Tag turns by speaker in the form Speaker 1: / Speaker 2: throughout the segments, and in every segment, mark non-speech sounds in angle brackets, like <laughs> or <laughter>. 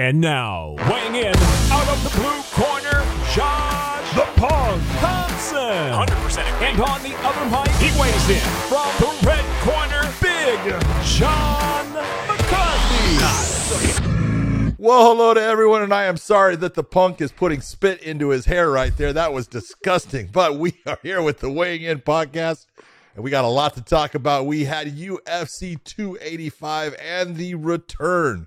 Speaker 1: And now, weighing in out of the blue corner, Josh the Punk Thompson. 100% And on the other mic, he weighs in from the red corner, Big John McCarthy.
Speaker 2: Well, hello to everyone, and I am sorry that the punk is putting spit into his hair right there. That was disgusting. But we are here with the Weighing In podcast, and we got a lot to talk about. We had UFC 285 and the return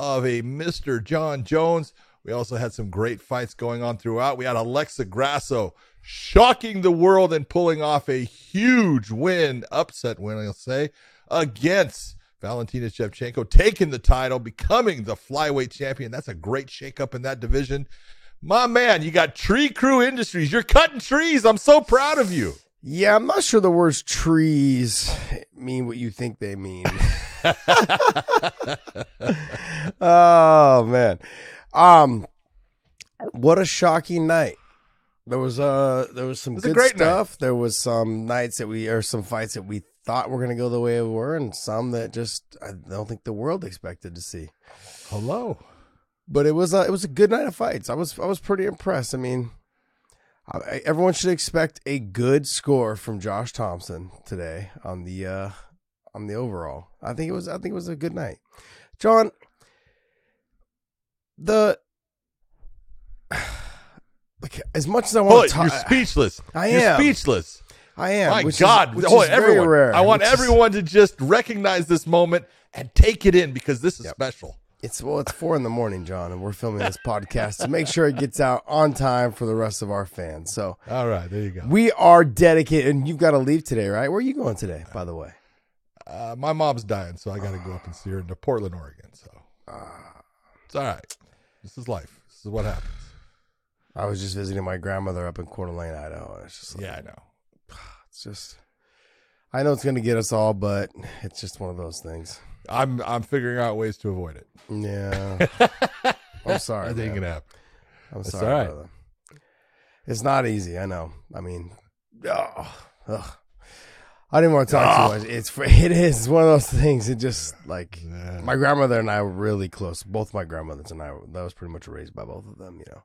Speaker 2: of a Mr. Jon Jones. We also had some great fights going on throughout. We had Alexa Grasso shocking the world and pulling off a huge win, upset win, I'll say, against Valentina Shevchenko, taking the title, becoming the flyweight champion. That's a great shakeup in that division. My man, you got Tree Crew Industries. You're cutting trees. I'm so proud of you.
Speaker 3: Yeah, I'm not sure the words trees mean what you think they mean. <laughs> oh man. Um what a shocking night. There was uh there was some
Speaker 2: was
Speaker 3: good
Speaker 2: great
Speaker 3: stuff. There was some nights that we or some fights that we thought were going to go the way we were and some that just I don't think the world expected to see.
Speaker 2: Hello.
Speaker 3: But it was a, it was a good night of fights. I was I was pretty impressed. I mean, I, everyone should expect a good score from Josh Thompson today on the uh on the overall. I think it was I think it was a good night. John the <sighs> like as much as I want to
Speaker 2: You're speechless.
Speaker 3: I
Speaker 2: You're
Speaker 3: am.
Speaker 2: speechless.
Speaker 3: I am.
Speaker 2: My God.
Speaker 3: is very
Speaker 2: everyone.
Speaker 3: rare,
Speaker 2: I want
Speaker 3: which is-
Speaker 2: everyone to just recognize this moment and take it in because this is special.
Speaker 3: It's well, it's four in the morning, John, and we're filming this podcast to make sure it gets out on time for the rest of our fans. So
Speaker 2: All right. There you go.
Speaker 3: we are dedicated, and you've got to leave today, right? Where are you going today, by the way?
Speaker 2: Uh, my mom's dying, so I got to go up and see her into Portland, Oregon. So it's all right. This is life. This is what happens.
Speaker 3: I was just visiting my grandmother up in Coeur d'Alene, Idaho. It's just, like,
Speaker 2: Yeah, I know. <sighs>
Speaker 3: it's just, I know it's going to get us all, but it's just one of those things.
Speaker 2: I'm I'm figuring out ways to avoid it.
Speaker 3: Yeah, <laughs> I'm sorry.
Speaker 2: I think
Speaker 3: man.
Speaker 2: it can happen.
Speaker 3: I'm
Speaker 2: That's
Speaker 3: sorry,
Speaker 2: all right.
Speaker 3: brother. It's not easy. I know. I mean, oh, ugh. I didn't want to talk too much. It's <laughs> it is It's one of those things. It just like
Speaker 2: Yeah.
Speaker 3: my grandmother and I were really close. Both my grandmothers and I. That was pretty much raised by both of them. You know,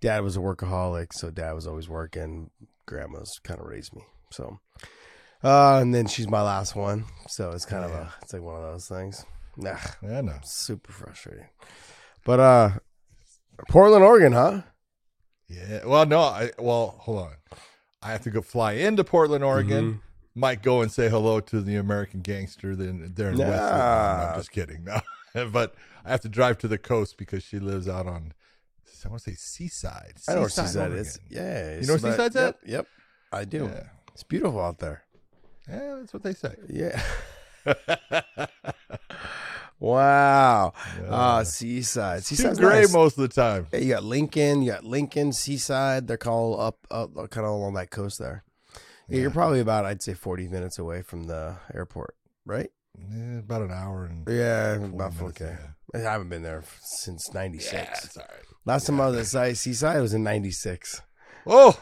Speaker 3: dad was a workaholic, so dad was always working. Grandma's kind of raised me. So, uh, and then she's my last one. So it's kind of a. It's like one of those things. Nah,
Speaker 2: Yeah, I know.
Speaker 3: super frustrating. But uh, Portland, Oregon, huh?
Speaker 2: Yeah. Well, no. I well, hold on. I have to go fly into Portland, Oregon.
Speaker 3: Mm-hmm.
Speaker 2: Might go and say hello to the American gangster. Then there in the West. No, I'm just kidding. No, <laughs> but I have to drive to the coast because she lives out on. I want to say Seaside.
Speaker 3: I know where
Speaker 2: Seaside,
Speaker 3: Seaside
Speaker 2: Oregon.
Speaker 3: is. Yeah.
Speaker 2: You know where Seaside's at?
Speaker 3: Yep, yep, I do.
Speaker 2: Yeah.
Speaker 3: It's beautiful out there.
Speaker 2: Yeah, that's what they say.
Speaker 3: Yeah. wow. Uh, Seaside. Seaside's
Speaker 2: gray
Speaker 3: nice.
Speaker 2: most of the time.
Speaker 3: Yeah, you got Lincoln, you got Lincoln, Seaside. They're all up, up kind of along that coast there. Yeah, you're probably about, I'd say, 40 minutes away from the airport, right?
Speaker 2: Yeah, about an hour and
Speaker 3: Yeah, about
Speaker 2: minutes,
Speaker 3: okay. I haven't been there since '96.
Speaker 2: Yeah, it's all right.
Speaker 3: Last time I was at Side- Seaside was in '96.
Speaker 2: Oh,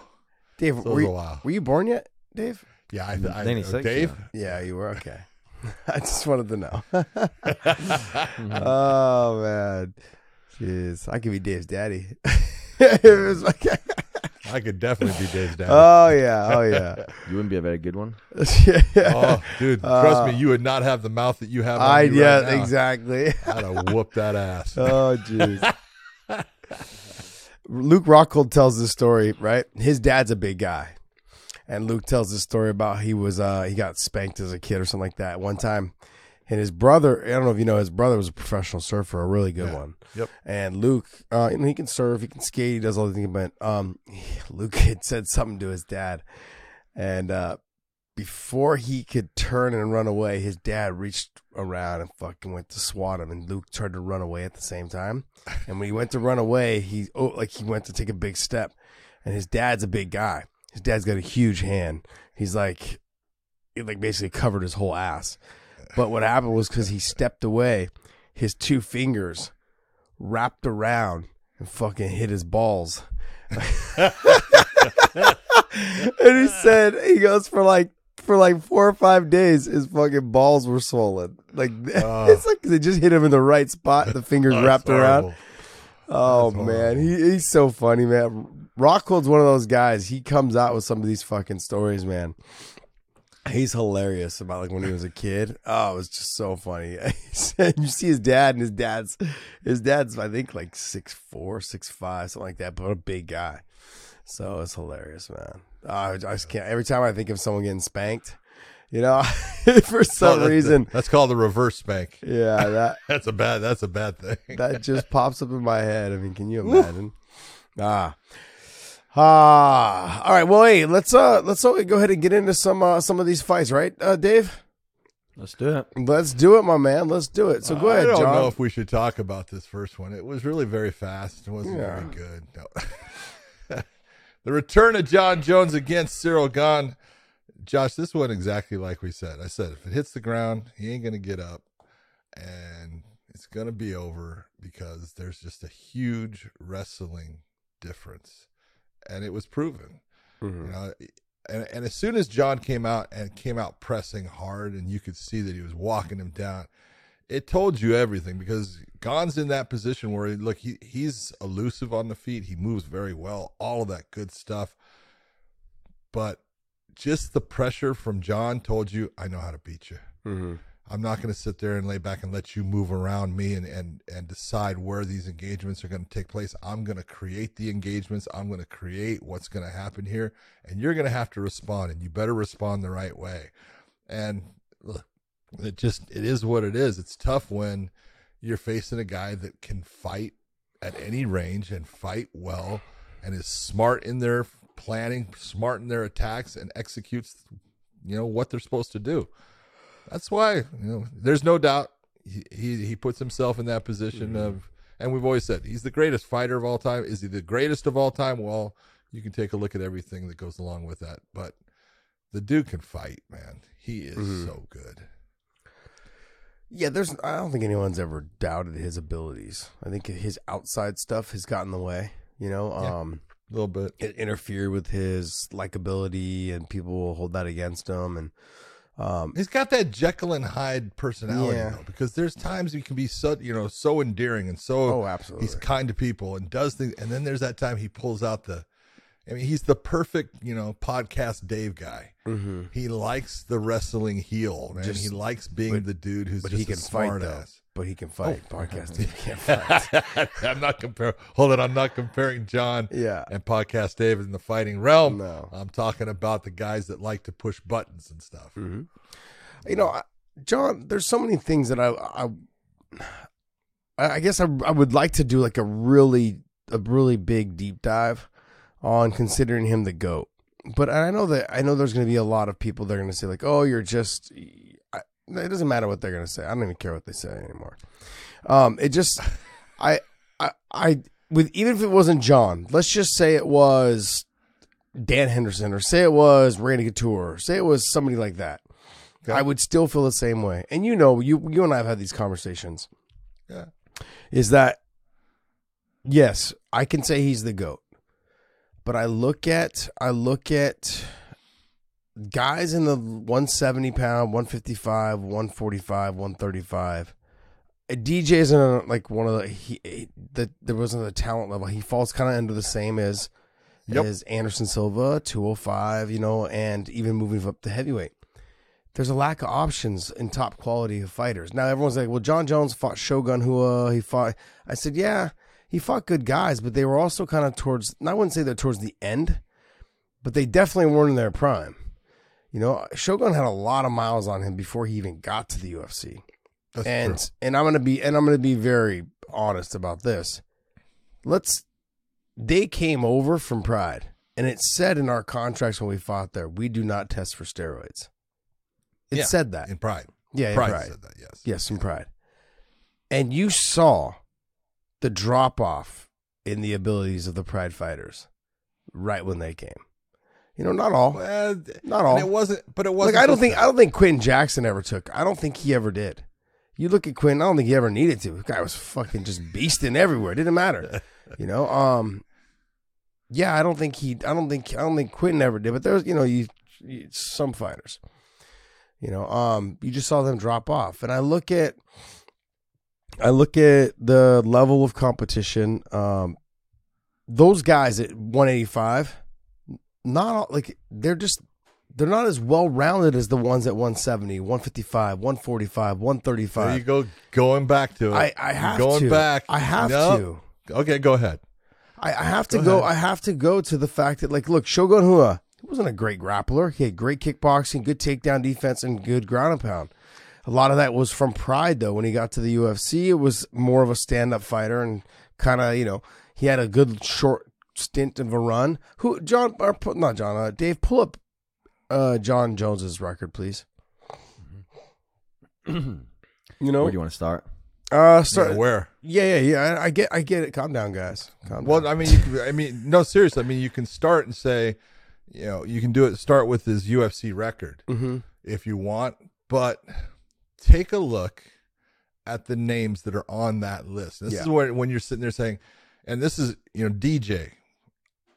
Speaker 3: Dave,
Speaker 2: So
Speaker 3: were you, were you born yet, Dave?
Speaker 2: Yeah. I, I,
Speaker 4: 96,
Speaker 2: Dave.
Speaker 3: Yeah, you were okay. <laughs> I just wanted to know. <laughs> oh man, jeez, I could be Dave's daddy. <laughs> it was like,
Speaker 2: I could definitely be Dave's dad.
Speaker 3: oh yeah, oh yeah.
Speaker 4: You wouldn't be a very good one.
Speaker 2: oh, dude, trust me, you would not have the mouth that you have. On
Speaker 3: Uh, I
Speaker 2: you
Speaker 3: yeah,
Speaker 2: right now.
Speaker 3: exactly.
Speaker 2: I'd have whooped that ass.
Speaker 3: Oh jeez. Luke Rockhold tells this story, right? His dad's a big guy. And Luke tells this story about he was uh he got spanked as a kid or something like that one time. And his brother, I don't know if you know, his brother was a professional surfer, a really good
Speaker 2: Yeah.
Speaker 3: one.
Speaker 2: Yep.
Speaker 3: And Luke, uh, you know, he can surf, he can skate, he does all the things, but um, <laughs> Luke had said something to his dad, and uh, before he could turn and run away, his dad reached around and fucking went to swat him, and Luke tried to run away at the same time. <laughs> And when he went to run away, he oh, like he went to take a big step, and his dad's a big guy. His dad's got a huge hand. He's like, it like basically covered his whole ass. But what happened was because he stepped away, his two fingers wrapped around and fucking hit his balls. <laughs> and he said he goes for like for like four or five days, his fucking balls were swollen. Like <laughs> it's like they just hit him in the right spot. The fingers
Speaker 2: Oh,
Speaker 3: wrapped oh,
Speaker 2: that's
Speaker 3: around. Oh man, he, he's so funny, man. Rockhold's one of those guys. He comes out with some of these fucking stories, man. He's hilarious about like when he was a kid. Oh, it was just so funny. <laughs> you see his dad, and his dad's his dad's I think like six four, six five, something like that, but a big guy. So it's hilarious, man. Oh, I just can't. Every time I think of someone getting spanked, you know, <laughs> for
Speaker 2: Oh,
Speaker 3: some
Speaker 2: that's-
Speaker 3: reason,
Speaker 2: that's called the reverse spank.
Speaker 3: yeah, that <laughs>
Speaker 2: That's a bad. That's a bad thing.
Speaker 3: that just pops up in my head. I mean, can you imagine? Ah. Ah, all right. Well, hey, let's uh, let's go ahead and get into some uh, some of these fights, right, uh, Dave?
Speaker 4: Let's do it.
Speaker 3: Let's do it, my man. Let's do it. So go ahead,
Speaker 2: I don't
Speaker 3: John.
Speaker 2: know if we should talk about this first one. It was really very fast. It wasn't
Speaker 3: Yeah.
Speaker 2: very good. No. <laughs> the return of Jon Jones against Ciryl Gane. Josh, this one exactly like we said. I said if it hits the ground, he ain't gonna get up, and it's gonna be over because there's just a huge wrestling difference, and it was proven.
Speaker 3: Mhm.
Speaker 2: You know, and, and as soon as John came out and came out pressing hard, and you could see that he was walking him down, it told you everything because Gane's in that position where look, he he's elusive on the feet, he moves very well, all of that good stuff. But just the pressure from John told you, I know how to beat you.
Speaker 3: Mhm.
Speaker 2: I'm not going to sit there and lay back and let you move around me and, and, and decide where these engagements are going to take place. I'm going to create the engagements. I'm going to create what's going to happen here. And you're going to have to respond, and you better respond the right way. And look, it just, it is what it is. It's tough when you're facing a guy that can fight at any range and fight well and is smart in their planning, smart in their attacks, and executes, you know, what they're supposed to do that's why you know there's no doubt he he, he puts himself in that position of and we've always said he's the greatest fighter of all time is he the greatest of all time well you can take a look at everything that goes along with that but the dude can fight man he is so good
Speaker 3: Yeah, there's. I don't think anyone's ever doubted his abilities. I think his outside stuff has gotten in the way. You know,
Speaker 2: Yeah.
Speaker 3: um,
Speaker 2: a little bit
Speaker 3: it interfered with his likability, and people will hold that against him. And um,
Speaker 2: he's got that Jekyll and Hyde personality
Speaker 3: Yeah.
Speaker 2: though because there's times he can be so you know so endearing and so
Speaker 3: oh, absolutely.
Speaker 2: he's kind to people and does things and then there's that time he pulls out the I mean he's the perfect you know podcast Dave guy
Speaker 3: hmm
Speaker 2: He likes the wrestling heel, man.
Speaker 3: Just-
Speaker 2: he likes being
Speaker 3: but-
Speaker 2: the dude who's
Speaker 3: But
Speaker 2: just
Speaker 3: he can
Speaker 2: a
Speaker 3: fight
Speaker 2: ass.
Speaker 3: But he can fight. Podcast, <laughs> he can't fight.
Speaker 2: I'm not comparing. Hold it, I'm not comparing John
Speaker 3: Yeah.
Speaker 2: and podcast David in the fighting realm.
Speaker 3: No.
Speaker 2: I'm talking about the guys that like to push buttons and stuff.
Speaker 3: hmm You know, I- John, there's so many things that I, I, I guess I, I would like to do like a really, a really big deep dive on considering him the goat. But I know that I know there's going to be a lot of people that are going to say like, "Oh, you're just." It doesn't matter what they're going to say. I don't even care what they say anymore. Um, it just, I, I, I, with even if it wasn't John, let's just say it was Dan Henderson, or say it was Randy Couture, or say it was somebody like that. I would still feel the same way. And you know, you you and I have had these conversations.
Speaker 2: Yeah.
Speaker 3: Is that yes, I can say he's the goat. But I look at I look at guys in the 170 pound, 155, 145, 135. Uh, DJ isn't like one of the he, the there wasn't a talent level. He falls kind of into the same as
Speaker 2: Yep.
Speaker 3: as Anderson Silva, 205, you know, and even moving up to heavyweight. There's a lack of options in top quality of fighters. Now everyone's like, "Well, John Jones fought Shogun Rua. He fought." I said, "Yeah, he fought good guys, but they were also kind of towards. I wouldn't say they're towards the end, but they definitely weren't in their prime. You know, Shogun had a lot of miles on him before he even got to the UFC.
Speaker 2: That's
Speaker 3: and
Speaker 2: true.
Speaker 3: and I'm gonna be and I'm gonna be very honest about this. Let's. They came over from Pride, and it said in our contracts when we fought there, we do not test for steroids. It
Speaker 2: Yeah,
Speaker 3: said that.
Speaker 2: in Pride.
Speaker 3: yeah, in
Speaker 2: Pride,
Speaker 3: Pride.
Speaker 2: said that. Yes.
Speaker 3: Yes, in Pride. And you saw the drop off in the abilities of the Pride fighters right when they came. You know, not all.
Speaker 2: Well,
Speaker 3: Not all.
Speaker 2: And it wasn't, but it wasn't.
Speaker 3: Like I don't think. I don't think Quinton Jackson ever took. I don't think he ever did. You look at Quinton, I don't think he ever needed to. The guy was fucking just beasting everywhere. It didn't matter. <laughs> You know, um yeah, I don't think he I don't think I don't think Quinton ever did, but there's you know, you, you some fighters. You know, um, you just saw them drop off, and I look at, I look at the level of competition. Um, those guys at 185, not all, like they're just they're not as well rounded as the ones at 170, 155, 145, 135.
Speaker 2: There you go, going back to it.
Speaker 3: I, I have
Speaker 2: going
Speaker 3: to.
Speaker 2: back.
Speaker 3: I have
Speaker 2: Nope.
Speaker 3: to.
Speaker 2: Okay, go ahead.
Speaker 3: I, I have to
Speaker 2: Go
Speaker 3: go. I have to go to the fact that, like, look, Shogun Rua, he wasn't a great grappler. He had great kickboxing, good takedown defense, and good ground and pound. A lot of that was from pride, though. When he got to the UFC, it was more of a stand-up fighter and kind of, you know, he had a good short stint of a run. Who, John, or not John, uh, Dave, pull up uh, Jon Jones's record, please. <clears throat> you know,
Speaker 4: Where do you want to start?
Speaker 3: uh, start,
Speaker 2: Yeah, where?
Speaker 3: yeah, yeah, yeah. I, I get, I get it. Calm down, guys. Calm down.
Speaker 2: Well, I mean, you, can- I mean, no, seriously. I mean, you can start and say, you know, you can do it. Start with his UFC record
Speaker 3: mm-hmm.
Speaker 2: if you want, but take a look at the names that are on that list. This
Speaker 3: Yeah.
Speaker 2: is where when you're sitting there saying, and this is you know DJ.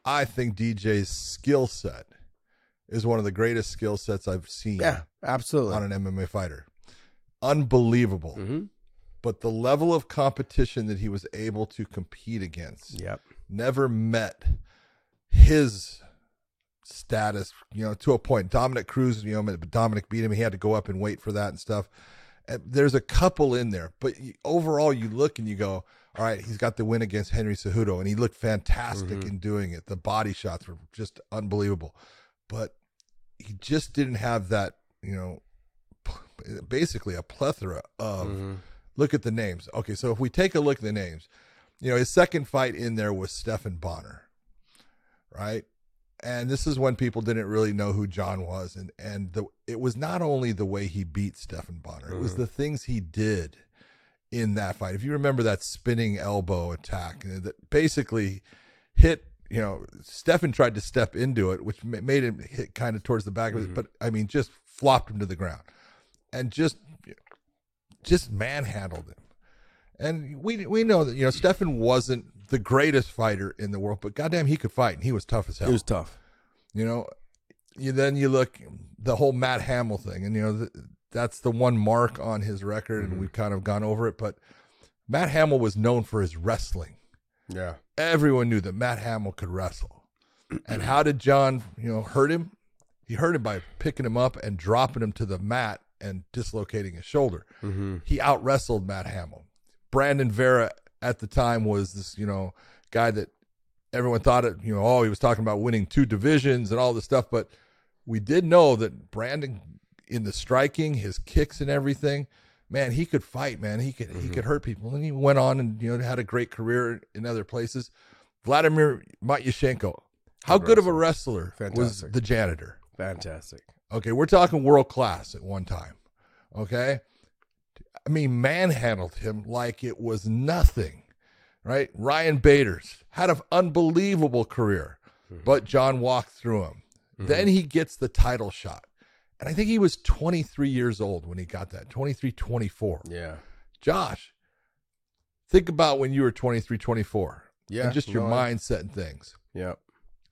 Speaker 2: I think DJ's skill set is one of the greatest skill sets I've seen
Speaker 3: yeah, absolutely.
Speaker 2: on an MMA fighter. Unbelievable.
Speaker 3: mm-hmm.
Speaker 2: But the level of competition that he was able to compete against
Speaker 3: Yep.
Speaker 2: never met his status, you know, to a point. Dominick Cruz, you know, Dominick beat him. He had to go up and wait for that and stuff. And there's a couple in there, but overall, you look and you go, all right, he's got the win against Henry Cejudo, and he looked fantastic in doing it. The body shots were just unbelievable, but he just didn't have that, you know, basically a plethora of
Speaker 3: Mm-hmm.
Speaker 2: look at the names. Okay, so if we take a look at the names, you know, his second fight in there was Stephan Bonnar, right? And this is when people didn't really know who John was, and and the it was not only the way he beat Stephan Bonnar, it was the things he did in that fight. If you remember that spinning elbow attack uh, that basically hit, you know, Stephan tried to step into it, which made him hit kind of towards the back of it, but I mean, just flopped him to the ground, and just just manhandled him. And we we know that you know Stephan wasn't the greatest fighter in the world, but goddamn, he could fight and he was tough as hell.
Speaker 3: He was tough.
Speaker 2: you know, you then you look the whole Matt Hamill thing, and you know th- that's the one mark on his record, and mm-hmm. we've kind of gone over it. But Matt Hamill was known for his wrestling.
Speaker 3: Yeah.
Speaker 2: Everyone knew that Matt Hamill could wrestle. <clears throat> And how did John, you know, hurt him? He hurt him by picking him up and dropping him to the mat and dislocating his shoulder. Mm-hmm. He out wrestled Matt Hamill. Brandon Vera at the time was this, you know, guy that everyone thought it, you know, oh, he was talking about winning two divisions and all this stuff. But we did know that Brandon, in the striking, his kicks and everything, man, he could fight, man. He could he could mm-hmm. hurt people, and he went on and you know had a great career in other places. Vladimir Matyushenko, how good of a wrestler was the janitor?
Speaker 3: Fantastic.
Speaker 2: Okay, we're talking world class at one time. Okay, I mean manhandled him like it was nothing. Right? Ryan Bader's had an unbelievable career, mm-hmm. but John walked through him. Mm-hmm. Then he gets the title shot. And I think he was 23 years old when he got that 23, 24.
Speaker 3: Yeah.
Speaker 2: Josh, think about when you were 23, 24.
Speaker 3: Yeah,
Speaker 2: And just your
Speaker 3: no,
Speaker 2: mindset and things.
Speaker 3: Yeah.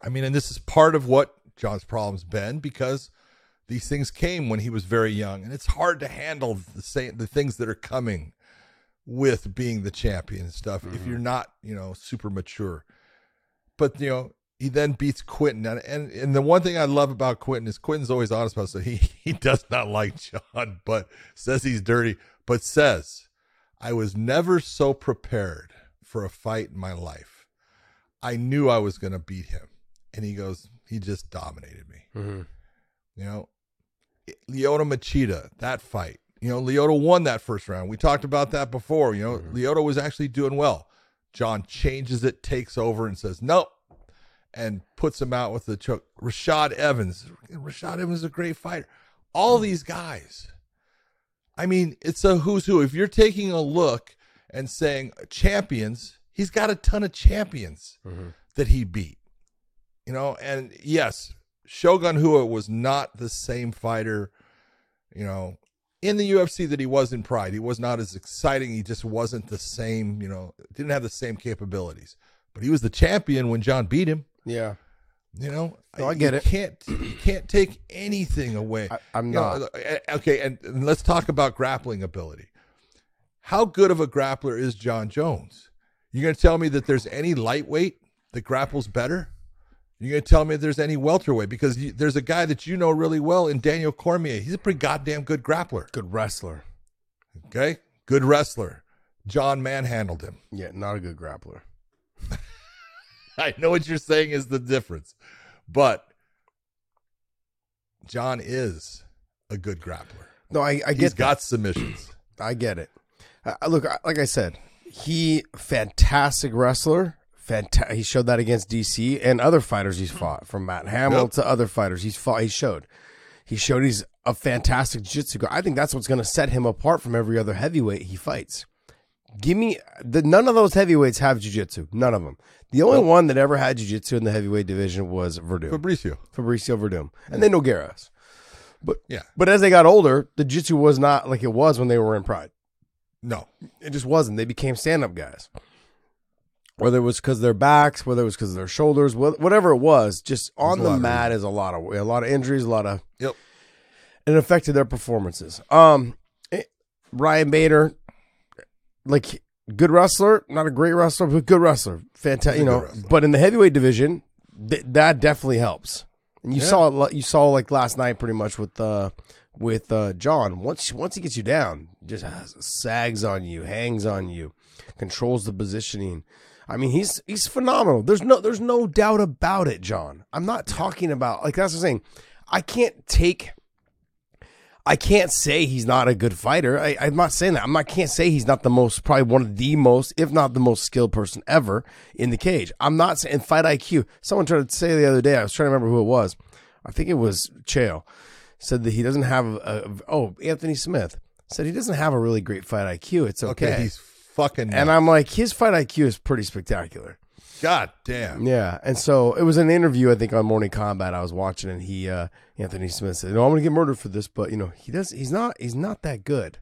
Speaker 2: I mean, and this is part of what John's problem's been because these things came when he was very young, and it's hard to handle the same the things that are coming with being the champion and stuff if mm-hmm. you're not, you know, super mature. But you know, he then beats Quinton, and and, and the one thing I love about Quinton is Quinton's always honest about it. So he <laughs> he does not like John, but says he's dirty, but says, "I was never so prepared for a fight in my life. I knew I was going to beat him." And he goes, "He just dominated me."
Speaker 3: Mm-hmm.
Speaker 2: You know, Lyoto Machida, that fight. You know, Lyoto won that first round. We talked about that before. You know, Lyoto was actually doing well. John changes it, takes over, and says, nope, and puts him out with the choke. Rashad Evans. Rashad Evans is a great fighter. All hmm. these guys. I mean, it's a who's who. If you're taking a look and saying uh, champions, he's got a ton of champions mm-hmm. that he beat. You know, and yes, Shogun Rua was not the same fighter, you know, in the UFC that he was in Pride. He was not as exciting. He just wasn't the same, you know, didn't have the same capabilities. But he was the champion when John beat him.
Speaker 3: Yeah.
Speaker 2: You know,
Speaker 3: No, I get
Speaker 2: you
Speaker 3: it.
Speaker 2: Can't you can't take anything away?
Speaker 3: I- I'm
Speaker 2: You know,
Speaker 3: not.
Speaker 2: uh, okay, and, and let's talk about grappling ability. How good of a grappler is Jon Jones? You're going to tell me that there's any lightweight that grapples better? You're going to tell me if there's any welterweight because you, there's a guy that you know really well in Daniel Cormier. He's a pretty goddamn good grappler.
Speaker 3: Good wrestler.
Speaker 2: Okay, good wrestler. John manhandled him.
Speaker 3: Yeah, not a good grappler. <laughs> <laughs>
Speaker 2: I know what you're saying is the difference, but John is a good grappler.
Speaker 3: No, I, I
Speaker 2: He's
Speaker 3: get that.
Speaker 2: got submissions. <clears throat>
Speaker 3: I get it. Uh, look, like I said, he fantastic wrestler. Fanta- he showed that against DC and other fighters he's fought, from Matt Hamill
Speaker 2: Yep.
Speaker 3: to other fighters he's fought. He showed, he showed he's a fantastic jiu-jitsu guy. I think that's what's going to set him apart from every other heavyweight he fights. Give me the none of those heavyweights have jiu-jitsu. None of them. The only one that ever had jiu-jitsu in the heavyweight division was Werdum,
Speaker 2: Fabricio.
Speaker 3: Fabricio Werdum, and then Nogueiras. But
Speaker 2: Yeah.
Speaker 3: but as they got older, the jiu-jitsu was not like it was when they were in Pride.
Speaker 2: No.
Speaker 3: It just wasn't. They became stand up guys. Whether it was because their backs, whether it was because of their shoulders, wh- whatever it was, just on
Speaker 2: a
Speaker 3: the
Speaker 2: of
Speaker 3: mat is a lot of a lot of injuries, a lot of
Speaker 2: Yep.
Speaker 3: and it affected their performances. Um, eh, Ryan Bader, like good wrestler, not a great wrestler, but good wrestler, fantastic. You know, but in the heavyweight division, th- that definitely helps. And you
Speaker 2: Yeah.
Speaker 3: saw it. You saw like last night, pretty much with uh with uh John. Once once he gets you down, just has, sags on you, hangs on you, controls the positioning. I mean, he's he's phenomenal. There's no there's no doubt about it, John. I'm not talking about like that's I'm saying. I can't take I can't say he's not a good fighter. I, I'm not saying that. I'm not can't say he's not the most, probably one of the most, if not the most skilled person ever in the cage. I'm not saying fight IQ. Someone tried to say the other day. I was trying to remember who it was. I think it was Chael. Said that he doesn't have a, a oh Anthony Smith said he doesn't have a really great fight IQ. It's okay.
Speaker 2: Okay. He's fucking.
Speaker 3: and I'm like his fight IQ is pretty spectacular.
Speaker 2: God damn.
Speaker 3: Yeah, and so it was an interview I think on Morning Combat I was watching, and he uh, Anthony Smith said, "No, I'm going to get murdered for this, but you know he does. He's not. He's not that good."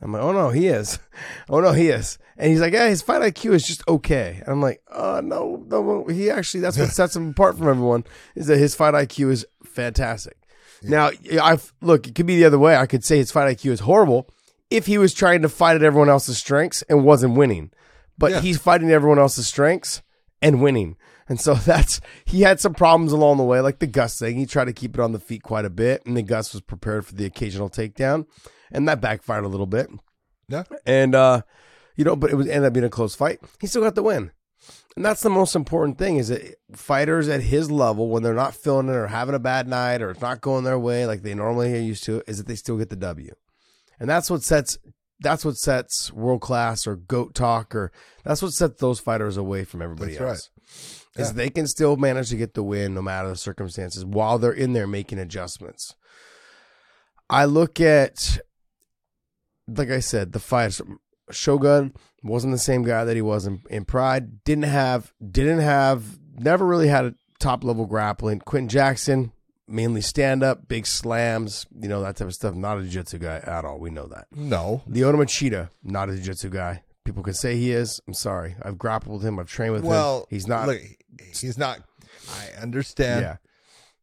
Speaker 3: I'm like, "Oh no, he is. <laughs> oh no, he is." And he's like, "Yeah, his fight IQ is just okay." And I'm like, "Oh no, no, he actually that's what <laughs> sets him apart from everyone is that his fight IQ is fantastic." Now, I look, it could be the other way. I could say his fight IQ is horrible if he was trying to fight at everyone else's strengths and wasn't winning. But
Speaker 2: Yeah.
Speaker 3: he's fighting everyone else's strengths and winning. And so <laughs> that's he had some problems along the way, like the Gus thing. He tried to keep it on the feet quite a bit, and the Gus was prepared for the occasional takedown, and that backfired a little bit.
Speaker 2: Yeah.
Speaker 3: And uh, you know, but it was ended up being a close fight. He still got the win. And that's the most important thing is that fighters at his level, when they're not feeling it or having a bad night or it's not going their way like they normally are used to, is that they still get the W. And that's what sets that's what sets world class or goat talk or that's what sets those fighters away from everybody
Speaker 2: That's right.
Speaker 3: else. Is they can still manage to get the win no matter the circumstances while they're in there making adjustments. I look at like I said, the fights Shogun wasn't the same guy that he was in, in Pride. Didn't have didn't have never really had a top level grappling. Quinton Jackson, mainly stand up, big slams, you know, that type of stuff. Not a jiu-jitsu guy at all. We know that.
Speaker 2: No.
Speaker 3: Lyoto Machida, not a jiu-jitsu guy. People can say he is. I'm sorry. I've grappled with him. I've trained with him.
Speaker 2: Well,
Speaker 3: him. He's not.
Speaker 2: Look, he's not. I understand.
Speaker 3: yeah,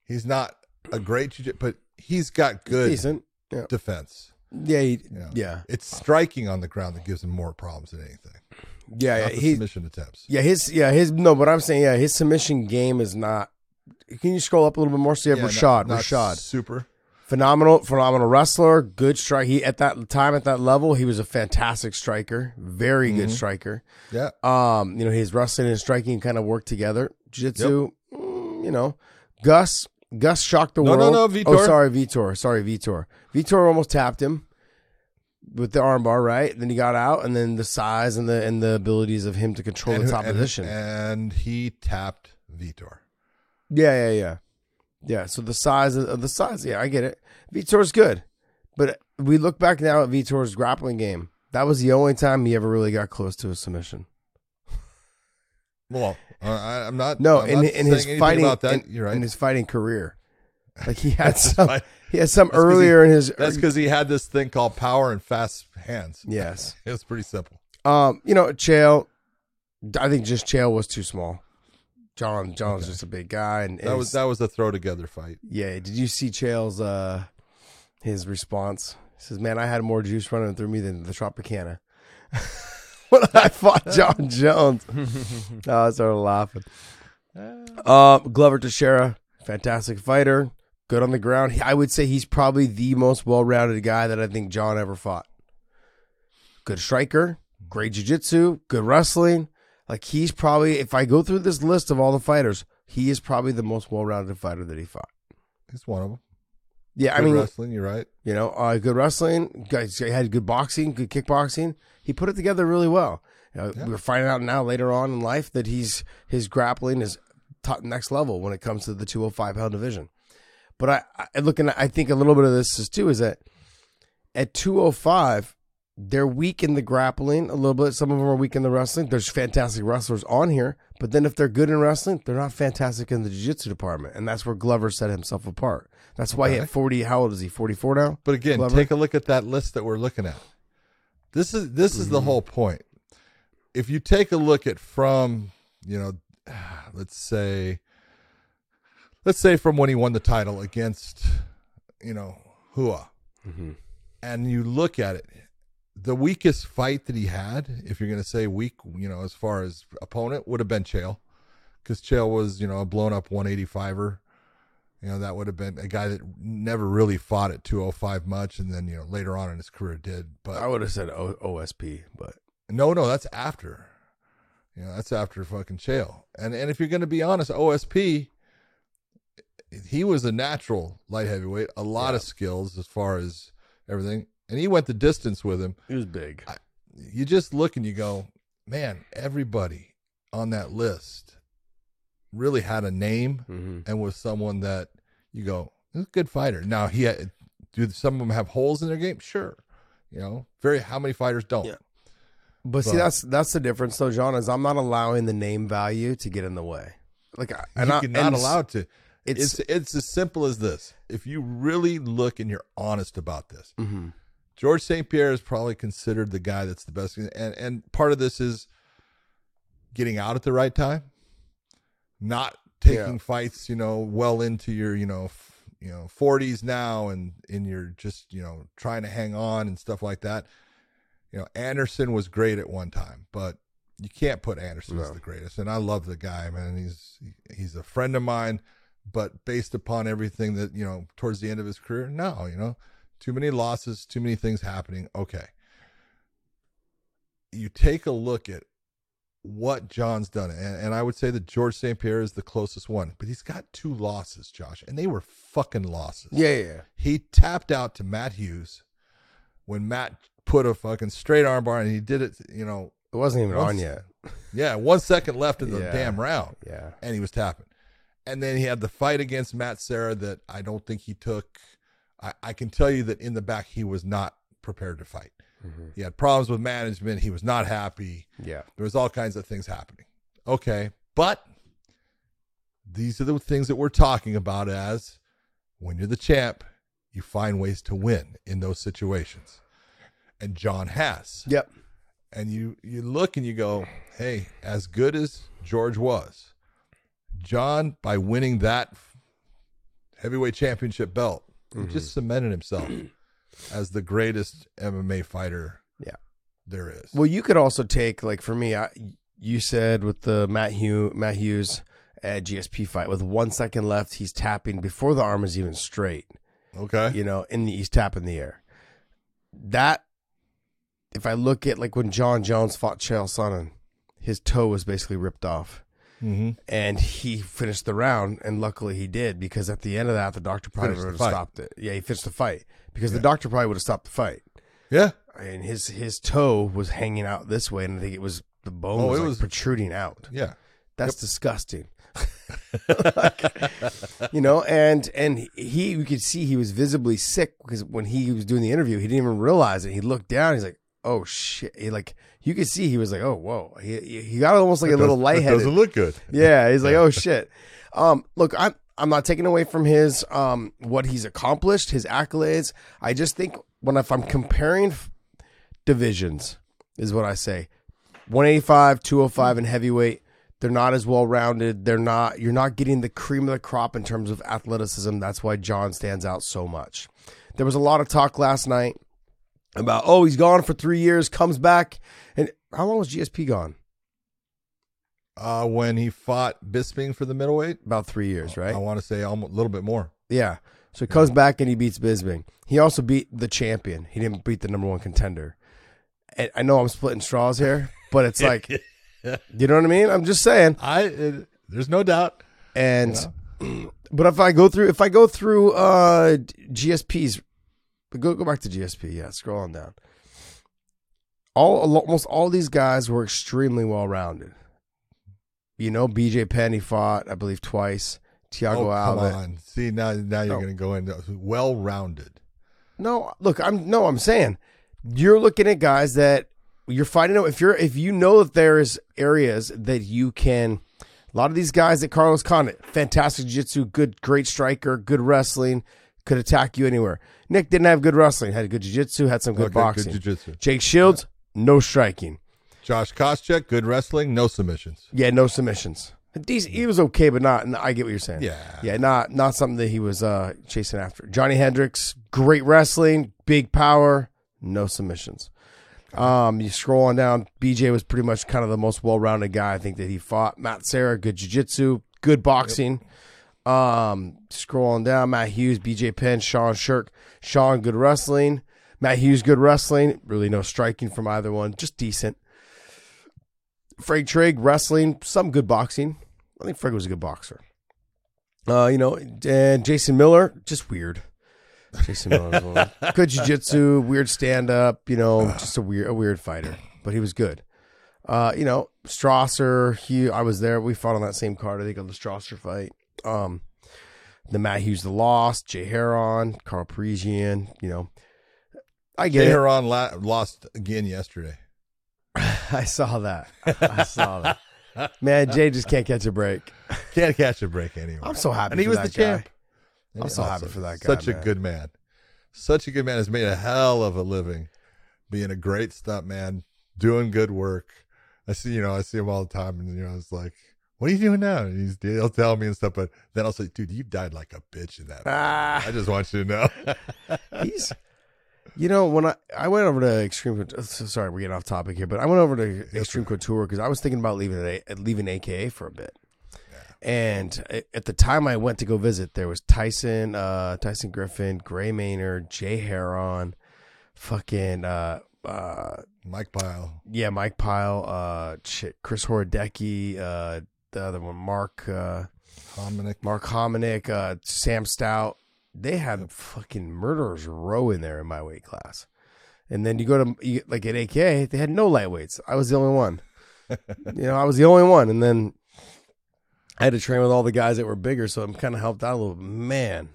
Speaker 2: He's not a great, jiu- but he's got good
Speaker 3: decent. Yeah,
Speaker 2: defense.
Speaker 3: yeah, he,
Speaker 2: You know?
Speaker 3: yeah,
Speaker 2: It's striking on the ground that gives him more problems than anything.
Speaker 3: yeah, yeah. He,
Speaker 2: submission attempts.
Speaker 3: yeah, his, yeah, his. No, but I'm saying, yeah, his submission game is not. Can you scroll up a little bit more? So you have
Speaker 2: Yeah,
Speaker 3: Rashad.
Speaker 2: not- not
Speaker 3: Rashad,
Speaker 2: super.
Speaker 3: phenomenal, phenomenal wrestler. Good strike. He at that time at that level, he was a fantastic striker. Very good striker.
Speaker 2: Yeah.
Speaker 3: Um, you know, his wrestling and striking kind of work together. Jiu-jitsu, mm, you know, Gus, Gus shocked the
Speaker 2: No, no,
Speaker 3: world.
Speaker 2: no,
Speaker 3: Oh,
Speaker 2: Vitor.
Speaker 3: sorry, Vitor. Sorry, Vitor. Vitor almost tapped him with the armbar, right? Then he got out, and then the size and the and the abilities of him to control
Speaker 2: And,
Speaker 3: the top
Speaker 2: and-
Speaker 3: position.
Speaker 2: and he tapped Vitor.
Speaker 3: Yeah, yeah, yeah, yeah. So the size of the size, yeah, I get it. Vitor's good, but we look back now at Vitor's grappling game. That was the only time he ever really got close to a submission.
Speaker 2: Well, uh, I, I'm not.
Speaker 3: No,
Speaker 2: I'm
Speaker 3: in
Speaker 2: not
Speaker 3: in his fighting,
Speaker 2: about that.
Speaker 3: in,
Speaker 2: You're right.
Speaker 3: in his fighting career, like he <laughs> had some, he had some
Speaker 2: he-
Speaker 3: earlier in his.
Speaker 2: That's because he had this thing called power and fast hands.
Speaker 3: yes, <laughs>
Speaker 2: It was pretty simple.
Speaker 3: um, you know, Chael. I think just Chael was too small. John John's just a big guy, and
Speaker 2: That was that was a throw together fight.
Speaker 3: yeah. Did you see Chael's uh his response? He says, "Man, I had more juice running through me than the Tropicana." <laughs> when I fought Jon Jones, <laughs> oh, I started laughing. Uh, Glover Teixeira, fantastic fighter, good on the ground. I would say he's probably the most well-rounded guy that I think John ever fought. Good striker, great jiu-jitsu, good wrestling. Like he's probably, if I go through this list of all the fighters, he is probably the most well-rounded fighter that he fought.
Speaker 2: He's one of them.
Speaker 3: Yeah, I mean,
Speaker 2: wrestling. You're right.
Speaker 3: you know, uh, good wrestling. Guys had good boxing, good kickboxing. He put it together really well. You know, We're finding out now later on in life that he's his grappling is top next level when it comes to the 205 pound division. But I, I looking, I think a little bit of this is too is that at 205 they're weak in the grappling a little bit. Some of them are weak in the wrestling. There's fantastic wrestlers on here, but then if they're good in wrestling, they're not fantastic in the jiu-jitsu department, and that's where Glover set himself apart. That's why he
Speaker 2: Okay.
Speaker 3: at 40. How old is he? 44 now.
Speaker 2: But again,
Speaker 3: Glover?
Speaker 2: take a look at that list that we're looking at. This is this is
Speaker 3: Mm-hmm.
Speaker 2: the whole point. If you take a look at from, you know, <sighs> let's say let's say from when he won the title against, you know, Rua.
Speaker 3: Mm-hmm.
Speaker 2: And you look at it, the weakest fight that he had, if you're going to say weak, you know, as far as opponent, would have been Chael. Because Chael was, you know, a blown up 185er. You know, that would have been a guy that never really fought at 205 much. And then, you know, later on in his career did. But
Speaker 3: I would have said o- OSP, but
Speaker 2: no, no, that's after. You know, that's after fucking Chael. And and if you're going to be honest, OSP, he was a natural light heavyweight, a lot of skills as far as everything, and he went the distance with him.
Speaker 3: he was big.
Speaker 2: You just look and you go, man, everybody on that list really had a name
Speaker 3: Mm-hmm.
Speaker 2: and was someone that you go, "He's a good fighter. Now he had, do some of them have holes in their game? Sure. You know, very how many fighters don't?
Speaker 3: Yeah. But see, that's that's the difference, though, John. Is I'm not allowing the name value to get in the way. Like, I- and
Speaker 2: you
Speaker 3: I,
Speaker 2: are not
Speaker 3: and
Speaker 2: allowed to.
Speaker 3: it's-
Speaker 2: It's, it's as simple as this. If you really look and you're honest about this,
Speaker 3: Mhm.
Speaker 2: George St. Pierre is probably considered the guy that's the best. And and part of this is getting out at the right time, not taking
Speaker 3: Yeah.
Speaker 2: fights, you know, well into your, you know, f- you know, 40s now and and you're just, you know, trying to hang on and stuff like that. You know, Anderson was great at one time, but you can't put Anderson as the greatest. And I love the guy, man. He's he's a friend of mine, but based upon everything that, you know, towards the end of his career, no, you know, too many losses, too many things happening. Okay. You take a look at what John's done, and, and I would say that George St. Pierre is the closest one, but he's got two losses, Josh, and they were fucking losses.
Speaker 3: yeah, yeah.
Speaker 2: He tapped out to Matt Hughes when Matt put a fucking straight armbar, and he did it, you know,
Speaker 3: It wasn't even
Speaker 2: Once-
Speaker 3: on yet.
Speaker 2: yeah, one second left in the
Speaker 3: Yeah.
Speaker 2: damn round
Speaker 3: Yeah,
Speaker 2: and he was tapping. And then he had the fight against Matt Serra that I don't think he took. I, I can tell you that in the back he was not prepared to fight. Mm-hmm. He had problems with management. He was not happy.
Speaker 3: yeah.
Speaker 2: There was all kinds of things happening. Okay, but these are the things that we're talking about as when you're the champ, you find ways to win in those situations. And John has
Speaker 3: Yep.
Speaker 2: and you you look and you go, "Hey, as good as George was, John by winning that heavyweight championship belt, he just mm-hmm. cemented himself <clears throat> as the greatest MMA fighter
Speaker 3: Yeah.
Speaker 2: there is."
Speaker 3: Well, you could also take like for me, I, you said with the Matt Hugh Matt Hughes uh, at GSP fight with one second left, he's tapping before the arm is even straight.
Speaker 2: okay,
Speaker 3: You know, and he's tapping the air. That if I look at like when Jon Jones fought Chael Sonnen, his toe was basically ripped off.
Speaker 2: Hmm
Speaker 3: and he finished the round, and luckily he did because at the end of that, the doctor probably would have stopped it. Yeah, he finished the fight because the doctor probably would have stopped the fight,
Speaker 2: yeah,
Speaker 3: and his his toe was hanging out this way, and I think it was the bone
Speaker 2: Oh,
Speaker 3: was,
Speaker 2: it
Speaker 3: like
Speaker 2: was-
Speaker 3: protruding out.
Speaker 2: yeah,
Speaker 3: That's disgusting. <laughs> you know, and and he you could see he was visibly sick because when he was doing the interview, he didn't even realize it. He looked down, he's like, "Oh shit!" He like you could see he was like, "Oh whoa!" He he got almost like a little lightheaded.
Speaker 2: Doesn't look good. <laughs>
Speaker 3: Yeah, he's like, oh shit. Um, look, I'm I'm not taking away from his um what he's accomplished, his accolades. I just think when if I'm comparing f- divisions, is what I say. 185, 205 and heavyweight. They're not as well rounded. They're not. You're not getting the cream of the crop in terms of athleticism. That's why John stands out so much. There was a lot of talk last night about oh he's gone for three years, comes back, and how long was GSP gone?
Speaker 2: Uh, when he fought Bisping for the middleweight,
Speaker 3: About three years, right?
Speaker 2: I want to say almost, a little bit more.
Speaker 3: Yeah. So he comes back and he beats Bisping. He also beat the champion. He didn't beat the number one contender. And I know I'm splitting straws here, but it's <laughs> like, you know what I mean? I'm just saying.
Speaker 2: I it, there's no doubt.
Speaker 3: And <clears throat> but if I go through, if I go through uh GSP's, go go back to GSP. Yeah, scroll on down. All almost all these guys were extremely well rounded. You know, BJ Penn he fought, I believe, twice. Thiago
Speaker 2: oh, come
Speaker 3: Alves.
Speaker 2: on. See now, now you're
Speaker 3: No.
Speaker 2: going to go into well-rounded.
Speaker 3: No, look, I'm no, I'm saying you're looking at guys that you're finding out if you're if you know that there's areas that you can. A lot of these guys that Carlos Condit, fantastic jiu-jitsu, good, great striker, good wrestling, could attack you anywhere. Nick didn't have good wrestling, had good jiu-jitsu, had some good
Speaker 2: Okay,
Speaker 3: boxing.
Speaker 2: Good jiu-jitsu.
Speaker 3: Jake Shields, no striking.
Speaker 2: Josh Koscheck, good wrestling, no submissions.
Speaker 3: Yeah, no submissions. Decent, he was okay, but not. I get what you're saying.
Speaker 2: Yeah.
Speaker 3: yeah, not not something that he was uh, chasing after. Johnny Hendricks, great wrestling, big power, no submissions. Um, you scroll on down. BJ was pretty much kind of the most well-rounded guy I think that he fought. Matt Serra, good jiu-jitsu, good boxing. Um, scrolling down, Matt Hughes, BJ Penn, Sean Sherk, Sean, good wrestling. Matt Hughes, good wrestling. Really no striking from either one, just decent. Frank Trigg, wrestling, some good boxing. I think Frank was a good boxer. Uh, you know, and Jason Miller, just weird. Jason Miller, one. good jiu-jitsu, weird stand-up. You know, just a weird, a weird fighter, but he was good. Uh, you know, Strasser, he, I was there. We fought on that same card. I think on the Strasser fight. Um, the Matt Hughes, the Lost, Jay Hieron, Karo Parisyan. You know, I get it.
Speaker 2: Tehran la- lost again yesterday. <laughs>
Speaker 3: I saw that. I saw that. Man, Jay just can't catch a break. <laughs>
Speaker 2: Can't catch a break anyway.
Speaker 3: I'm so happy
Speaker 2: and he was the
Speaker 3: guy.
Speaker 2: champ.
Speaker 3: I'm
Speaker 2: And
Speaker 3: so happy for that guy,
Speaker 2: Such a good man. Such a good man has made a hell of a living, being a great stunt man, doing good work. I see, you know, I see him all the time, and you know, it's like, "What are you doing now?" And he's he'll tell me and stuff, but then I'll say, "Dude, you died like a bitch in that."
Speaker 3: Ah.
Speaker 2: I just want you to know. <laughs>
Speaker 3: He's, you know, when I I went over to Extreme, sorry, we're getting off topic here, but I went over to Extreme Couture because I was thinking about leaving it, leaving AKA for a bit. And at the time I went to go visit, there was Tyson, uh, Tyson Griffin, Gray Maynard, Jay Hieron, fucking, uh, uh,
Speaker 2: Mike Pyle,
Speaker 3: yeah, Mike Pyle, uh, shit, Chris Horodecki, uh, the other one, Mark, uh,
Speaker 2: Dominic.
Speaker 3: Mark Hominick, uh, Sam Stout. They had fucking murderers row in there in my weight class. And then you go to you, like at AK, they had no lightweights. I was the only one. <laughs> you know, I was the only one. And then I had to train with all the guys that were bigger, so I'm kind of helped out a little. bit. Man,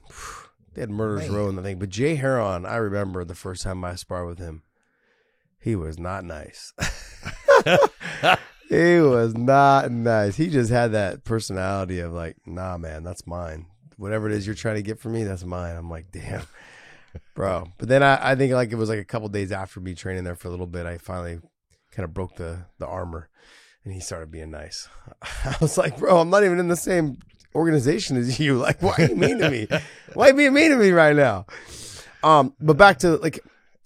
Speaker 3: they had murderers row in the thing. But Jay Hieron, I remember the first time I sparred with him, he was not nice. <laughs> <laughs> he was not nice. He just had that personality of like, nah, man, that's mine. Whatever it is you're trying to get from me, that's mine. I'm like, damn, bro. But then I, I think like it was like a couple days after me training there for a little bit, I finally kind of broke the the armor, and he started being nice. <laughs> I was like, bro, I'm not even in the same organization as you. Like, why are you mean to me? <laughs> Why are you being mean to me right now? Um, but back to like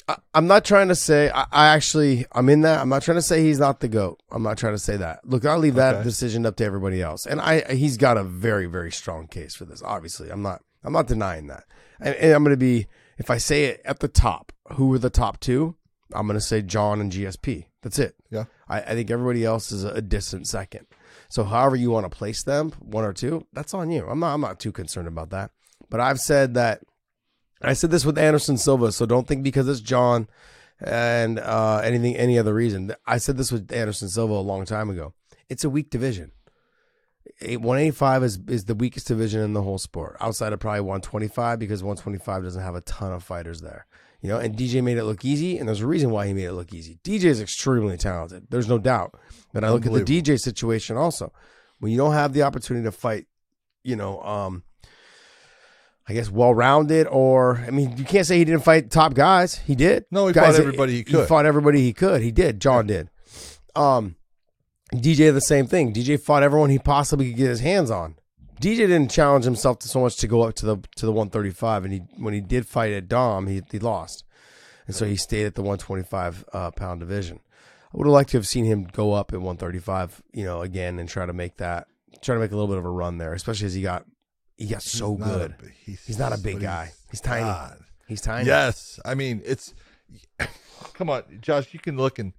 Speaker 3: I, I'm not trying to say I, I actually I'm in that. I'm not trying to say he's not the goat. I'm not trying to say that. Look, I'll leave that
Speaker 2: Okay.
Speaker 3: decision up to everybody else. And I he's got a very very strong case for this. Obviously, I'm not I'm not denying that. And, and I'm going to be if I say it at the top, who are the top two? I'm going to say John and GSP. That's it.
Speaker 2: Yeah.
Speaker 3: I, I think everybody else is a, a distant second. So however you want to place them, one or two, that's on you. I'm not I'm not too concerned about that. But I've said that I said this with Anderson Silva, so don't think because it's John and uh, anything any other reason. I said this with Anderson Silva a long time ago. It's a weak division. 185 is is the weakest division in the whole sport, outside of probably 125 because 125 doesn't have a ton of fighters there. You know, and DJ made it look easy, and there's a reason why he made it look easy. DJ is extremely talented. There's no doubt. But I look at the DJ situation also. When you don't have the opportunity to fight, you know, um, I guess well rounded, or I mean, you can't say he didn't fight top guys. He did.
Speaker 2: No, he
Speaker 3: Guys
Speaker 2: fought everybody he could.
Speaker 3: He fought everybody he could. He did. John did. Um, DJ the same thing. DJ fought everyone he possibly could get his hands on. DJ didn't challenge himself to so much to go up to the to the 135, and he when he did fight at Dom, he he lost, and so he stayed at the 125 uh, pound division. I would have liked to have seen him go up at 135, you know, again and try to make that try to make a little bit of a run there, especially as he got he got so
Speaker 2: He's a
Speaker 3: good.
Speaker 2: bi-
Speaker 3: He's not a big guy. He's tiny.
Speaker 2: God.
Speaker 3: He's tiny.
Speaker 2: Yes, I mean it's. <laughs> Come on, Josh. You can look and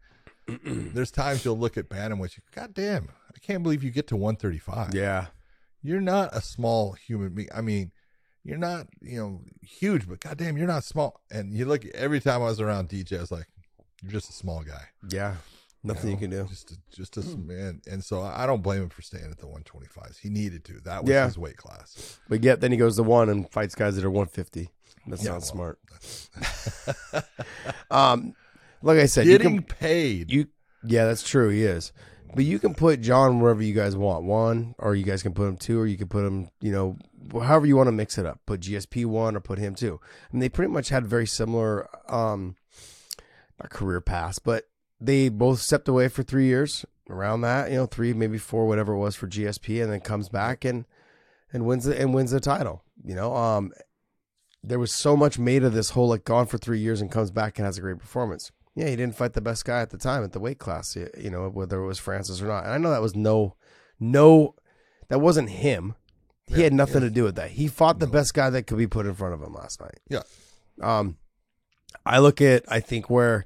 Speaker 2: <clears throat> there's times you'll look at Bantamweight. You, God damn, I can't believe you get to 135.
Speaker 3: Yeah.
Speaker 2: You're not a small human being. I mean, you're not you know huge, but goddamn, you're not small. And you look every time I was around DJ, I was like, you're just a small guy.
Speaker 3: Yeah. Nothing you,
Speaker 2: know?
Speaker 3: can do.
Speaker 2: Just a, just a man. And so I I don't blame him for staying at the 125s. He needed to. That was
Speaker 3: Yeah.
Speaker 2: his weight class.
Speaker 3: But yet then he goes to one and fights guys that are 150. That's
Speaker 2: Yeah,
Speaker 3: not
Speaker 2: well,
Speaker 3: smart. <laughs> <laughs> Um, like I said, you
Speaker 2: Getting
Speaker 3: can
Speaker 2: paid.
Speaker 3: you yeah, that's true. He is, but you can put Jon wherever you guys want. One, or you guys can put him two, or you can put him, you know, however you want to mix it up. Put GSP one or put him two. And they pretty much had very similar, um, not career paths, but they both stepped away for three years. Around that, you know, three maybe four, whatever it was for GSP, and then comes back and and wins the and wins the title. You know, um, there was so much made of this whole like gone for three years and comes back and has a great performance. Yeah, he didn't fight the best guy at the time at the weight class, you know, whether it was Francis or not. And I know that was no, no, that wasn't him. He had nothing to do with that. He fought the best guy that could be put in front of him last night.
Speaker 2: Yeah.
Speaker 3: Um, I look at I think where,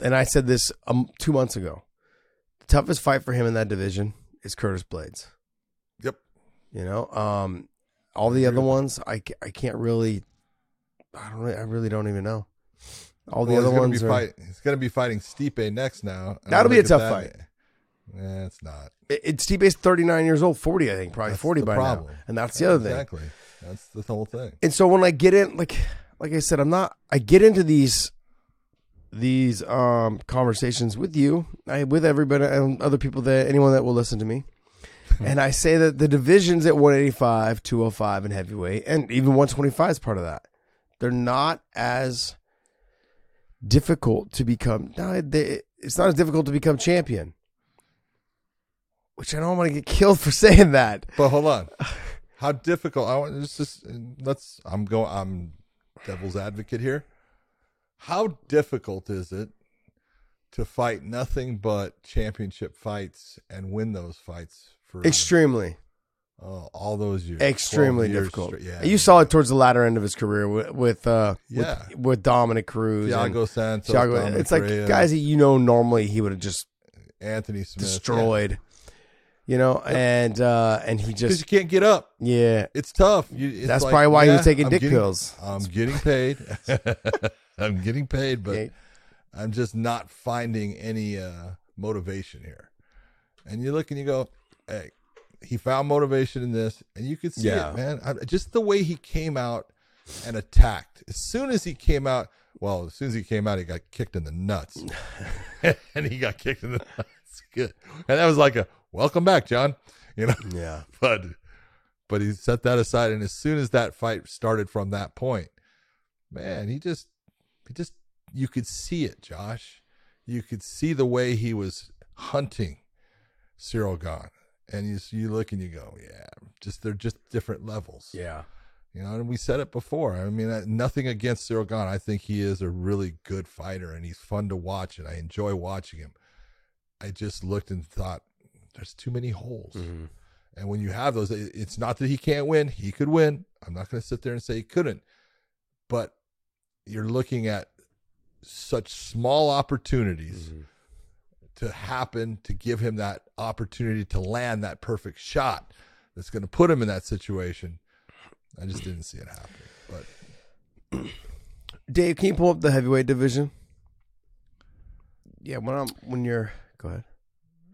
Speaker 3: and I said this um two months ago, the toughest fight for him in that division is Curtis Blaydes.
Speaker 2: Yep.
Speaker 3: You know, um, all the other ones, I, I can't really, I don't, really- I really don't even know. All the
Speaker 2: Well,
Speaker 3: other ones are.
Speaker 2: fight, He's going to be fighting Stipe next now.
Speaker 3: That'll be a tough
Speaker 2: that,
Speaker 3: fight.
Speaker 2: Yeah, it's not.
Speaker 3: It, it's Stipe's thirty nine years old, forty, I think, probably
Speaker 2: That's
Speaker 3: forty by
Speaker 2: problem.
Speaker 3: now, and that's the other thing.
Speaker 2: Exactly. That's the whole thing.
Speaker 3: And so when I get in, like, like I said, I'm not. I get into these, these um conversations with you, I with everybody and other people that anyone that will listen to me, <laughs> and I say that the divisions at 185, 205, and heavyweight, and even 125 is part of that. They're not as difficult to become. No, they, it's not as difficult to become champion. Which I don't want to get killed for <laughs> saying that.
Speaker 2: But hold on. <laughs> How difficult? I want just let's. I'm going. I'm devil's advocate here. How difficult is it to fight nothing but championship fights and win those fights for
Speaker 3: Extremely.
Speaker 2: oh, all those years?
Speaker 3: extremely
Speaker 2: years
Speaker 3: difficult.
Speaker 2: straight. Yeah,
Speaker 3: you saw it towards the latter end of his career with with uh,
Speaker 2: Yeah.
Speaker 3: with, with Dominick Cruz,
Speaker 2: Thiago Santos,
Speaker 3: Thiago.
Speaker 2: Dominick
Speaker 3: It's like guys that you know normally he would have just
Speaker 2: Anthony Smith
Speaker 3: destroyed, you know, and uh, and he
Speaker 2: because
Speaker 3: just
Speaker 2: you can't get up.
Speaker 3: yeah.
Speaker 2: It's tough. You, it's
Speaker 3: That's
Speaker 2: like,
Speaker 3: probably why he was taking
Speaker 2: I'm
Speaker 3: dick
Speaker 2: getting-
Speaker 3: pills.
Speaker 2: I'm getting paid. <laughs> <laughs> I'm getting paid, but
Speaker 3: Yeah.
Speaker 2: I'm just not finding any uh, motivation here. And you look and you go, hey, he found motivation in this, and you could see
Speaker 3: Yeah.
Speaker 2: it, man. I, just the way he came out and attacked. As soon as he came out, well, as soon as he came out, he got kicked in the nuts, <laughs> <laughs> and he got kicked in the nuts. Good, and that was like a welcome back, John. You know,
Speaker 3: Yeah. <laughs>
Speaker 2: but but he set that aside and as soon as that fight started from that point man he just he just you could see it josh you could see the way he was hunting Ciryl Gane and you you look and you go yeah just they're just different levels
Speaker 3: Yeah.
Speaker 2: you know and we said it before i mean nothing against Ciryl Gane i think he is a really good fighter and he's fun to watch and i enjoy watching him i just looked and thought there's too many holes
Speaker 3: Mm-hmm.
Speaker 2: and when you have those, it's not that he can't win. He could win. I'm not going to sit there and say he couldn't. But you're looking at such small opportunities to happen to give him that opportunity to land that perfect shot that's going to put him in that situation. I just didn't see it happen. But <clears throat>
Speaker 3: Dave, can you pull up the heavyweight division? Yeah, when I'm when you're go ahead.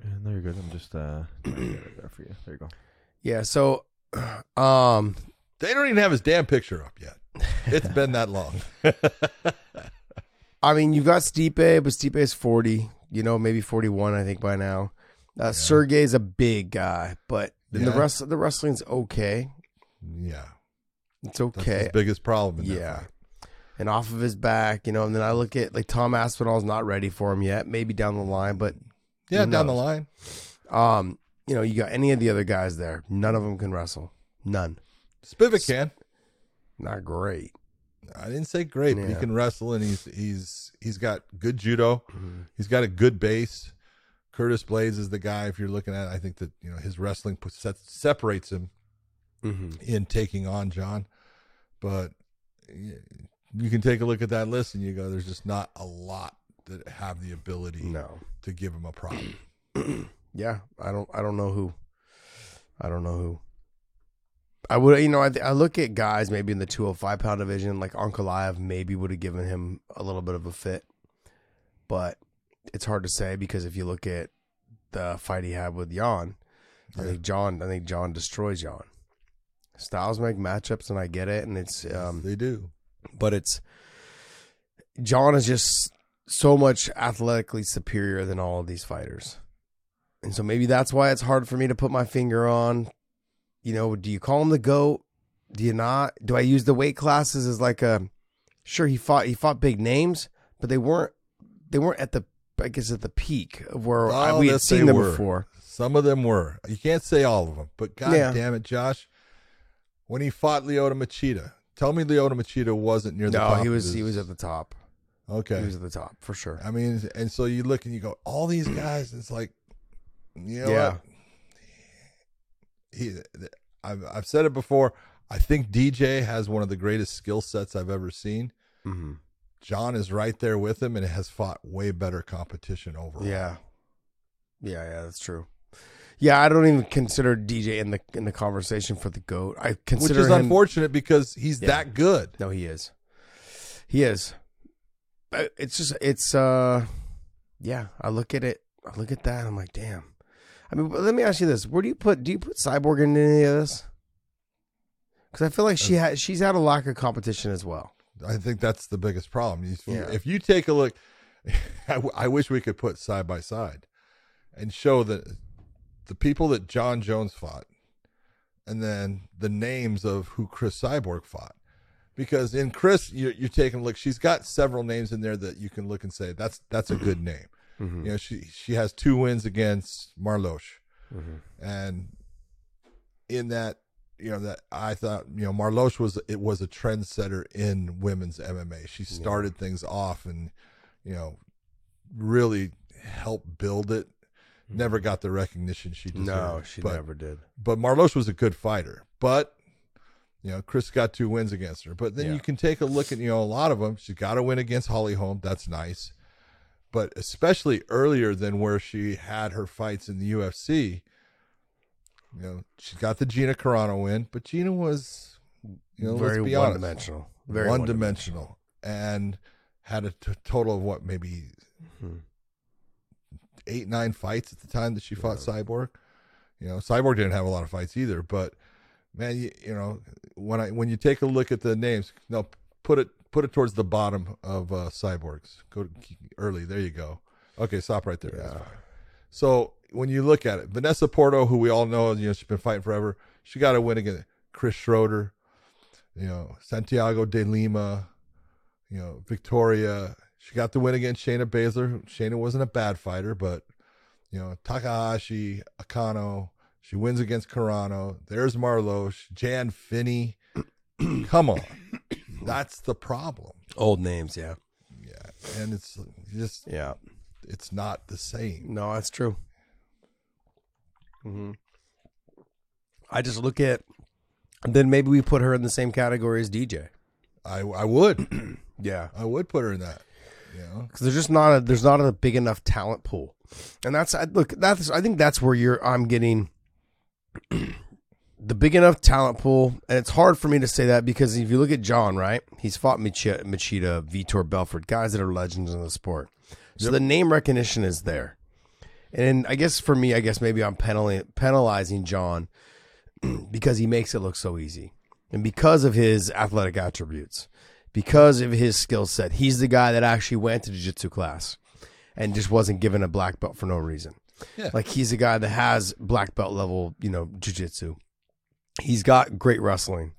Speaker 4: Yeah, no, you're good. I'm just uh, trying to get it there for you. There you go.
Speaker 3: Yeah, so <clears throat> um
Speaker 2: they don't even have his damn picture up yet. It's been that long. <laughs>
Speaker 3: I mean, you've got Stipe, but Stipe is 40, you know, maybe 41, I think, by now. Uh, Sergey's a big guy, but then the
Speaker 2: Yeah.
Speaker 3: rest the wrestling's okay.
Speaker 2: Yeah.
Speaker 3: It's
Speaker 2: That's
Speaker 3: okay.
Speaker 2: his biggest problem. In
Speaker 3: Yeah.
Speaker 2: fight.
Speaker 3: And off of his back, you know, and then I look at like Tom Aspinall's not ready for him yet, maybe down the line, but
Speaker 2: Yeah, down the line.
Speaker 3: Um, you know, you got any of the other guys there. None of them can wrestle. None.
Speaker 2: Spivak can.
Speaker 3: Not great.
Speaker 2: I didn't say great, but he can wrestle, and he's he's he's got good judo.
Speaker 3: Mm-hmm.
Speaker 2: He's got a good base. Curtis Blaydes is the guy. If you're looking at, it, I think that you know his wrestling puts, separates him
Speaker 3: Mm-hmm.
Speaker 2: in taking on Jon. But you can take a look at that list, and you go, "There's just not a lot that have the ability
Speaker 3: No.
Speaker 2: to give him a problem." <clears throat>
Speaker 3: Yeah, I don't. I don't know who. I don't know who. I would, you know, I, I look at guys maybe in the 205 pound division, like Ankalaev maybe would have given him a little bit of a fit, but it's hard to say because if you look at the fight he had with Jan, I think Jon, I think Jon destroys Jan. Styles make matchups, and I get it, and it's um,
Speaker 2: they do.
Speaker 3: but it's Jon is just so much athletically superior than all of these fighters. And so maybe that's why it's hard for me to put my finger on. You know, do you call him the goat? Do you not? Do I use the weight classes as like a sure he fought he fought big names, but they weren't they weren't at the I guess at the peak of where I, we had seen them
Speaker 2: were.
Speaker 3: before.
Speaker 2: Some of them were. You can't say all of them, but god
Speaker 3: Yeah.
Speaker 2: damn it, Josh. When he fought Lyoto Machida, tell me Lyoto Machida wasn't near the
Speaker 3: No,
Speaker 2: top.
Speaker 3: he was he was at the top.
Speaker 2: okay.
Speaker 3: He was at the top for sure.
Speaker 2: I mean, and so you look and you go, all these guys. It's like, you know,
Speaker 3: Yeah.
Speaker 2: what? He, I've I've said it before. I think DJ has one of the greatest skill sets I've ever seen.
Speaker 3: hmm
Speaker 2: Jon is right there with him and has fought way better competition overall.
Speaker 3: Yeah. Yeah, yeah, that's true. Yeah, I don't even consider DJ in the in the conversation for the goat. I consider which
Speaker 2: is
Speaker 3: him.
Speaker 2: unfortunate because he's
Speaker 3: Yeah.
Speaker 2: that good.
Speaker 3: No, he is. He is. It's just it's uh, yeah. I look at it. I look at that. I'm like, damn. Mean, but let me ask you this: Where do you put? Do you put Cyborg in any of this? Because I feel like she had she's had a lack of competition as well.
Speaker 2: I think that's the biggest problem. If you,
Speaker 3: Yeah.
Speaker 2: if you take a look, <laughs> I, w- I wish we could put side by side and show the the people that Jon Jones fought, and then the names of who Cris Cyborg fought. Because in Cris, you're, you're taking a look. She's got several names in there that you can look and say that's that's a good <clears throat> name.
Speaker 3: Mm-hmm.
Speaker 2: You know, she she has two wins against Marloes,
Speaker 3: Mm-hmm.
Speaker 2: and in that, you know, that I thought, you know, Marloes was it was a trendsetter in women's MMA. She started things off and, you know, really helped build it. Never got the recognition she deserved.
Speaker 3: No, she
Speaker 2: but,
Speaker 3: never did.
Speaker 2: But Marloes was a good fighter, but. You know, Cris got two wins against her, but then
Speaker 3: Yeah.
Speaker 2: you can take a look at you know a lot of them. She's got a win against Holly Holm, that's nice but especially earlier than where she had her fights in the UFC. You know, she got the Gina Carano win, but Gina was, you know,
Speaker 3: Very
Speaker 2: let's be
Speaker 3: one
Speaker 2: honest,
Speaker 3: dimensional. Very
Speaker 2: one
Speaker 3: one-dimensional.
Speaker 2: and had a t- total of what maybe
Speaker 3: Mhm.
Speaker 2: eight nine fights at the time that she fought Cyborg. You know, Cyborg didn't have a lot of fights either, but man, you, you know, when I when you take a look at the names, no, put it put it towards the bottom of uh, Cyborgs. Go early. There you go. Okay, stop right there. Fine. So when you look at it, Vanessa Porto, who we all know, you know, she's been fighting forever. She got a win against Chris Schroeder, you know, Santiago de Lima, you know, Victoria. She got the win against Shayna Baszler. Shayna wasn't a bad fighter, but you know, Takahashi, Akano. She wins against Carano. There's Marloes, Jan Finney. <clears throat> Come on, that's the problem.
Speaker 3: Old names, yeah,
Speaker 2: Yeah, and it's just
Speaker 3: yeah.
Speaker 2: it's not the same.
Speaker 3: No, that's true. hmm I just look at, then maybe we put her in the same category as DJ.
Speaker 2: I I would <clears throat>
Speaker 3: Yeah,
Speaker 2: I would put her in that. You know,
Speaker 3: because there's just not a there's not a big enough talent pool, and that's I look that's I think that's where you're I'm getting <clears throat> the big enough talent pool, and it's hard for me to say that because if you look at Jon, right, he's fought Machida, Machida Vitor Belfort, guys that are legends in the sport, so the name recognition is there, and I guess for me, I guess maybe I'm penalizing Jon <clears throat> because he makes it look so easy, and because of his athletic attributes because of his skill set. He's the guy that actually went to jiu-jitsu class and just wasn't given a black belt for no reason.
Speaker 2: Yeah.
Speaker 3: Like he's a guy that has black belt level, you know, jiu-jitsu. He's got great wrestling.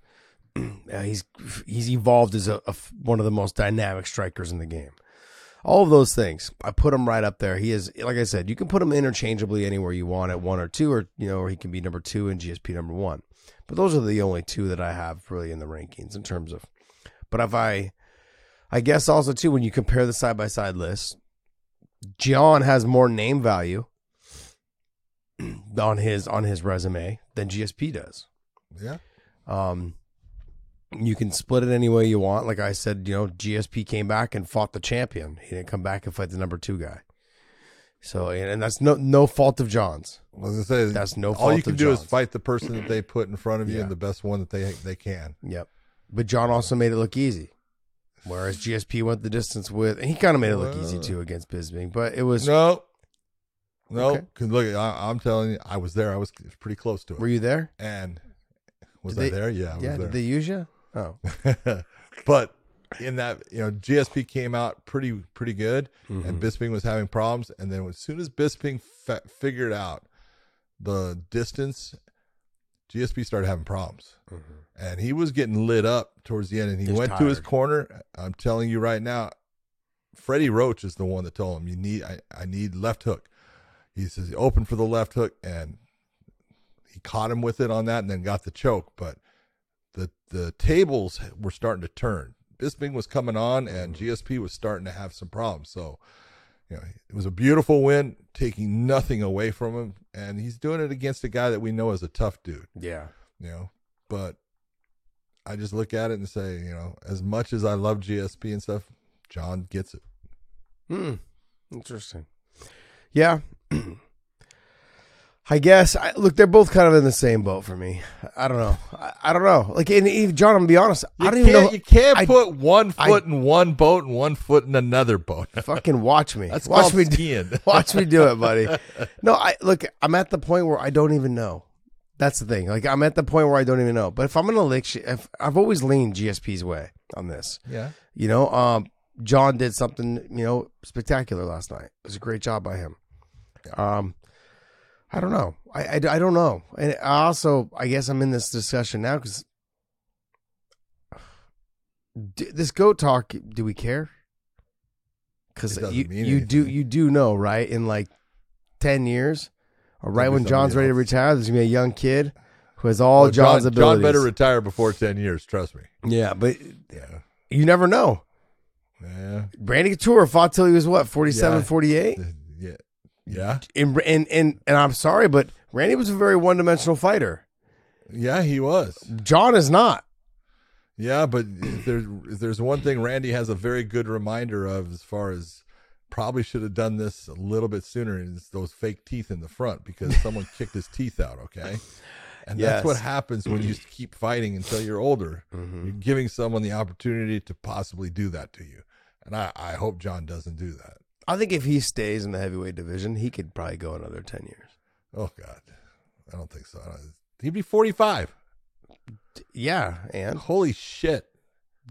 Speaker 3: <clears throat> Uh, he's he's evolved as a, a one of the most dynamic strikers in the game. all of those things. I put him right up there. He is, like I said, you can put him interchangeably anywhere you want at one or two, or you know, or he can be number two and GSP number one. But those are the only two that I have really in the rankings in terms of. But if I, I guess also too when you compare the side by side list, Jon has more name value <clears throat> on his on his resume than GSP does.
Speaker 2: Yeah.
Speaker 3: Um, you can split it any way you want. Like I said, you know, GSP came back and fought the champion. He didn't come back and fight the number two guy. So, and and that's no no fault of Jon's.
Speaker 2: I was gonna say
Speaker 3: That's no fault.
Speaker 2: all you can do is fight the person that they put in front of you
Speaker 3: Yeah.
Speaker 2: and the best one that they they can.
Speaker 3: Yep. But Jon also made it look easy. Whereas GSP went the distance with, and he kind of made it look easy too against Bisping. But it was,
Speaker 2: No, no.
Speaker 3: Okay.
Speaker 2: Look, I, I'm telling you, I was there. I was pretty close to it.
Speaker 3: were you there?
Speaker 2: and was
Speaker 3: Did
Speaker 2: I
Speaker 3: they-
Speaker 2: there? Yeah,
Speaker 3: Yeah.
Speaker 2: there.
Speaker 3: Did they use you? Oh, <laughs>
Speaker 2: but in that, you know, GSP came out pretty pretty good,
Speaker 3: Mm-hmm.
Speaker 2: and Bisping was having problems. And then as soon as Bisping fa- figured out the distance, GSP started having problems, and he was getting lit up towards the end. And he
Speaker 3: Mm-hmm. He was
Speaker 2: went to his corner. I'm telling you right now, Freddie Roach is the one that told him, "You need, I, I need left hook." He says open for the left hook, and he caught him with it on that, and then got the choke. But the the tables were starting to turn. Bisping was coming on, and GSP was starting to have some problems. So, you know, it was a beautiful win, taking nothing away from him, and he's doing it against a guy that we know is a tough dude.
Speaker 3: yeah.
Speaker 2: You know, but I just look at it and say, you know, as much as I love GSP and stuff, Jon gets it.
Speaker 3: Hmm. Interesting. Yeah. <clears throat> I guess. I, look, they're both kind of in the same boat for me. I don't know. I, I don't know. Like, and even John, I'm gonna be honest. I don't even know.
Speaker 2: you can't
Speaker 3: I-
Speaker 2: put one foot in one boat and one foot in another boat. <laughs>
Speaker 3: Fucking watch me.
Speaker 2: That's
Speaker 3: watch me. Do, <laughs> watch me do it, buddy. <laughs> No, I look. I'm at the point where I don't even know. That's the thing. Like, I'm at the point where I don't even know. But if I'm gonna lick, if I've always leaned GSP's way on this.
Speaker 2: yeah.
Speaker 3: You know, um, Jon did something, you know, spectacular last night. It was a great job by him. Um, I don't know. I, I, I don't know. And I also, I guess I'm in this discussion now because this goat talk, do we care? Because you, you do, you do know, right? In like 10 years, or right when John's ready to retire, there's going to be a young kid who has all
Speaker 2: Well,
Speaker 3: John's
Speaker 2: John,
Speaker 3: abilities.
Speaker 2: John better retire before 10 years, trust me.
Speaker 3: yeah, but
Speaker 2: Yeah.
Speaker 3: you never know.
Speaker 2: Yeah.
Speaker 3: Randy Couture fought till he was what 47,
Speaker 2: Yeah.
Speaker 3: 48?
Speaker 2: Yeah.
Speaker 3: And, and and and I'm sorry, but Randy was a very one dimensional fighter.
Speaker 2: Yeah, he was.
Speaker 3: Jon is not.
Speaker 2: Yeah, but if there's if there's one thing Randy has a very good reminder of as far as probably should have done this a little bit sooner is those fake teeth in the front because <laughs> someone kicked his teeth out, okay? And
Speaker 3: Yes.
Speaker 2: that's what happens when you <clears throat> keep fighting until you're older. Mm-hmm. You're giving someone the opportunity to possibly do that to you. And I, I hope Jon doesn't do that.
Speaker 3: I think if he stays in the heavyweight division, he could probably go another ten years.
Speaker 2: Oh God. I don't think so. He'd be 45.
Speaker 3: Yeah, and
Speaker 2: Holy shit.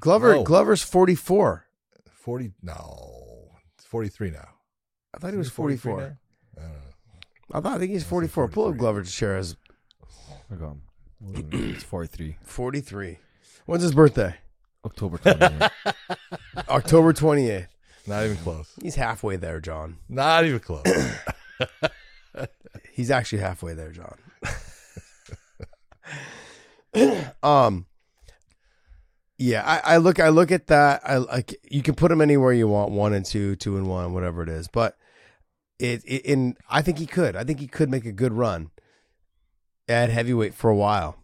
Speaker 3: Glover
Speaker 2: No.
Speaker 3: Glover's 44.
Speaker 2: 40 no. 43 now.
Speaker 3: I thought he was 44.
Speaker 2: I don't know.
Speaker 3: I thought I think he's 44. Pull up
Speaker 2: 43.
Speaker 3: Glover Teixeira
Speaker 4: Hold on. It's 43.
Speaker 3: 43. When's his birthday?
Speaker 4: October 28th. <laughs>
Speaker 3: October 28th.
Speaker 2: Not even close.
Speaker 3: He's halfway there, John.
Speaker 2: Not even close. <coughs> <laughs>
Speaker 3: He's actually halfway there, John. <coughs> um yeah, I, I look I look at that. I like you can put him anywhere you want, one and two, two and one, whatever it is. But it, it in I think he could. I think he could make a good run at heavyweight for a while.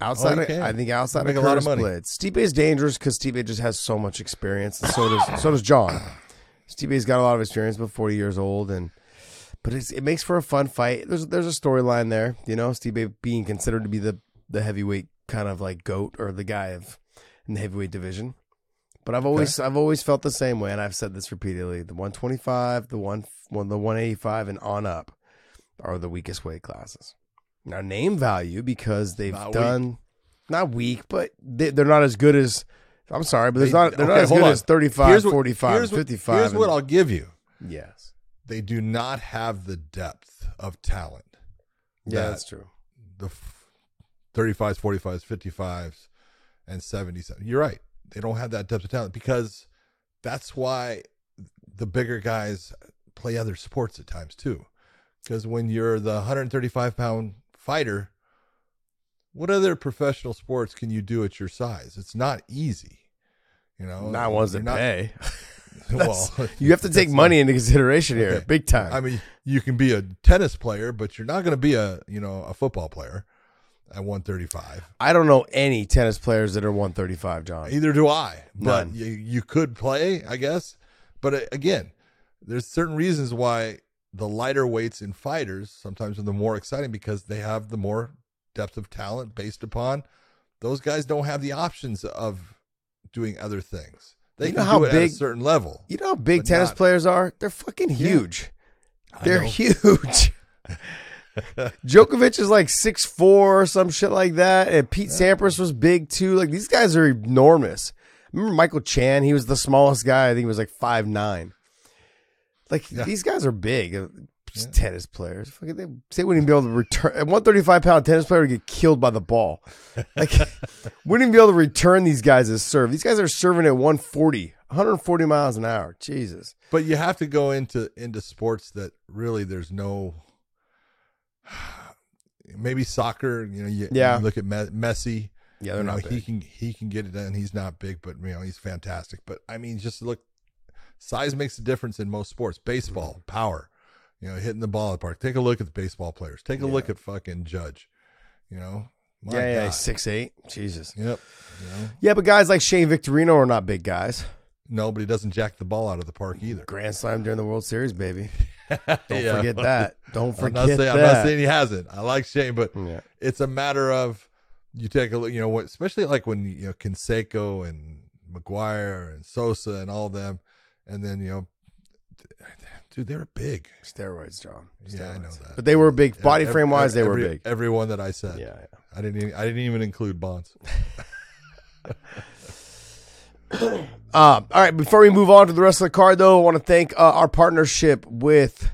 Speaker 3: Outside,
Speaker 2: Oh,
Speaker 3: of. I think outside
Speaker 2: Make
Speaker 3: of
Speaker 2: a lot of money.
Speaker 3: Blitz, Stipe is dangerous because Stipe just has so much experience, and so does so does John. Stipe's got a lot of experience, but forty years old, and but it's, it makes for a fun fight. There's there's a storyline there, you know. Stipe being considered to be the the heavyweight kind of like goat or the guy of in the heavyweight division. But I've always I've always felt the same way, and I've said this repeatedly: the 125, the one, one the 185, and on up are the weakest weight classes. Now name value because they've
Speaker 2: Not
Speaker 3: done not weak, but they, they're not as good as. I'm sorry, but there's not they're not as good
Speaker 2: on.
Speaker 3: as 35,
Speaker 2: Here's what-
Speaker 3: 45,
Speaker 2: here's what-
Speaker 3: 55.
Speaker 2: Here's what
Speaker 3: and-
Speaker 2: I'll give you.
Speaker 3: yes,
Speaker 2: They do not have the depth of talent.
Speaker 3: yeah,
Speaker 2: that
Speaker 3: that's true.
Speaker 2: The 35s, 45s, 55s, and 77. You're right. They don't have that depth of talent because that's why the bigger guys play other sports at times too. Because when you're the 135 pound fighter, what other professional sports can you do at your size? It's not easy. You know,
Speaker 3: Not ones that pay. <laughs> <laughs>
Speaker 2: well, <laughs>
Speaker 3: You have to take money into consideration here,
Speaker 2: Okay.
Speaker 3: big time.
Speaker 2: I mean, you can be a tennis player, but you're not going to be a you know a football player at 135.
Speaker 3: I don't know any tennis players that are 135, John.
Speaker 2: Either do I. But
Speaker 3: None.
Speaker 2: you, you could play, I guess. But uh, again, there's certain reasons why the lighter weights in fighters sometimes are the more exciting because they have the more depth of talent based upon those guys don't have the options of doing other things. They
Speaker 3: You
Speaker 2: can
Speaker 3: know how
Speaker 2: do it at
Speaker 3: big-
Speaker 2: a certain level.
Speaker 3: You know how big tennis
Speaker 2: not-
Speaker 3: players are? They're fucking huge.
Speaker 2: I
Speaker 3: They're huge. <laughs> <laughs> Djokovic is like six four or some shit like that, and Pete Sampras was big too. Like these guys are enormous. Remember Michael Chang? He was the smallest guy. I think he was like five nine. Like
Speaker 2: Yeah.
Speaker 3: these guys are big. Just Tennis players, Fucking they, they wouldn't even be able to return. A one thirty five pound tennis player would get killed by the ball. Like <laughs> wouldn't even be able to return these guys as serve. These guys are serving at 140, 140 miles an hour. Jesus.
Speaker 2: But you have to go into into sports that really there's no <sighs> maybe soccer, you know, you,
Speaker 3: Yeah.
Speaker 2: you look at Me- Messi,
Speaker 3: Yeah,
Speaker 2: you
Speaker 3: they're
Speaker 2: know,
Speaker 3: not
Speaker 2: he
Speaker 3: big.
Speaker 2: can he can get it done. He's not big, but you know, he's fantastic. But I mean, just look size makes a difference in most sports. Baseball, power, you know, hitting the ball at the park. Take a look at the baseball players. Take a look at fucking Judge. You know? My
Speaker 3: Yeah, yeah,
Speaker 2: God.
Speaker 3: six eight. Jesus.
Speaker 2: Yep. You know?
Speaker 3: Yeah, but guys like Shane Victorino are not big guys.
Speaker 2: No, but he doesn't jack the ball out of the park either.
Speaker 3: Grand slam during the World Series, baby. <laughs> Don't
Speaker 2: Yeah.
Speaker 3: forget that. Don't
Speaker 2: I'm
Speaker 3: forget
Speaker 2: saying,
Speaker 3: that.
Speaker 2: I'm not saying he hasn't. I like Shane, but
Speaker 3: Yeah.
Speaker 2: it's a matter of you take a look, you know, what, especially like when you know Canseco and McGwire and Sosa and all them, and then you know, dude, they were big.
Speaker 3: Steroids, John.
Speaker 2: Yeah, I know that.
Speaker 3: But they were big. Body
Speaker 2: Every-
Speaker 3: frame wise, they were big.
Speaker 2: Everyone that I said,
Speaker 3: Yeah, yeah.
Speaker 2: I didn't. Even, I didn't even include Bonds. <laughs>
Speaker 3: Uh, all right, before we move on to the rest of the card, though, I want to thank uh, our partnership with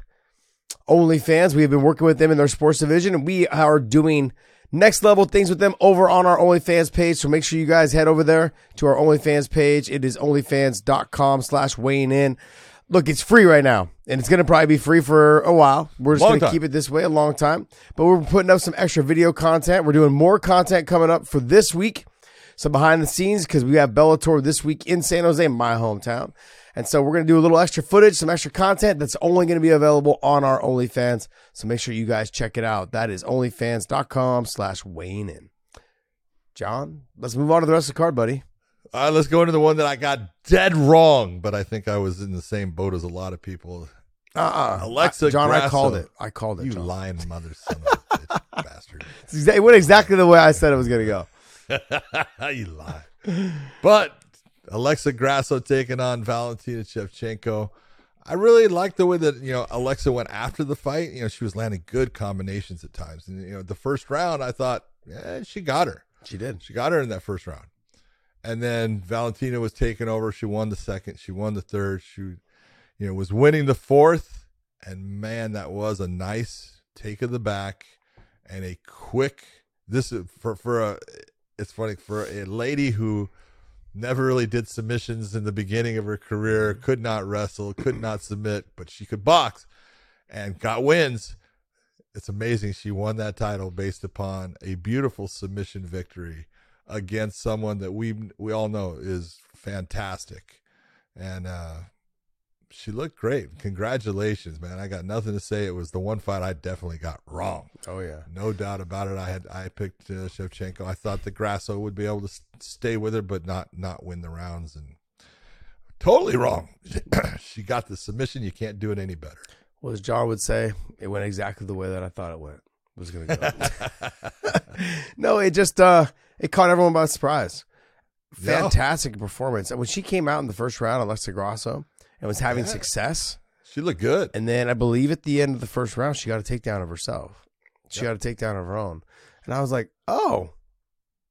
Speaker 3: OnlyFans. We have been working with them in their sports division, and we are doing next level things with them over on our OnlyFans page. So make sure you guys head over there to our OnlyFans page. It is onlyfans.com slash weighing in. Look, it's free right now, and it's going to probably be free for a while. We're just going to keep it this way a long time. But we're putting up some extra video content. We're doing more content coming up for this week some behind the scenes because we have Bellator this week in San Jose, my hometown. And so we're going to do a little extra footage, some extra content that's only going to be available on our OnlyFans. So make sure you guys check it out. That is onlyfans.com slash weighing in. John, let's move on to the rest of the card, buddy.
Speaker 2: All right, let's go into the one that I got dead wrong, but I think I was in the same boat as a lot of people.
Speaker 3: Uh-uh.
Speaker 2: Alexa
Speaker 3: John, I called it. I called it.
Speaker 2: You
Speaker 3: John.
Speaker 2: lying mother son of a <laughs> bitch, bastard.
Speaker 3: It's It went exactly the way I said it was going to go. <laughs>
Speaker 2: you lie. But Alexa Grasso taking on Valentina Shevchenko. I really like the way that you know Alexa went after the fight. You know, she was landing good combinations at times, and you know, the first round, I thought, yeah, she got her.
Speaker 3: She did.
Speaker 2: She got her in that first round. And then Valentina was taking over. She won the second. She won the third. She, you know, was winning the fourth. And man, that was a nice take of the back and a quick. This is for for a. It's funny for a lady who never really did submissions in the beginning of her career. Could not wrestle. Could not submit, but she could box, and got wins. It's amazing she won that title based upon a beautiful submission victory against someone that we we all know is fantastic, and uh, she looked great. Congratulations, man! I got nothing to say. It was the one fight I definitely got wrong,
Speaker 3: Oh, yeah.
Speaker 2: no doubt about it. I had I picked uh, Shevchenko. I thought the Grasso would be able to s- stay with her, but not not win the rounds, and totally wrong. <clears throat> she got the submission. You can't do it any better.
Speaker 3: Well, as John would say, it went exactly the way that I thought it went. Was going to go. <laughs> <laughs> no, it just uh it caught everyone by surprise. Fantastic performance. And when she came out in the first round, Alexa Grasso, and was having
Speaker 2: Yeah.
Speaker 3: success,
Speaker 2: She looked good.
Speaker 3: and then I believe at the end of the first round, she got a takedown of herself. She got a takedown of her own, and I was like, "Oh,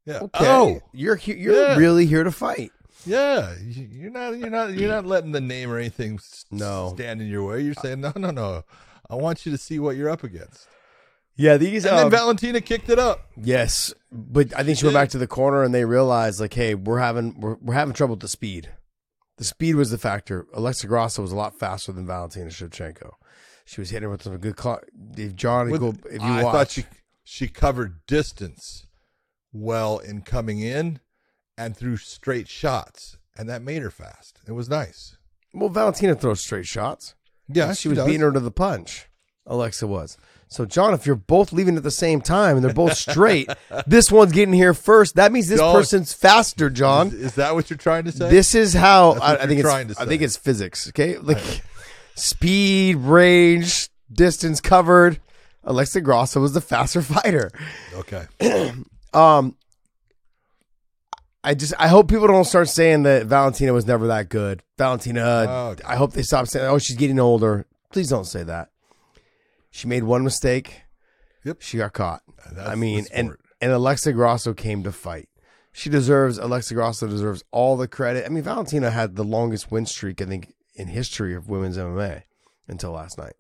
Speaker 2: Yeah.
Speaker 3: okay,
Speaker 2: Oh,
Speaker 3: you're you're
Speaker 2: Yeah.
Speaker 3: really here to fight."
Speaker 2: Yeah, you- you're not you're not you're not letting the name or anything
Speaker 3: No.
Speaker 2: stand in your way. You're saying no, no, no. I want you to see what you're up against.
Speaker 3: Yeah, these.
Speaker 2: And then um, Valentina kicked it up.
Speaker 3: yes, but I think she went back to the corner, and they realized like, "Hey, we're having we're, we're having trouble with the speed." The speed was the factor. Alexa Grasso was a lot faster than Valentina Shevchenko. She was hitting with some good clock. If John,
Speaker 2: With-
Speaker 3: go, if you
Speaker 2: I
Speaker 3: watch,
Speaker 2: thought she she covered distance well in coming in and threw straight shots, and that made her fast. It was nice.
Speaker 3: well, Valentina throws straight shots.
Speaker 2: Yeah,
Speaker 3: she was beating her to the punch. Alexa was. So, John, if you're both leaving at the same time and they're both straight, <laughs> this one's getting here first. That means this
Speaker 2: Don't-
Speaker 3: person's faster, John.
Speaker 2: Is, is that what you're trying to say?
Speaker 3: This is how I, I think it's.
Speaker 2: trying to
Speaker 3: I think it's physics. Okay, like speed, range, distance covered. Alexa Grasso was the faster fighter.
Speaker 2: okay. <clears throat>
Speaker 3: Um, I just I hope people don't start saying that Valentina was never that good. Valentina,
Speaker 2: Oh,
Speaker 3: I hope they stop saying, "Oh, she's getting older." Please don't say that. She made one mistake.
Speaker 2: Yep.
Speaker 3: She got caught.
Speaker 2: That's
Speaker 3: I
Speaker 2: the
Speaker 3: mean, and
Speaker 2: sport.
Speaker 3: and Alexa Grasso came to fight. She deserves Alexa Grasso deserves all the credit. I mean, Valentina had the longest win streak I think in history of women's MMA until last night.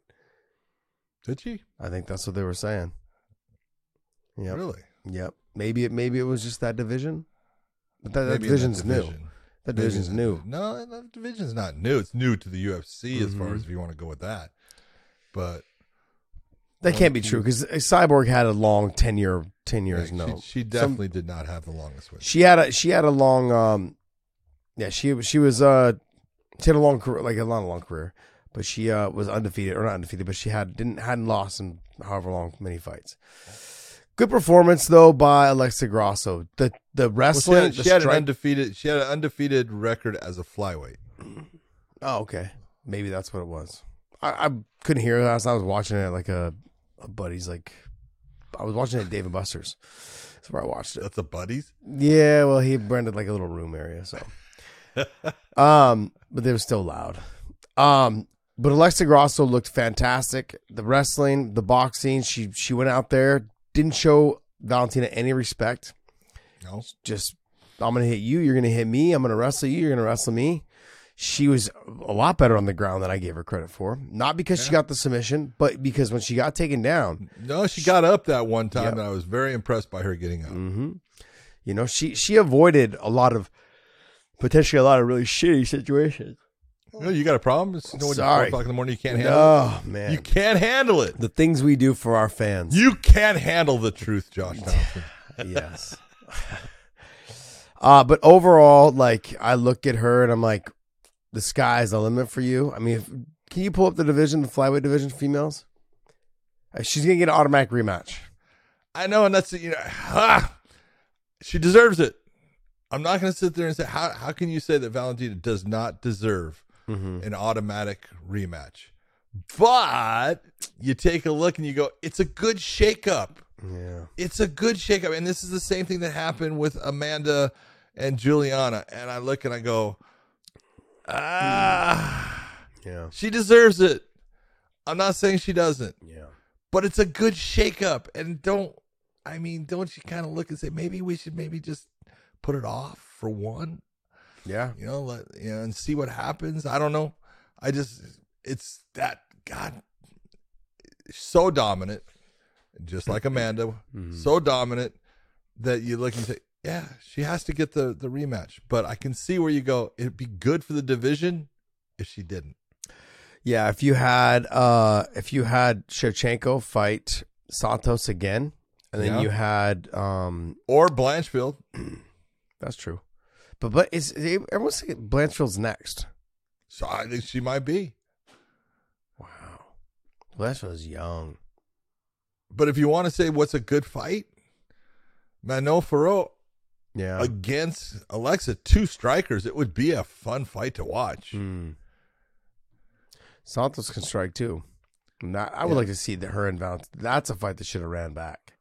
Speaker 2: Did she
Speaker 3: I think that's what they were saying. Yep.
Speaker 2: really?
Speaker 3: Yep. Maybe it maybe it was just that division. But that, that
Speaker 2: in that
Speaker 3: division's new.
Speaker 2: division.
Speaker 3: That
Speaker 2: Maybe
Speaker 3: division's new.
Speaker 2: No, that division's not new. It's new to the UFC as far
Speaker 3: Mhm.
Speaker 2: as if you want to go with that. But
Speaker 3: That can't be true because Cyborg had a long ten year ten years.
Speaker 2: yeah,
Speaker 3: no,
Speaker 2: she, she definitely did not have the longest win.
Speaker 3: she had a she had a long um, yeah she she was uh she had a long career like a a long career, but she uh was undefeated or not undefeated, but she had didn't hadn't lost in however long many fights. Good performance though by Alexa Grasso. The the
Speaker 2: Well, she
Speaker 3: wrestling.
Speaker 2: had,
Speaker 3: the
Speaker 2: she had an
Speaker 3: strike-
Speaker 2: undefeated. She had an undefeated record as a flyweight.
Speaker 3: Oh, okay. Maybe that's what it was. I, I couldn't hear it last. I was watching it like a, a buddy's like. I was watching it at Dave and Buster's. That's where I watched it.
Speaker 2: That's a buddies.
Speaker 3: Yeah, well, he rented like a little room area, so. <laughs> um, but they were still loud. Um, but Alexa Grasso looked fantastic. The wrestling, the boxing, she she went out there, didn't show Valentina any respect.
Speaker 2: No,
Speaker 3: Just I'm gonna hit you, you're gonna hit me. I'm gonna wrestle you, you're gonna wrestle me. She was a lot better on the ground than I gave her credit for. Not because she got the submission, but because when she got taken down,
Speaker 2: no, she got up that one time, and I was very impressed by her getting up.
Speaker 3: hmm You know, she she avoided a lot of potentially a lot of really shitty situations.
Speaker 2: No, you got a problem? It's, know,
Speaker 3: Sorry.
Speaker 2: o'clock in the morning, you can't handle
Speaker 3: Oh
Speaker 2: it.
Speaker 3: man,
Speaker 2: You can't handle it.
Speaker 3: the things we do for our fans.
Speaker 2: You can't handle the truth, Josh <laughs> Thompson.
Speaker 3: yes. <laughs> uh, but overall, like I look at her and I'm like, the sky's the limit for you. I mean, if, can you pull up the division, the flyweight division, females? Uh, She's gonna get an automatic rematch.
Speaker 2: I know, and that's you know, ah, she deserves it. I'm not going to sit there and say how how can you say that Valentina does not deserve
Speaker 3: Mm-hmm.
Speaker 2: an automatic rematch? But you take a look and you go, it's a good shakeup.
Speaker 3: Yeah.
Speaker 2: It's a good shakeup, and this is the same thing that happened with Amanda and Juliana. And I look and I go, ah,
Speaker 3: Yeah.
Speaker 2: she deserves it. I'm not saying she doesn't
Speaker 3: Yeah.
Speaker 2: but it's a good shakeup. And don't, I mean, don't you kind of look and say maybe we should maybe just put it off for one,
Speaker 3: Yeah.
Speaker 2: you know, let you know, and see what happens. I don't know. I just, it's that God, so dominant, just like Amanda, so dominant that you look and say, yeah, she has to get the the rematch. But I can see where you go. It'd be good for the division if she didn't.
Speaker 3: Yeah, if you had uh if you had Shevchenko fight Santos again, and then
Speaker 2: Yeah.
Speaker 3: you had um
Speaker 2: Or Blanchfield. <clears throat>
Speaker 3: that's true. But but is everyone's thinking Blanchfield's next.
Speaker 2: So I think she might be.
Speaker 3: Wow. Blanchfield's young.
Speaker 2: But if you want to say what's a good fight, Manon Fiorot
Speaker 3: Yeah.
Speaker 2: against Alexa, two strikers, it would be a fun fight to watch.
Speaker 3: Hmm. Santos can strike too. That, I would
Speaker 2: Yeah.
Speaker 3: like to see that her and Valent. That's a fight that should have ran back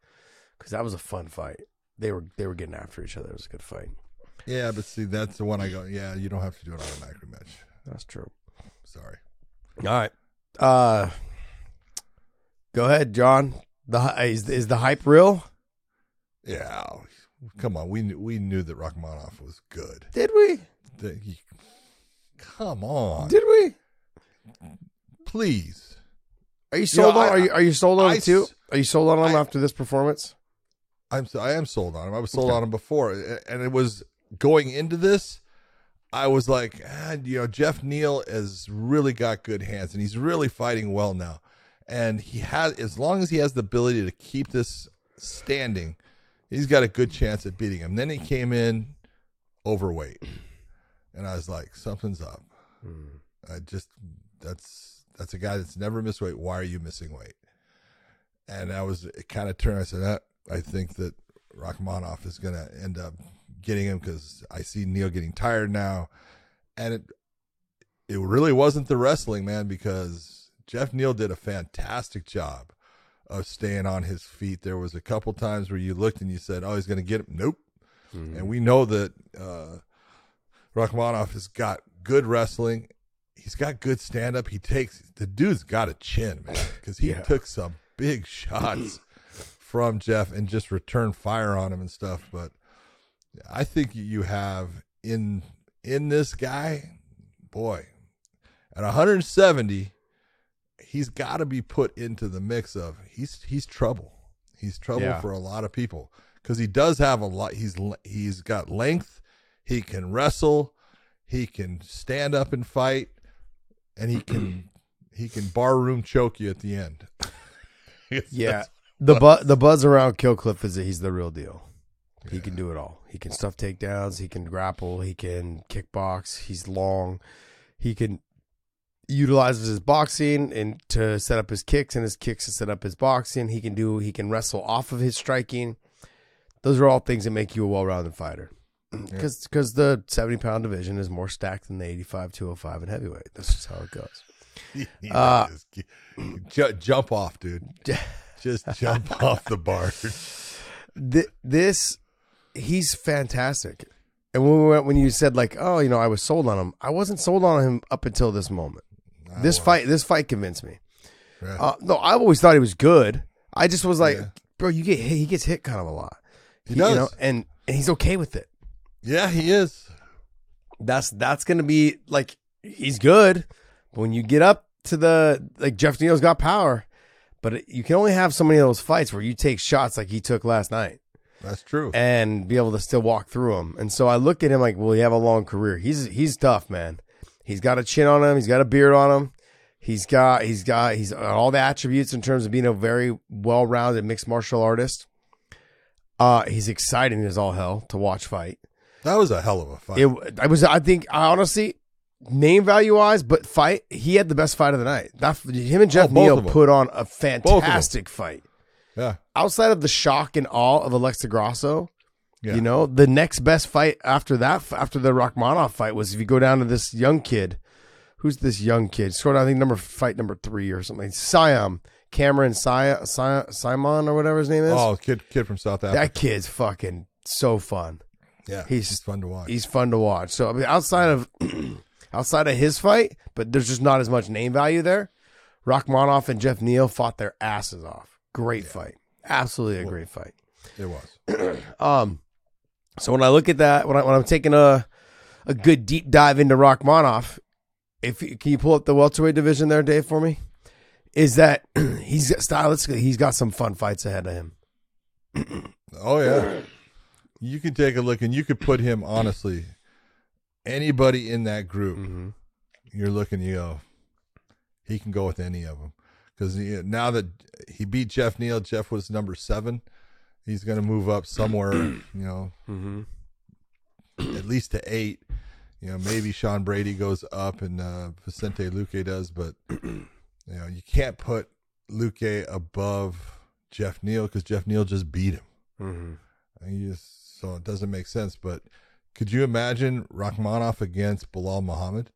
Speaker 3: because that was a fun fight. They were they were getting after each other. It was a good fight.
Speaker 2: Yeah, but see, that's the one I go, yeah, you don't have to do it an automatic rematch.
Speaker 3: That's true.
Speaker 2: Sorry.
Speaker 3: All right. Uh, go ahead, John. The is is the hype real?
Speaker 2: Yeah. Come on. We knew, we knew that Rakhmonov was good.
Speaker 3: Did we?
Speaker 2: That he- come on.
Speaker 3: Did we?
Speaker 2: Please.
Speaker 3: Are you sold
Speaker 2: Yeah,
Speaker 3: on?
Speaker 2: I-
Speaker 3: are you are you sold on
Speaker 2: I
Speaker 3: it too? Are you sold on him
Speaker 2: I-
Speaker 3: after this performance?
Speaker 2: I'm I am sold on him. I was sold
Speaker 3: Okay.
Speaker 2: on him before, and it was going into this. I was like, ah, you know, Jeff Neal has really got good hands and he's really fighting well now. And he has, as long as he has the ability to keep this standing, he's got a good chance at beating him. Then he came in overweight, and I was like, something's up. I just that's that's a guy that's never missed weight. Why are you missing weight? And I was it kind of turned. I said, ah, I think that Rakhmonov is going to end up getting him because I see Neal getting tired now, and it it really wasn't the wrestling man because Jeff Neal did a fantastic job of staying on his feet. There was a couple times where you looked and you said, "Oh, he's going to get him." Nope. And we know that uh, Rakhmonov has got good wrestling. He's got good stand up. He takes the dude's got a chin, man, because he
Speaker 3: Yeah.
Speaker 2: took some big shots <clears throat> from Jeff and just returned fire on him and stuff. But I think you have in in this guy, boy, at 170, he's got to be put into the mix of he's he's trouble. He's trouble
Speaker 3: Yeah.
Speaker 2: for a lot of people because he does have a lot. He's he's got length. He can wrestle. He can stand up and fight, and he can <clears throat> he can barroom choke you at the end. <laughs>
Speaker 3: Yeah. The bu- the buzz around Killcliff is that he's the real deal. He can do it all. He can stuff takedowns. He can grapple. He can kickbox. He's long. He can utilizes his boxing and to set up his kicks and his kicks to set up his boxing. He can do. He can wrestle off of his striking. Those are all things that make you a well-rounded fighter. Because because the seventy pound division is more stacked than the 85, 205, and heavyweight. That's just how it goes. <laughs> Uh,
Speaker 2: Just jump off, dude. <laughs> Just jump <laughs> off the bar.
Speaker 3: Th- this he's fantastic. And when we went, when you said like, oh, you know, I was sold on him, I wasn't sold on him up until this moment. This fight, this fight convinced me. Uh, no, I always thought he was good. I just was like,
Speaker 2: Yeah.
Speaker 3: bro, you get hit, he gets hit kind of a lot.
Speaker 2: He
Speaker 3: You
Speaker 2: does.
Speaker 3: know, and and he's okay with it.
Speaker 2: Yeah, he is.
Speaker 3: That's that's gonna be like he's good. But when you get up to the like Jeff Neal's got power, but it, you can only have so many of those fights where you take shots like he took last night.
Speaker 2: That's true.
Speaker 3: and be able to still walk through them. And so I look at him like, will he have a long career? He's he's tough, man. He's got a chin on him. He's got a beard on him. He's got he's got he's got all the attributes in terms of being a very well-rounded mixed martial artist. Uh, he's exciting as all hell to watch fight.
Speaker 2: That was a hell of a fight.
Speaker 3: It I was I think I honestly name value wise, but fight he had the best fight of the night. That him and Jeff
Speaker 2: Oh,
Speaker 3: Neal put on a fantastic fight.
Speaker 2: yeah.
Speaker 3: Outside of the shock and awe of Alexa Grasso,
Speaker 2: Yeah.
Speaker 3: you know, the next best fight after that, after the Rakhmonov fight, was if you go down to this young kid. Who's this young kid? Down, I think number fight number three or something. Siam, Cameron Siam, Simon or whatever his name is.
Speaker 2: Oh, kid, kid from South Africa.
Speaker 3: that kid's fucking so fun.
Speaker 2: yeah,
Speaker 3: he's-
Speaker 2: he's fun to watch.
Speaker 3: He's fun to watch. So I mean, outside of <clears throat> outside of his fight, but there's just not as much name value there. Rakhmonov and Jeff Neal fought their asses off. Great fight, absolutely a great fight.
Speaker 2: it was. <clears throat>
Speaker 3: Um, so when I look at that, when, I, when I'm taking a a good deep dive into Rakhmonov, if can you pull up the welterweight division there, Dave, for me? Is that <clears throat> he's stylistically he's got some fun fights ahead of him. <clears throat>
Speaker 2: Oh yeah. You can take a look, and you could put him honestly. Anybody in that group,
Speaker 3: Mm-hmm.
Speaker 2: you're looking. You go, he can go with any of them because now that he beat Jeff Neal, Jeff was number seven. He's going to move up somewhere. <clears throat> you know,
Speaker 3: Mm-hmm.
Speaker 2: at least to eight. You know, maybe Sean Brady goes up and uh, Vicente Luque does, but <clears throat> you know, you can't put Luque above Jeff Neal because Jeff Neal just beat him.
Speaker 3: Mm-hmm.
Speaker 2: And you just, so it doesn't make sense. But could you imagine Rakhmonov against Belal Muhammad?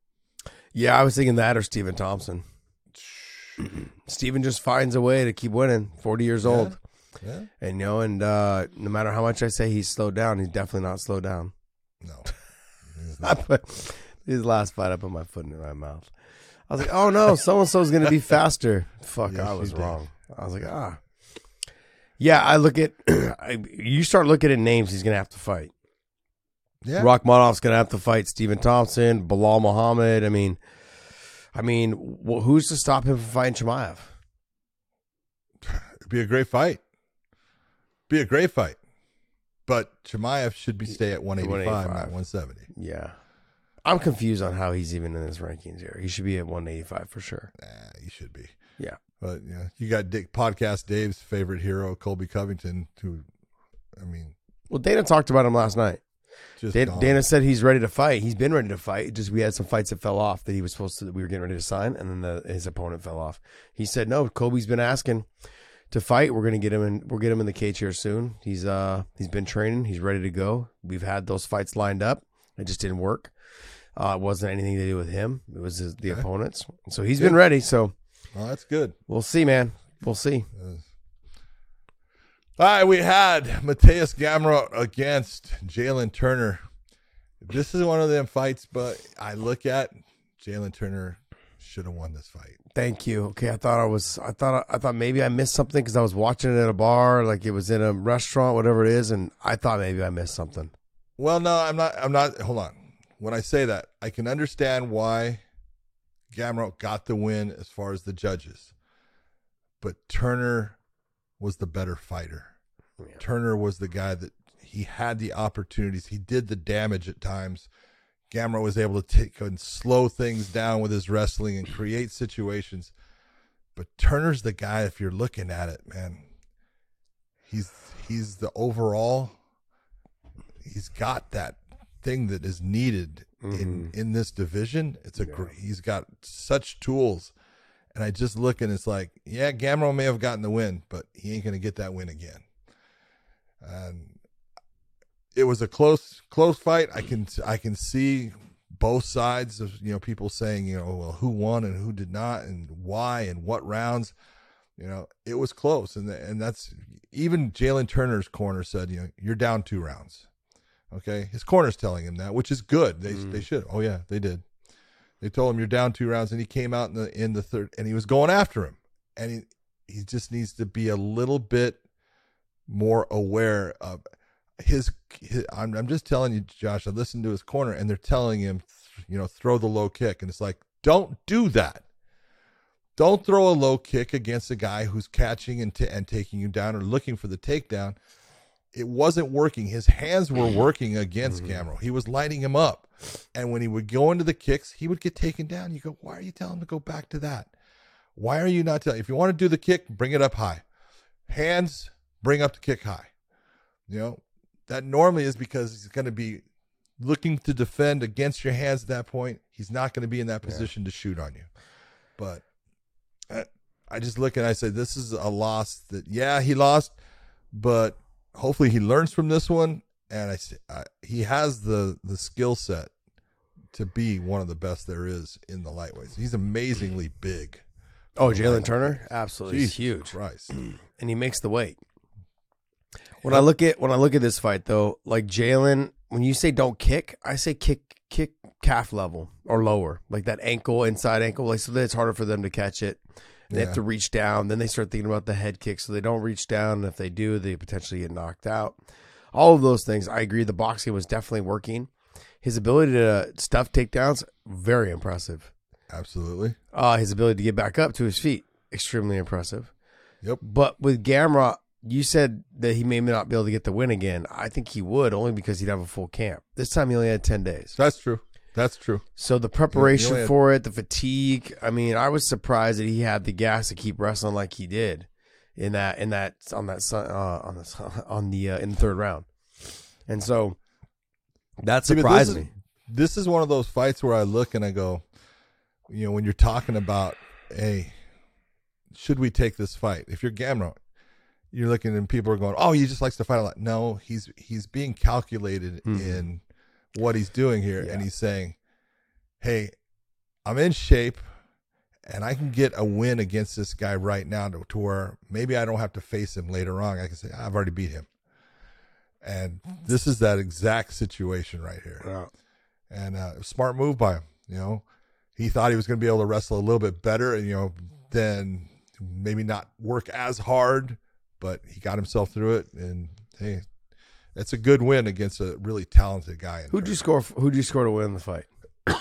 Speaker 3: Yeah, I was thinking that or Stephen Thompson. <clears throat> Stephen just finds a way to keep winning. Forty years old,
Speaker 2: Yeah,
Speaker 3: and you know, and uh, no matter how much I say he's slowed down, he's definitely not slowed down.
Speaker 2: no, <laughs>
Speaker 3: I put his last fight. I put my foot in my mouth. I was like, "Oh no, so and so's gonna be faster." Fuck,
Speaker 2: Yes,
Speaker 3: I was wrong. I was like, "Ah, yeah." I look at <clears throat> you start looking at names he's gonna have to fight.
Speaker 2: yeah.
Speaker 3: Rakhmonov's gonna have to fight Stephen Thompson, Belal Muhammad. I mean, I mean, wh- who's to stop him from fighting Chimaev? <laughs>
Speaker 2: It'd be a great fight. Be a great fight. But Chimaev should be stay at 185, not
Speaker 3: 185.
Speaker 2: 170.
Speaker 3: Yeah, I'm confused on how he's even in his rankings here. He should be at 185 for sure.
Speaker 2: Nah, he should be.
Speaker 3: Yeah.
Speaker 2: But yeah, you got Dick podcast Dave's favorite hero, Colby Covington, who, I mean,
Speaker 3: Well, Dana talked about him last night.
Speaker 2: just
Speaker 3: Dana. Dana said he's ready to fight. He's been ready to fight. Just we had some fights that fell off that he was supposed to. We were getting ready to sign, and then the, his opponent fell off. He said no. Colby's been asking to fight. We're gonna get him in. We'll get him in the cage here soon. He's uh he's been training. He's ready to go. We've had those fights lined up. It just didn't work. Uh, it wasn't anything to do with him. It was his, the
Speaker 2: Okay.
Speaker 3: opponents. So he's been ready. So
Speaker 2: Well, that's good.
Speaker 3: we'll see, man. We'll see.
Speaker 2: All right, we had Mateusz Gamrot against Jalin Turner. This is one of them fights, but I look at Jalin Turner should have won this fight.
Speaker 3: Thank you. Okay, I thought I was. I thought. I thought maybe I missed something because I was watching it at a bar, like it was in a restaurant, whatever it is, and I thought maybe I missed something.
Speaker 2: Well, no, I'm not. I'm not. Hold on. When I say that, I can understand why Gamrot got the win as far as the judges, but Turner was the better fighter. Turner was the guy that he had the opportunities. He did the damage at times. Gamrot was able to take and slow things down with his wrestling and create situations. But Turner's the guy. If you're looking at it, man, he's he's the overall. He's got that thing that is needed in mm-hmm. in this division. It's a gr he's got such tools, and I just look and it's like, yeah, Gamrot may have gotten the win, but he ain't gonna get that win again. And it was a close close fight. I can I can see both sides of you know people saying you know well who won and who did not and why and what rounds. You know it was close and and that's even Jalin Turner's corner said you know you're down two rounds. Okay, his corner's telling him that, which is good. They mm. they should. Oh yeah, they did. They told him you're down two rounds, and he came out in the in the third, and he was going after him, and he he just needs to be a little bit more aware of his. his I'm I'm just telling you, Josh. I listened to his corner, and they're telling him, you know, throw the low kick, and it's like, don't do that. Don't throw a low kick against a guy who's catching and, t- and taking you down or looking for the takedown. It wasn't working. His hands were mm-hmm. working against mm-hmm. Gamrot. He was lighting him up. And when he would go into the kicks, he would get taken down. You go, why are you telling him to go back to that? Why are you not telling? If you want to do the kick, bring it up high. Hands, bring up the kick high. You know, that normally is because he's going to be looking to defend against your hands at that point. He's not going to be in that position to shoot on you. But I, I just look and I say, this is a loss that, yeah, he lost, but hopefully he learns from this one. And I, say- I he has the the skill set to be one of the best there is in the lightweights. He's amazingly big.
Speaker 3: Oh, Jalin Turner, absolutely, he's huge,
Speaker 2: Christ. <clears throat>
Speaker 3: and he makes the weight. When I look at when I look at this fight, though, like Jalin, when you say don't kick, I say kick kick calf level or lower, like that ankle inside ankle, like so that it's harder for them to catch it. They
Speaker 2: Yeah.
Speaker 3: have to reach down. Then they start thinking about the head kick, so they don't reach down. And if they do, they potentially get knocked out. All of those things, I agree. The boxing was definitely working. His ability to stuff takedowns, very impressive.
Speaker 2: Absolutely.
Speaker 3: Uh, his ability to get back up to his feet, extremely impressive.
Speaker 2: Yep.
Speaker 3: But with Gamrot, you said that he may not be able to get the win again. I think he would, only because he'd have a full camp. This time he only had 10 days.
Speaker 2: That's true. That's true.
Speaker 3: So the preparation
Speaker 2: had-
Speaker 3: for it, the fatigue. I mean, I was surprised that he had the gas to keep wrestling like he did in that in that on that uh, on the <laughs> on the uh, in the third round. And so that
Speaker 2: See,
Speaker 3: surprised
Speaker 2: this is,
Speaker 3: me.
Speaker 2: This is one of those fights where I look and I go, you know, when you're talking about, hey, should we take this fight? If you're Gamrot, you're looking and people are going, oh, he just likes to fight a lot. No, he's he's being calculated in what he's doing here, and he's saying, hey, I'm in shape. And I can get a win against this guy right now to, to where maybe I don't have to face him later on. I can say, I've already beat him. And this is that exact situation right here. And uh, smart move by him. You know, he thought he was going to be able to wrestle a little bit better, and you know, then maybe not work as hard, but he got himself through it. And hey, that's a good win against a really talented guy.
Speaker 3: Who'd
Speaker 2: there.
Speaker 3: you score? Who'd you score to win the fight? <coughs>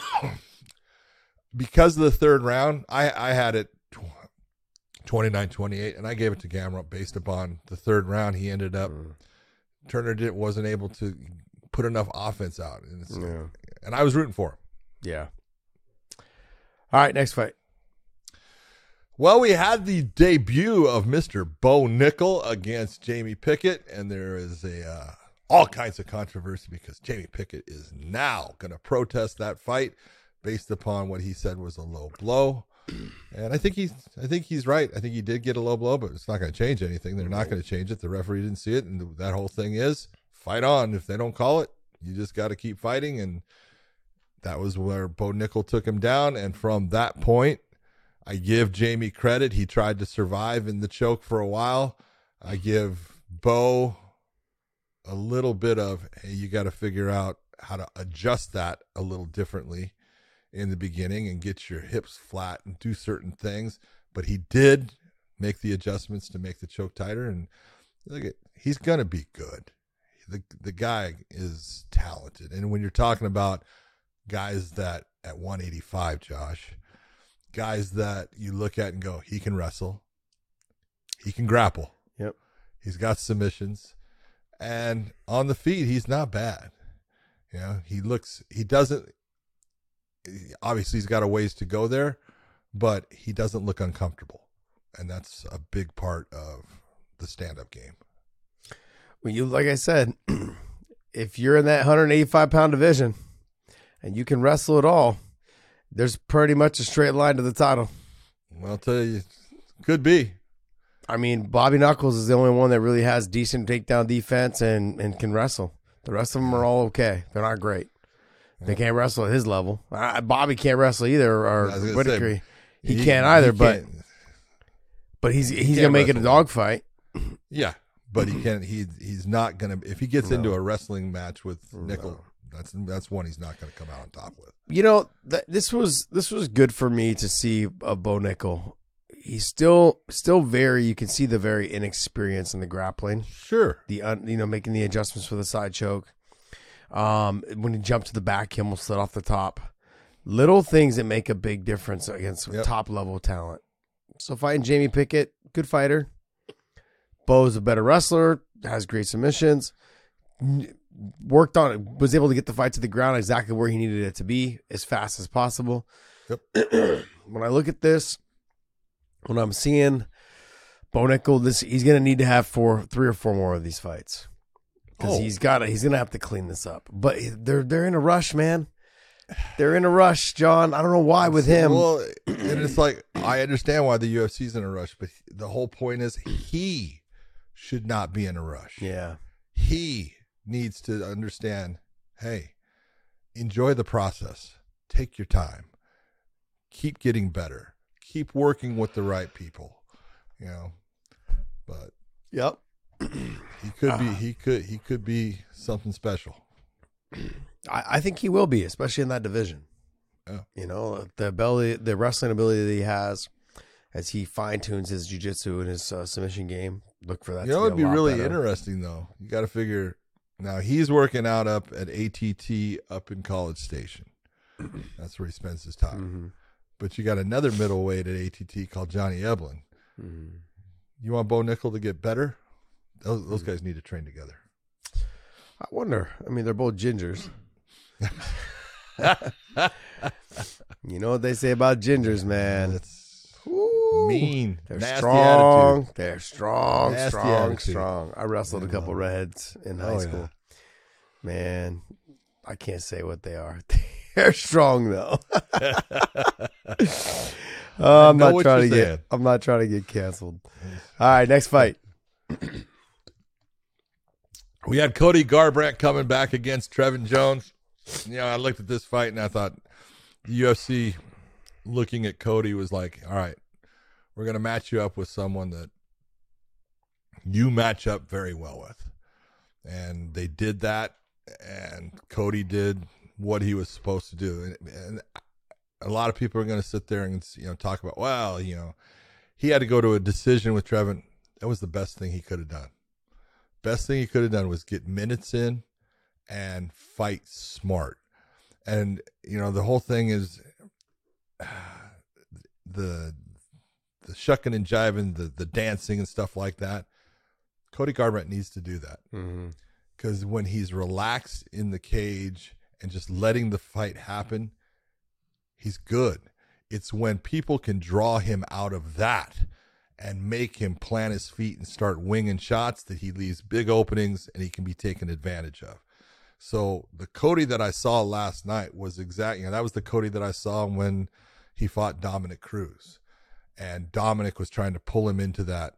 Speaker 2: because of the third round, I I had it 29-28, and I gave it to Gamrot based upon the third round. He ended up mm. Turner didn't wasn't able to put enough offense out, and, it's,
Speaker 3: Yeah.
Speaker 2: and I was rooting for him.
Speaker 3: Yeah. All right, next fight.
Speaker 2: Well, we had the debut of Mr. Bo Nickal against Jamie Pickett, and there is a uh, all kinds of controversy because Jamie Pickett is now going to protest that fight based upon what he said was a low blow. <clears throat> And I think he's I think he's right. I think he did get a low blow, but it's not going to change anything. They're not going to change it. The referee didn't see it, and that whole thing is fight on. If they don't call it, you just got to keep fighting. And that was where Bo Nickal took him down. And from that point, I give Jamie credit. He tried to survive in the choke for a while. I give Bo a little bit of hey, you got to figure out how to adjust that a little differently in the beginning and get your hips flat and do certain things. But he did make the adjustments to make the choke tighter, and look at he's gonna be good. The the guy is talented, and when you're talking about guys that at 185, Josh, guys that you look at and go, he can wrestle, he can grapple,
Speaker 3: Yep.
Speaker 2: he's got submissions, and on the feet he's not bad. You know, he looks he doesn't obviously he's got a ways to go there, but he doesn't look uncomfortable. And that's a big part of the stand up game.
Speaker 3: Well, you like I said, <clears throat> if you're in that 185 pound division and you can wrestle at all, there's pretty much a straight line to the title.
Speaker 2: Well, I'll tell you, could be.
Speaker 3: I mean, Bobby Knuckles is the only one that really has decent takedown defense and, and can wrestle. The rest of them are all okay. They're not great. They can't wrestle at his level. Uh, Bobby can't wrestle either, or
Speaker 2: I
Speaker 3: Whittaker.
Speaker 2: say,
Speaker 3: he, can't either. but
Speaker 2: can't-
Speaker 3: but he's he's
Speaker 2: can't
Speaker 3: gonna make it a dogfight.
Speaker 2: yeah, but he can't. He he's not gonna. If he gets into a wrestling match with Nickal, that's that's one he's not gonna come out on top with.
Speaker 3: you know th- this was this was good for me to see a Bo Nickal. He's still still very. You can see the very inexperience in the grappling.
Speaker 2: Sure.
Speaker 3: The un, you know making the adjustments for the side choke. Um, when he jumped to the back, he almost slid off the top. Little things that make a big difference against
Speaker 2: Yep.
Speaker 3: top level talent. So fighting Jamie Pickett, good fighter. Bo's a better wrestler, has great submissions. Worked on it, was able to get the fight to the ground exactly where he needed it to be as fast as possible.
Speaker 2: Yep. <clears throat>
Speaker 3: when I look at this, when I'm seeing Bo Nickal, this he's gonna need to have four, three or four more of these fights because
Speaker 2: Oh.
Speaker 3: he's got to. He's gonna have to clean this up. But they're they're in a rush, man. They're in a rush, John. I don't know why with him.
Speaker 2: Well, and it's like I understand why the UFC's in a rush, but the whole point is he should not be in a rush.
Speaker 3: yeah,
Speaker 2: He needs to understand, hey, enjoy the process. Take your time. Keep getting better. Keep working with the right people. You know. But
Speaker 3: yep.
Speaker 2: he could be he could he could be something special.
Speaker 3: I, I think he will be, especially in that division.
Speaker 2: Yeah.
Speaker 3: You know, the ability, the wrestling ability that he has, as he fine tunes his jujitsu and his uh, submission game. Look for that.
Speaker 2: You know, it'd be
Speaker 3: lot
Speaker 2: really
Speaker 3: better.
Speaker 2: interesting though. You got to figure now he's working out up at ATT up in College Station. <clears throat> That's where he spends his time.
Speaker 3: Mm-hmm.
Speaker 2: But you got another middleweight at ATT called Johnny Eblen.
Speaker 3: Mm-hmm.
Speaker 2: You want Bo Nickal to get better? Those, those guys need to train together.
Speaker 3: I wonder. I mean, they're both gingers. <laughs> <laughs> you know what they say about gingers, man?
Speaker 2: That's
Speaker 3: Ooh.
Speaker 2: mean.
Speaker 3: They're
Speaker 2: nasty
Speaker 3: strong.
Speaker 2: attitude.
Speaker 3: They're strong,
Speaker 2: Nasty
Speaker 3: strong,
Speaker 2: attitude.
Speaker 3: strong. I wrestled a
Speaker 2: I
Speaker 3: couple
Speaker 2: love
Speaker 3: redheads in high
Speaker 2: Oh,
Speaker 3: school. Man, I can't say what they are. <laughs> They're strong though. <laughs> Oh, I'm not trying to get.
Speaker 2: saying.
Speaker 3: I'm not trying to get canceled. All right, next fight. <clears throat>
Speaker 2: We had Cody Garbrandt coming back against Trevin Jones. You know, I looked at this fight and I thought the UFC looking at Cody was like, all right, we're going to match you up with someone that you match up very well with. And they did that, and Cody did what he was supposed to do. And, and a lot of people are going to sit there and you know talk about, well, you know, he had to go to a decision with Trevin. That was the best thing he could have done. Best thing he could have done was get minutes in and fight smart. And you know, the whole thing is <sighs> the the shucking and jiving, the the dancing and stuff like that. Cody Garbrandt needs to do that
Speaker 3: Mm-hmm.
Speaker 2: because when he's relaxed in the cage and just letting the fight happen, He's good. It's when people can draw him out of that and make him plant his feet and start winging shots that he leaves big openings and he can be taken advantage of. So the Cody that I saw last night was exactly you know, that was the Cody that I saw when he fought Dominick Cruz. And Dominick was trying to pull him into that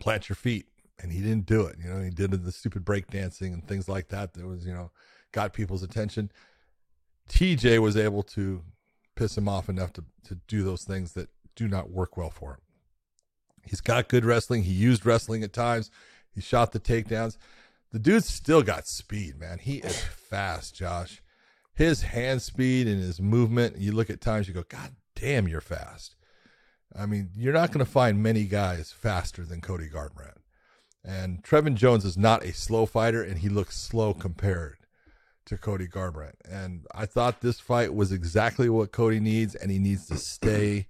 Speaker 2: plant your feet and he didn't do it. You know, he did the stupid break dancing and things like that that was, you know, got people's attention. TJ was able to piss him off enough to, to do those things that do not work well for him. He's got good wrestling. He used wrestling at times. He shot the takedowns. The dude's still got speed, man. He is fast, Josh. His hand speed and his movement, you look at times, you go, God damn, you're fast. I mean, you're not going to find many guys faster than Cody Garbrandt. And Trevin Jones is not a slow fighter, and he looks slow compared to Cody Garbrandt. And I thought this fight was exactly what Cody needs, and he needs to stay,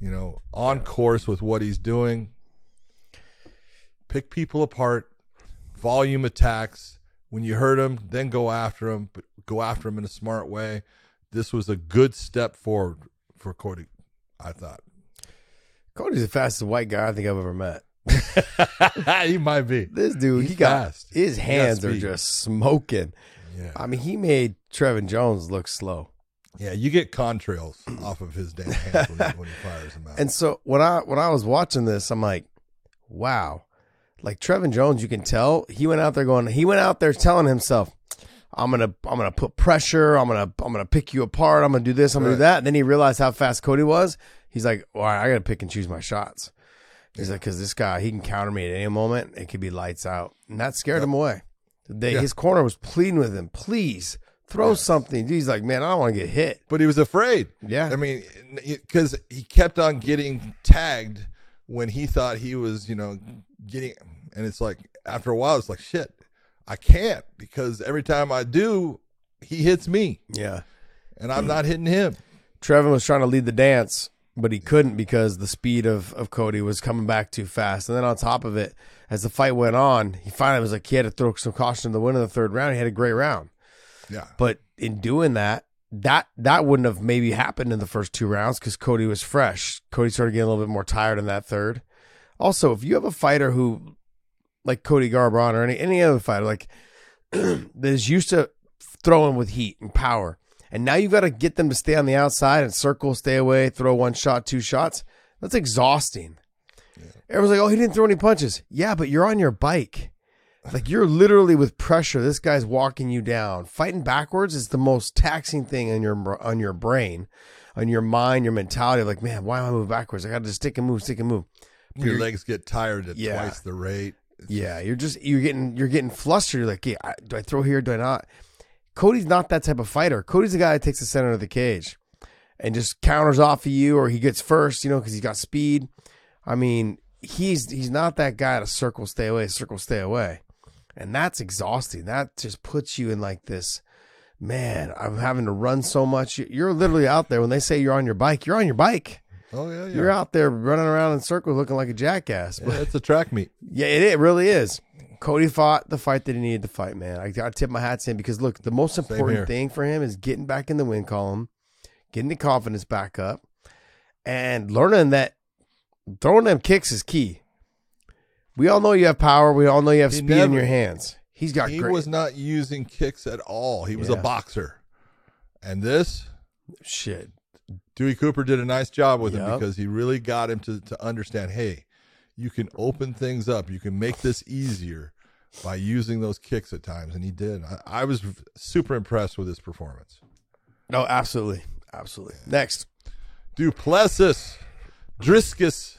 Speaker 2: you know, on course with what he's doing. Pick people apart, volume attacks. When you hurt him, then go after him, but go after him in a smart way. This was a good step forward for Cody, I thought.
Speaker 3: Cody's the fastest white guy I think I've ever met. <laughs>
Speaker 2: he might be.
Speaker 3: This dude,
Speaker 2: He's
Speaker 3: he got
Speaker 2: fast.
Speaker 3: his hands are just smoking.
Speaker 2: Yeah.
Speaker 3: I mean, he made Trevin Jones look slow.
Speaker 2: Yeah, you get contrails <clears throat> off of his damn hands when, he, when he fires them out.
Speaker 3: And so when I when I was watching this, I'm like, wow. Like Trevin Jones, you can tell he went out there going, he went out there telling himself, I'm gonna I'm gonna put pressure, I'm gonna I'm gonna pick you apart, I'm gonna do this, I'm gonna do that. And then he realized how fast Cody was. He's like, all right, I gotta pick and choose my shots. He's like, because this guy, he can counter me at any moment. It could be lights out, and that scared him away. They. His corner was pleading with him, please throw something. He's like, man, I don't want to get hit.
Speaker 2: but he was afraid.
Speaker 3: Yeah.
Speaker 2: I mean, because he kept on getting tagged when he thought he was, you know, getting, and it's like after a while, it's like shit. I can't because every time I do, he hits me,
Speaker 3: Yeah.
Speaker 2: and I'm not hitting him.
Speaker 3: Trevin was trying to lead the dance, but he couldn't because the speed of, of Cody was coming back too fast. And then on top of it, as the fight went on, he finally was like he had to throw some caution to the wind in the third round. He had a great round.
Speaker 2: Yeah,
Speaker 3: But in doing that, that that wouldn't have maybe happened in the first two rounds because Cody was fresh. Cody started getting a little bit more tired in that third. Also, if you have a fighter who, like Cody Garbrandt or any any other fighter, like <clears throat> that is used to throwing with heat and power, and now you've got to get them to stay on the outside and circle, stay away, throw one shot, two shots. That's exhausting. Everyone's like, "Oh, he didn't throw any punches." Yeah, but you're on your bike. Like you're literally with pressure. This guy's walking you down. Fighting backwards is the most taxing thing on your on your brain, on your mind, your mentality. Like, man, why am I moving backwards? I got to just stick and move, stick and move.
Speaker 2: your legs get tired at
Speaker 3: Yeah.
Speaker 2: twice the rate.
Speaker 3: Yeah, you're just you're getting you're getting flustered. You're like, yeah, I, do I throw here? Do I not? Cody's not that type of fighter. Cody's the guy that takes the center of the cage and just counters off of you, or he gets first, you know, because he's got speed. I mean, he's he's not that guy to circle, stay away, circle, stay away, and that's exhausting. That just puts you in like this. Man, I'm having to run so much. You're literally out there. When they say you're on your bike, you're on your bike.
Speaker 2: Oh yeah, yeah.
Speaker 3: You're out there running around in circles, looking like a jackass.
Speaker 2: Yeah, it's a track meet.
Speaker 3: Yeah, it, it really is. Cody fought the fight that he needed to fight, man. I got to tip my hat to him because look, the most important thing for him is getting back in the win column, getting the confidence back up, and learning that throwing them kicks is key. We all know you have power. We all know you have
Speaker 2: He
Speaker 3: speed in your hands. He's got
Speaker 2: He
Speaker 3: great.
Speaker 2: was not using kicks at all. He was a boxer, and this
Speaker 3: shit.
Speaker 2: Dewey Cooper did a nice job with him because he really got him to, to understand hey, you can open things up. You can make this easier by using those kicks at times. And he did. I, I was super impressed with his performance.
Speaker 3: No, absolutely, absolutely. Next,
Speaker 2: Duplessis, Dricus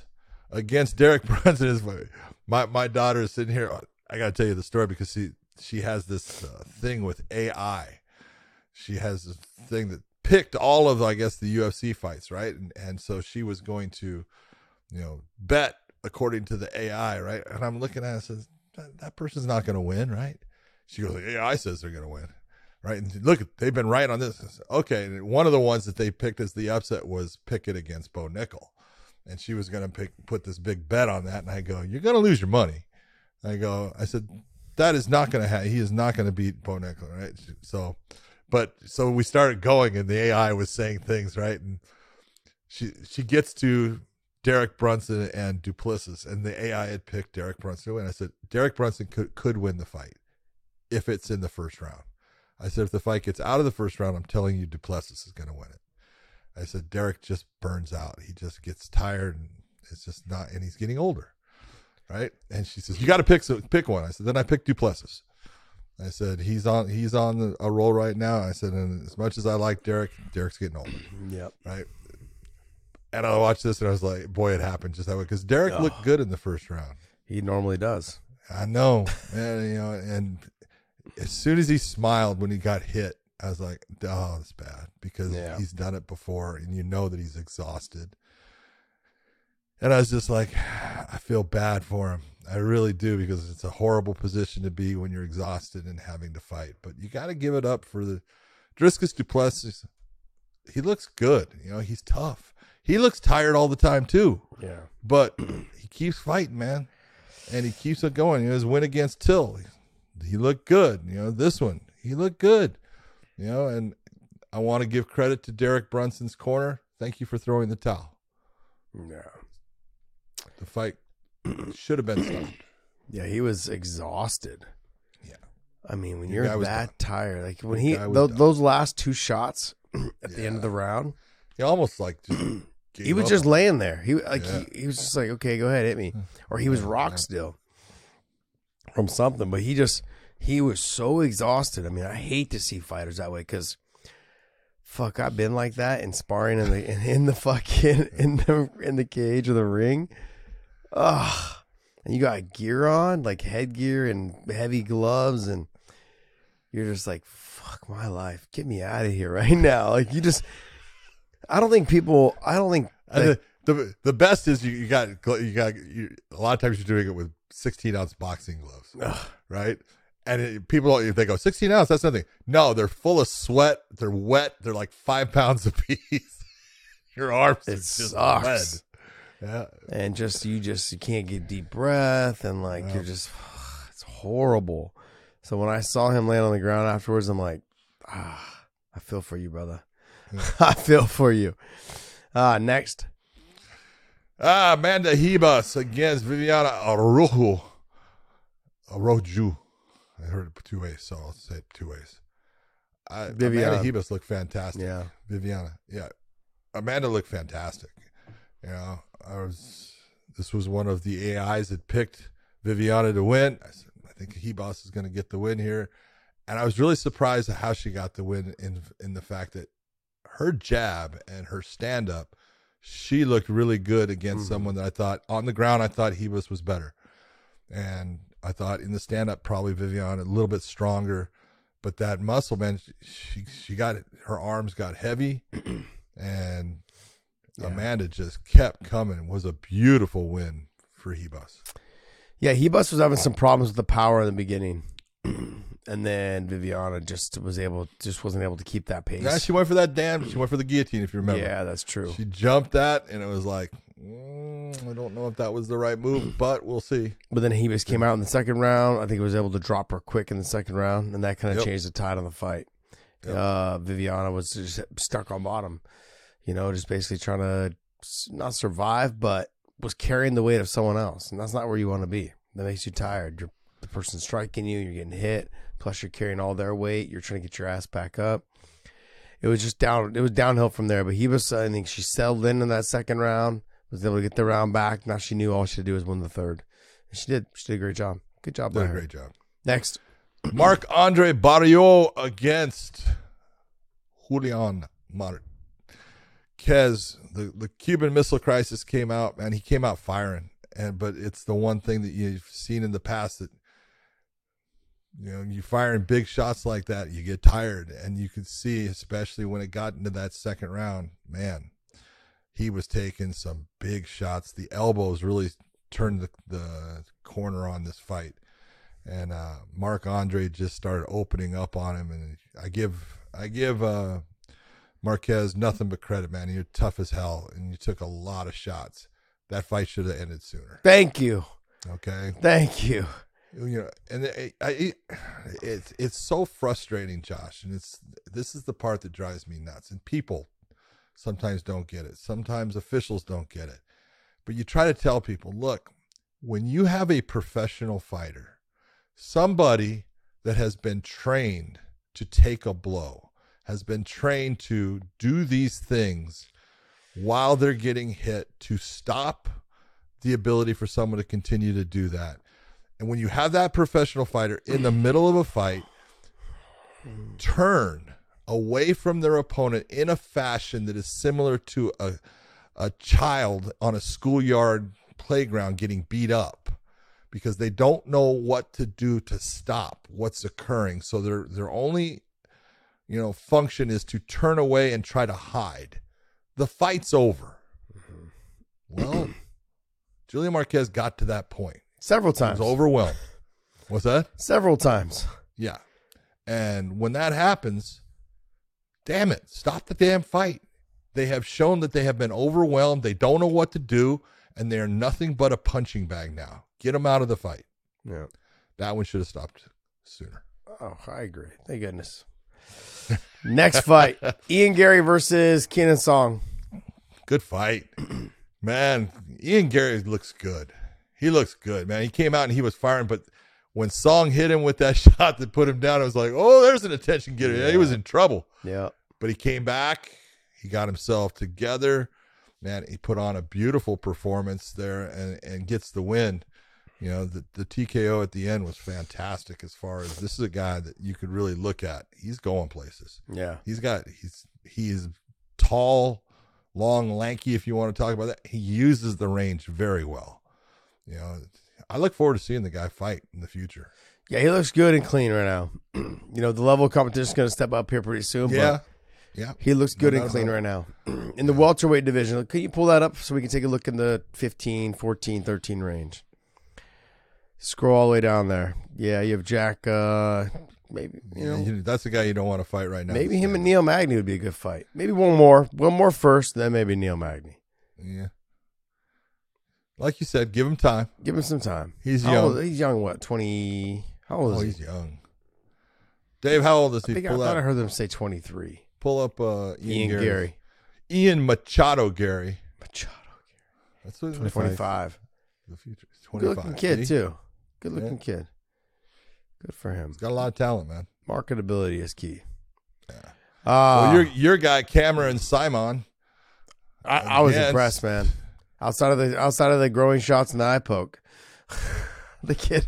Speaker 2: against Derek <laughs> Brunson is my, my, my daughter is sitting here. I got to tell you the story because she, she has this uh, thing with AI. She has this thing that picked all of, I guess, the UFC fights, right? And, and so she was going to, you know, bet according to the AI, right? And I'm looking at it and says, that, that person's not going to win, right? She goes, the AI says they're going to win, right? And look, they've been right on this. Okay. And one of the ones that they picked as the upset was Pickett against Bo Nickal. And she was going to pick, put this big bet on that. And I go, you're going to lose your money. I go, I said, that is not going to happen. He is not going to beat Bo Nickal, right? So, But so we started going, and the AI was saying things right, and she she gets to Derek Brunson and Du Plessis, and the AI had picked Derek Brunson and. I said Derek Brunson could could win the fight if it's in the first round. I said if the fight gets out of the first round, I'm telling you Du Plessis is going to win it. I said Derek just burns out. He just gets tired, and it's just not. And he's getting older, right? And she says you got to pick so, pick one. I said then I picked Du Plessis. I said he's on he's on a roll right now. I said and as much as I like Derek, Derek's getting older,
Speaker 3: Yep.
Speaker 2: right? And I watched this and I was like, boy, it happened just that way because Derek looked good in the first round.
Speaker 3: He normally does.
Speaker 2: I know, man. You know, and as soon as he smiled when he got hit, I was like, "Oh, that's bad," because
Speaker 3: Yeah.
Speaker 2: he's done it before, and you know that he's exhausted. And I was just like, <sighs> I feel bad for him. I really do because it's a horrible position to be when you're exhausted and having to fight. But you got to give it up for the Dricus Du Plessis. He looks good. You know, he's tough. He looks tired all the time too
Speaker 3: Yeah.
Speaker 2: but he keeps fighting, man, and he keeps it going. You know, his win against Till, he looked good. You know, this one, he looked good. You know, and I want to give credit to Derek Brunson's corner. Thank you for throwing the towel.
Speaker 3: Yeah.
Speaker 2: The fight should have been stopped. <clears throat>
Speaker 3: Yeah, he was exhausted.
Speaker 2: Yeah.
Speaker 3: I mean, when
Speaker 2: The
Speaker 3: you're
Speaker 2: was
Speaker 3: that tired, like when he
Speaker 2: guy was
Speaker 3: tho-
Speaker 2: done.
Speaker 3: those last two shots <clears throat> at the end of the round,
Speaker 2: He almost like just <clears throat>
Speaker 3: he
Speaker 2: gave
Speaker 3: was
Speaker 2: up
Speaker 3: just
Speaker 2: on
Speaker 3: laying there. He like
Speaker 2: Yeah.
Speaker 3: he, he was just like, okay, go ahead, hit me, hmm. or he was rock still from something. But he just he was so exhausted. I mean, I hate to see fighters that way because. Fuck, I've been like that in sparring in the in, in the fucking <laughs> in the in the cage or the ring. Ugh. And you got gear on, like headgear and heavy gloves, and you're just like, fuck my life. Get me out of here <laughs> right now. Like you just I don't think people I don't think like,
Speaker 2: the, the the best is you, you got you got you, a lot of times you're doing it with 16 ounce boxing gloves, right? And it, people if they go 16 ounce, that's nothing. No, they're full of sweat. They're wet. They're like five pounds <laughs> apiece. Your arms are
Speaker 3: It
Speaker 2: just
Speaker 3: sucks.
Speaker 2: lead. Yeah,
Speaker 3: and just you just you can't get deep breath and like you're just <sighs> it's horrible. So when I saw him laying on the ground afterwards, I'm like, ah, I feel for you, brother. <laughs> I feel for you. Uh next.
Speaker 2: Ah, Amanda Ribas against Viviana Arojo. Aroju. I heard it two ways, so I'll say it two ways. Uh,
Speaker 3: Viviana.
Speaker 2: Amanda Ribas looked fantastic.
Speaker 3: Yeah.
Speaker 2: Viviana. Yeah. Amanda looked fantastic. You know, I was, this was one of the AIs that picked Viviana to win. I said, I think Ribas is going to get the win here. And I was really surprised at how she got the win in, in the fact that her jab and her stand up, she looked really good against
Speaker 3: Mhm.
Speaker 2: someone that I thought on the ground, I thought Ribas was better. And I thought in the stand up, probably Viviana a little bit stronger. But that muscle, man, she she got it. Her arms got heavy, <clears throat> and
Speaker 3: Yeah.
Speaker 2: Amanda just kept coming. It was a beautiful win for Ribas.
Speaker 3: Yeah, Ribas was having some problems with the power in the beginning. <clears throat> and then Viviana just was able just wasn't able to keep that pace.
Speaker 2: Yeah, she went for that damn. She went for the guillotine, if you remember.
Speaker 3: Yeah, that's true.
Speaker 2: She jumped that, and it was like, mm, I don't know if that was the right move, <clears throat> but we'll see.
Speaker 3: But then Ribas came out in the second round. I think he was able to drop her quick in the second round, and that kind of
Speaker 2: Yep.
Speaker 3: changed the tide on the fight.
Speaker 2: Yep.
Speaker 3: Uh, Viviana was just stuck on bottom, you know, just basically trying to not survive, but was carrying the weight of someone else, and that's not where you want to be. That makes you tired. You're the person striking you, you're getting hit, plus you're carrying all their weight. You're trying to get your ass back up. It was just down. It was downhill from there. But he was. I think she settled in in that second round. Was able to get the round back. Now she knew all she had to do was win the third. And she did. She did a great job. Good job
Speaker 2: Did a great job.
Speaker 3: Next.
Speaker 2: Mark Andre Barriault against Julian Marquez. The the Cuban Missile Crisis came out, and he came out firing. And but it's the one thing that you've seen in the past that you know you firing big shots like that, you get tired, and you could see, especially when it got into that second round, man, he was taking some big shots. The elbows really turned the, the corner on this fight and uh, Marc-André just started opening up on him, and I give I give uh, Marquez nothing but credit, man. You're tough as hell, and you took a lot of shots. That fight should have ended sooner.
Speaker 3: Thank you.
Speaker 2: Okay,
Speaker 3: Thank you.
Speaker 2: you know, and it, I, it, it's it's so frustrating, Josh, and it's this is the part that drives me nuts. And people sometimes don't get it. Sometimes officials don't get it. But you try to tell people, look, when you have a professional fighter, somebody that has been trained to take a blow, has been trained to do these things while they're getting hit to stop the ability for someone to continue to do that. And when you have that professional fighter in the middle of a fight, turn away from their opponent in a fashion that is similar to a a child on a schoolyard playground getting beat up because they don't know what to do to stop what's occurring. So their their only you know function is to turn away and try to hide. The fight's over. Mm-hmm. Well, <clears throat> Julia Marquez got to that point.
Speaker 3: Several times.
Speaker 2: was overwhelmed. What's that?
Speaker 3: Several times.
Speaker 2: Yeah. And when that happens, damn it, stop the damn fight. They have shown that they have been overwhelmed. They don't know what to do, and they're nothing but a punching bag now. Get them out of the fight.
Speaker 3: Yeah.
Speaker 2: That one should have stopped sooner.
Speaker 3: Oh, I agree. Thank goodness. Next fight: <laughs> Ian Garry versus Kenan Song.
Speaker 2: Good fight. <clears throat> Man, Ian Garry looks good. He looks good, man. He came out and he was firing, but when Song hit him with that <laughs> shot that put him down, I was like, oh, there's an attention getter. Yeah, he was in trouble.
Speaker 3: Yeah.
Speaker 2: but he came back. He got himself together. Man, he put on a beautiful performance there and, and gets the win. You know, the, the TKO at the end was fantastic as far as this is a guy that you could really look at. He's going places.
Speaker 3: Yeah.
Speaker 2: He's got he's he's tall, long, lanky, if you want to talk about that. He uses the range very well. You know, I look forward to seeing the guy fight in the future.
Speaker 3: Yeah, he looks good and clean right now. <clears throat> you know, the level of competition is going to step up here pretty soon.
Speaker 2: Yeah.
Speaker 3: But
Speaker 2: Yeah.
Speaker 3: he looks good
Speaker 2: No
Speaker 3: and clean right now. <clears throat> in the welterweight division, could you pull that up so we can take a look in the 15, 14, 13 range? Scroll all the way down there. Yeah, you have Jack. Uh, maybe you know,
Speaker 2: You- <laughs> that's the guy you don't want to fight right now.
Speaker 3: maybe him and Neil Magny would be a good fight. Maybe one more, one more first, then maybe Neil Magny.
Speaker 2: Yeah. Like you said, give him time.
Speaker 3: Give him some time.
Speaker 2: He's
Speaker 3: How
Speaker 2: young.
Speaker 3: old- he's young. What twenty? How old
Speaker 2: Oh,
Speaker 3: is
Speaker 2: he's
Speaker 3: he?
Speaker 2: young. Dave, how old is
Speaker 3: I
Speaker 2: he?
Speaker 3: think I
Speaker 2: Pull
Speaker 3: thought I heard them say twenty three.
Speaker 2: pull up uh, Ian,
Speaker 3: Ian
Speaker 2: Garry.
Speaker 3: Garry.
Speaker 2: Ian Machado Garry.
Speaker 3: Machado. Garry.
Speaker 2: That's what
Speaker 3: Twenty five.
Speaker 2: The future. He's
Speaker 3: Good
Speaker 2: 25.
Speaker 3: looking kid
Speaker 2: See?
Speaker 3: too. Good looking
Speaker 2: Yeah.
Speaker 3: kid. Good for him.
Speaker 2: He's got a lot of talent, man.
Speaker 3: Marketability is key.
Speaker 2: Yeah.
Speaker 3: Uh,
Speaker 2: well, your your guy Cameron Saaiman.
Speaker 3: I, I was impressed, man. Outside of the outside of the growing shots and the eye poke, <laughs> the kid,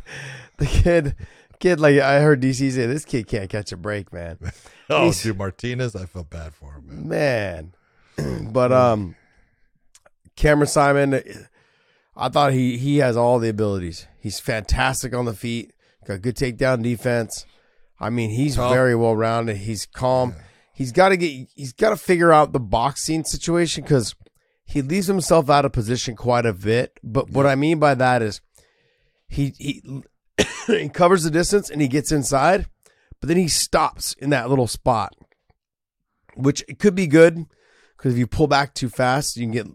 Speaker 3: the kid, kid. Like I heard DC say, this kid can't catch a break, man. <laughs>
Speaker 2: Oh,
Speaker 3: He's-
Speaker 2: dude, Martinez. I felt bad for him, man.
Speaker 3: man. <clears throat> but um, Cameron Saaiman, I thought he he has all the abilities. He's fantastic on the feet. Got good takedown defense. I mean, he's
Speaker 2: Tough.
Speaker 3: very well rounded. He's calm. He's got to get. He's got to figure out the boxing situation because he leaves himself out of position quite a bit. But what I mean by that is he he <coughs> he covers the distance and he gets inside, but then he stops in that little spot, which it could be good because if you pull back too fast, you can get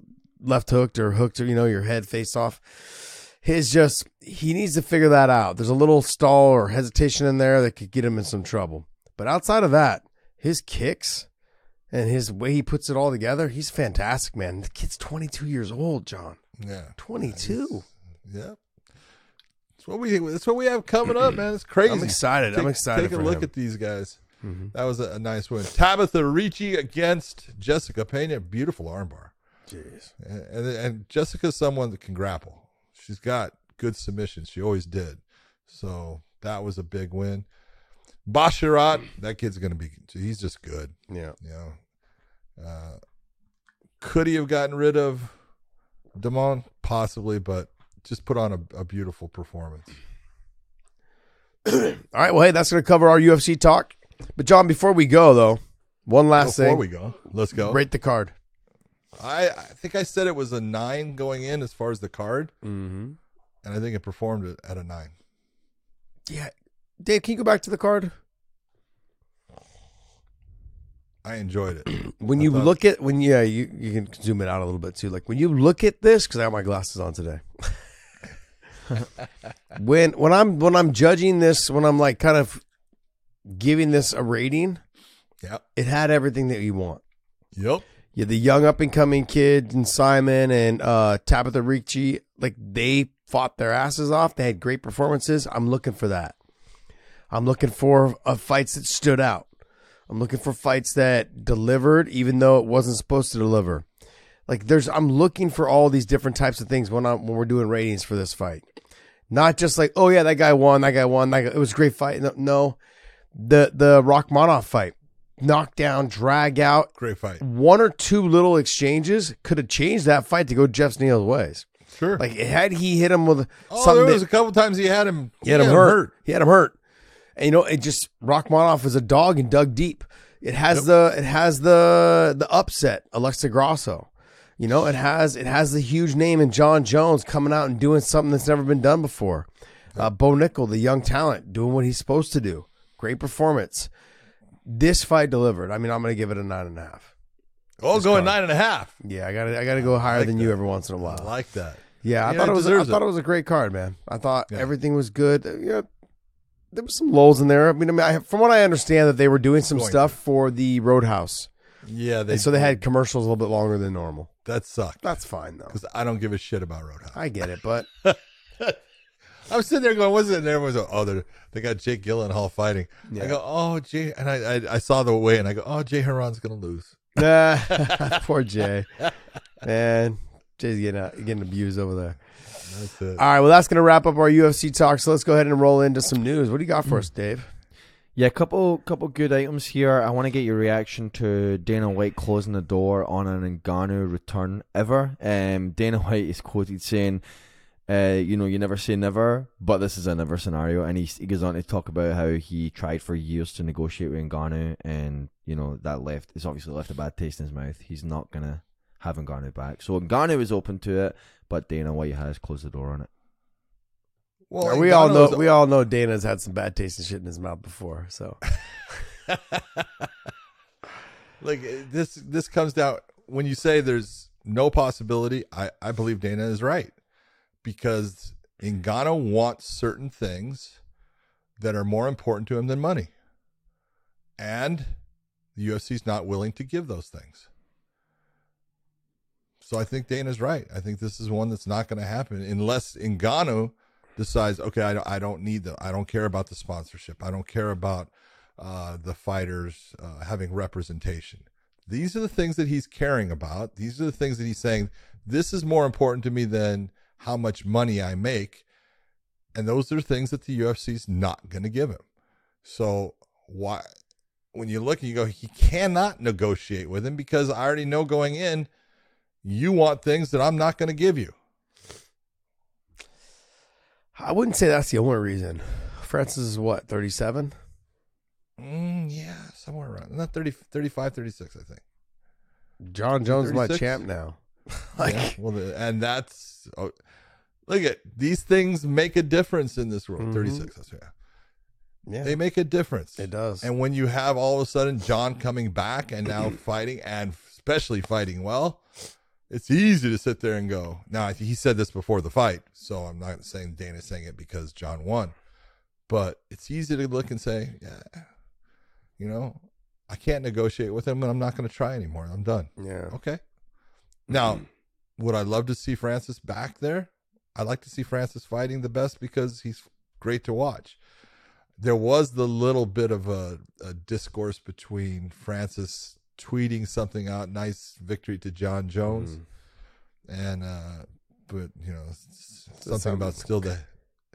Speaker 3: left hooked or hooked or you know your head face off. His just he needs to figure that out. There's a little stall or hesitation in there that could get him in some trouble. But outside of that, his kicks and his way he puts it all together, he's fantastic, man. The kid's 22 years old, John.
Speaker 2: Yeah.
Speaker 3: 22.
Speaker 2: Yeah. That's what we that's what we have coming up, man. It's crazy.
Speaker 3: I'm excited. I'm excited
Speaker 2: Take a look
Speaker 3: him. Mm-hmm.
Speaker 2: at these guys. That was a, a nice win. Tabatha Ricci against Jessica Penne. Beautiful armbar.
Speaker 3: Jeez.
Speaker 2: And, and and Jessica's someone that can grapple. She's got good submissions. She always did. So that was a big win. Basharat, that kid's gonna be. He's just good.
Speaker 3: Yeah.
Speaker 2: You know, uh, could he have gotten rid of Damon? Possibly, but just put on a, a beautiful performance. <clears throat>
Speaker 3: All right. Well, hey, that's going to cover our UFC talk. But John, before we go though, one last
Speaker 2: Before
Speaker 3: thing.
Speaker 2: Before we go, let's go.
Speaker 3: Rate the card.
Speaker 2: I, I think I said it was a nine going in as far as the card,
Speaker 3: Mm-hmm.
Speaker 2: and I think it performed at a nine.
Speaker 3: Yeah. Dave, can you go back to the card?
Speaker 2: I enjoyed it. <clears throat>
Speaker 3: When
Speaker 2: I
Speaker 3: you
Speaker 2: thought-
Speaker 3: look at when yeah, you you can zoom it out a little bit too. Like when you look at this, because I have my glasses on today. <laughs> when when I'm when I'm judging this, when I'm like kind of giving this a rating,
Speaker 2: yeah,
Speaker 3: It had everything that you want.
Speaker 2: Yep.
Speaker 3: Had the young up and coming kid and Saaiman and uh, Tabatha Ricci. Like they fought their asses off. They had great performances. I'm looking for that. I'm looking for uh, fights that stood out. I'm looking for fights that delivered, even though it wasn't supposed to deliver. Like there's, I'm looking for all these different types of things when I'm when we're doing ratings for this fight. Not just like, oh yeah, that guy won, that guy won, that guy, it was a great fight. No, no, the the Rakhmonov fight, knockdown, drag out,
Speaker 2: Great fight.
Speaker 3: one or two little exchanges could have changed that fight to go Geoff Neal's ways.
Speaker 2: Sure.
Speaker 3: Like had he hit him with
Speaker 2: oh,
Speaker 3: something,
Speaker 2: there was
Speaker 3: that-
Speaker 2: a couple times he had him.
Speaker 3: he had him hurt. He had him hurt. And you know, it just Rakhmonov was a dog and dug deep. It has the it has the the upset Alexa Grasso. You know, it has it has the huge name in Jon Jones coming out and doing something that's never been done before. Uh, Bo Nickal, the young talent, doing what he's supposed to do. Great performance. This fight delivered. I mean, I'm going to give it a nine and a half.
Speaker 2: Oh, going nine and a half.
Speaker 3: Yeah, I got to I got to go higher
Speaker 2: like
Speaker 3: than you
Speaker 2: that.
Speaker 3: every once in a while.
Speaker 2: I like that.
Speaker 3: Yeah, I
Speaker 2: Yeah,
Speaker 3: thought
Speaker 2: it
Speaker 3: it was. I
Speaker 2: deserves
Speaker 3: thought
Speaker 2: it.
Speaker 3: it was a great card, man. I thought
Speaker 2: Yeah.
Speaker 3: everything was good. Uh, Yeah, there was some lulls in there. I mean, I mean, I, from what I understand, that they were doing some
Speaker 2: Going
Speaker 3: stuff for the Roadhouse,
Speaker 2: Yeah, they
Speaker 3: and so they had commercials a little bit longer than normal.
Speaker 2: that sucked
Speaker 3: That's fine though.
Speaker 2: because I don't give a shit about Roadhouse.
Speaker 3: I get it, but <laughs>
Speaker 2: I was sitting there going, "What's it?" And everyone's like, "Oh, they're, got Jake Gyllenhaal fighting." I go, "Oh, Jay," and I, I I saw the way, and I go, "Oh, Jay Hieron's gonna lose."
Speaker 3: nah, <laughs> poor Jay, man, Jay's getting uh, getting abused over there.
Speaker 2: That's it.
Speaker 3: All right, well, that's gonna wrap up our UFC talk. So let's go ahead and roll into some news. What do you got for us, Dave?
Speaker 4: Yeah, couple couple good items here. I want to get your reaction to Dana White closing the door on an Ngannou return ever. Um, Dana White is quoted saying, uh, "You know, you never say never, but this is a never scenario." And he he goes on to talk about how he tried for years to negotiate with Ngannou, and you know that left it's obviously left a bad taste in his mouth. He's not gonna have Ngannou back. So Ngannou is open to it, but Dana White has closed the door on it.
Speaker 2: Well,
Speaker 3: we all know
Speaker 2: Ngannou's-
Speaker 3: we all know Dana's had some bad taste and shit in his mouth before. So <laughs>
Speaker 2: like this this comes down when you say there's no possibility i i believe dana is right because Ngannou wants certain things that are more important to him than money and the UFC's not willing to give those things so i think dana's right i think this is one that's not going to happen unless Ngannou decides okay I don't, I don't need the i don't care about the sponsorship i don't care about uh, the fighters uh, having representation. These are the things that he's caring about. These are the things that he's saying, this is more important to me than how much money I make. And those are things that the UFC's not going to give him. So why, when you look and you go, he cannot negotiate with him because I already know going in, you want things that I'm not going to give you.
Speaker 3: I wouldn't say that's the only reason. Francis is what thirty seven.
Speaker 2: Mm, yeah, somewhere around not 30, 35, 36, I think.
Speaker 3: Jon Jones is my champ now. <laughs> like
Speaker 2: yeah, well, the, and that's oh, look at these things make a difference in this world.
Speaker 3: Mhm.
Speaker 2: Thirty six, yeah.
Speaker 3: yeah,
Speaker 2: They make a difference.
Speaker 3: it does.
Speaker 2: And when you have all of a sudden Jon coming back and now <clears throat> fighting, and especially fighting well, it's easy to sit there and go. Now he said this before the fight, so I'm not saying Dana's saying it because Jon won, but it's easy to look and say, yeah, you know, I can't negotiate with him, and I'm not going to try anymore. I'm done.
Speaker 3: yeah,
Speaker 2: Okay. Now, would I love to see Francis back there? I like to see Francis fighting the best because he's great to watch. There was the little bit of a, a discourse between Francis tweeting something out, nice victory to Jon Jones, and uh, but you know something about still the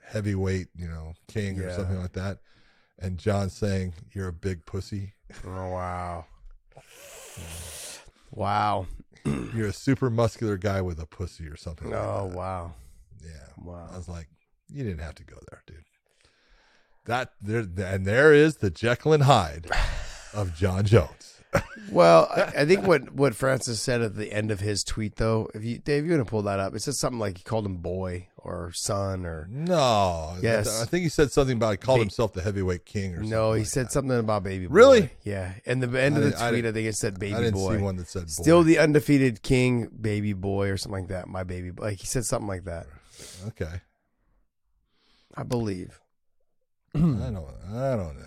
Speaker 2: heavyweight, you know, king or something like that, and Jon saying you're a big pussy,
Speaker 3: Oh wow, wow, <clears throat>
Speaker 2: you're a super muscular guy with a pussy or something. like
Speaker 3: oh
Speaker 2: that.
Speaker 3: wow,
Speaker 2: Yeah.
Speaker 3: wow.
Speaker 2: I was like, you didn't have to go there, dude. That there and there is the Jekyll and Hyde of Jon Jones. <laughs>
Speaker 3: Well, I, I think what what Francis said at the end of his tweet, though, if you Dave, you're gonna pull that up, it said something like he called him boy or son or
Speaker 2: No.
Speaker 3: Yes.
Speaker 2: I think he said something about he called
Speaker 3: Ba-
Speaker 2: himself the heavyweight king or something.
Speaker 3: no, he
Speaker 2: like
Speaker 3: said
Speaker 2: that.
Speaker 3: something about baby boy.
Speaker 2: Really?
Speaker 3: Yeah, and the end
Speaker 2: I
Speaker 3: of the
Speaker 2: didn't- I
Speaker 3: tweet, I, think it said baby
Speaker 2: I didn't
Speaker 3: boy.
Speaker 2: see one that said boy.
Speaker 3: Still the undefeated king, baby boy, or something like that. My baby, boy. like he said something like that.
Speaker 2: Okay.
Speaker 3: I believe.
Speaker 2: I don't I don't know.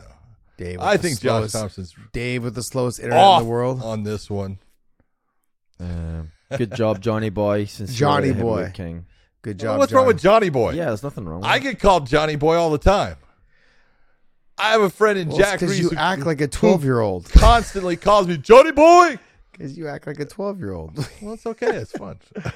Speaker 3: Dave
Speaker 2: I
Speaker 3: the
Speaker 2: think Josh Thompson's
Speaker 3: Dave with the slowest internet
Speaker 2: off
Speaker 3: in the world.
Speaker 2: on this one.
Speaker 4: Um, good job, Johnny Boy. Since
Speaker 3: Johnny
Speaker 4: you're the heavyweight
Speaker 3: Boy.
Speaker 4: King.
Speaker 3: Good job.
Speaker 2: What's wrong with Johnny Boy?
Speaker 4: Yeah, there's nothing wrong. With
Speaker 2: I
Speaker 4: it.
Speaker 2: get called Johnny Boy all the time. I have a friend in
Speaker 3: Well,
Speaker 2: Jack
Speaker 3: because you
Speaker 2: who
Speaker 3: act like a twelve year old. <laughs>
Speaker 2: constantly calls me Johnny Boy.
Speaker 3: Because you act like a twelve year old. <laughs>
Speaker 2: Well, it's okay. It's fun. <laughs>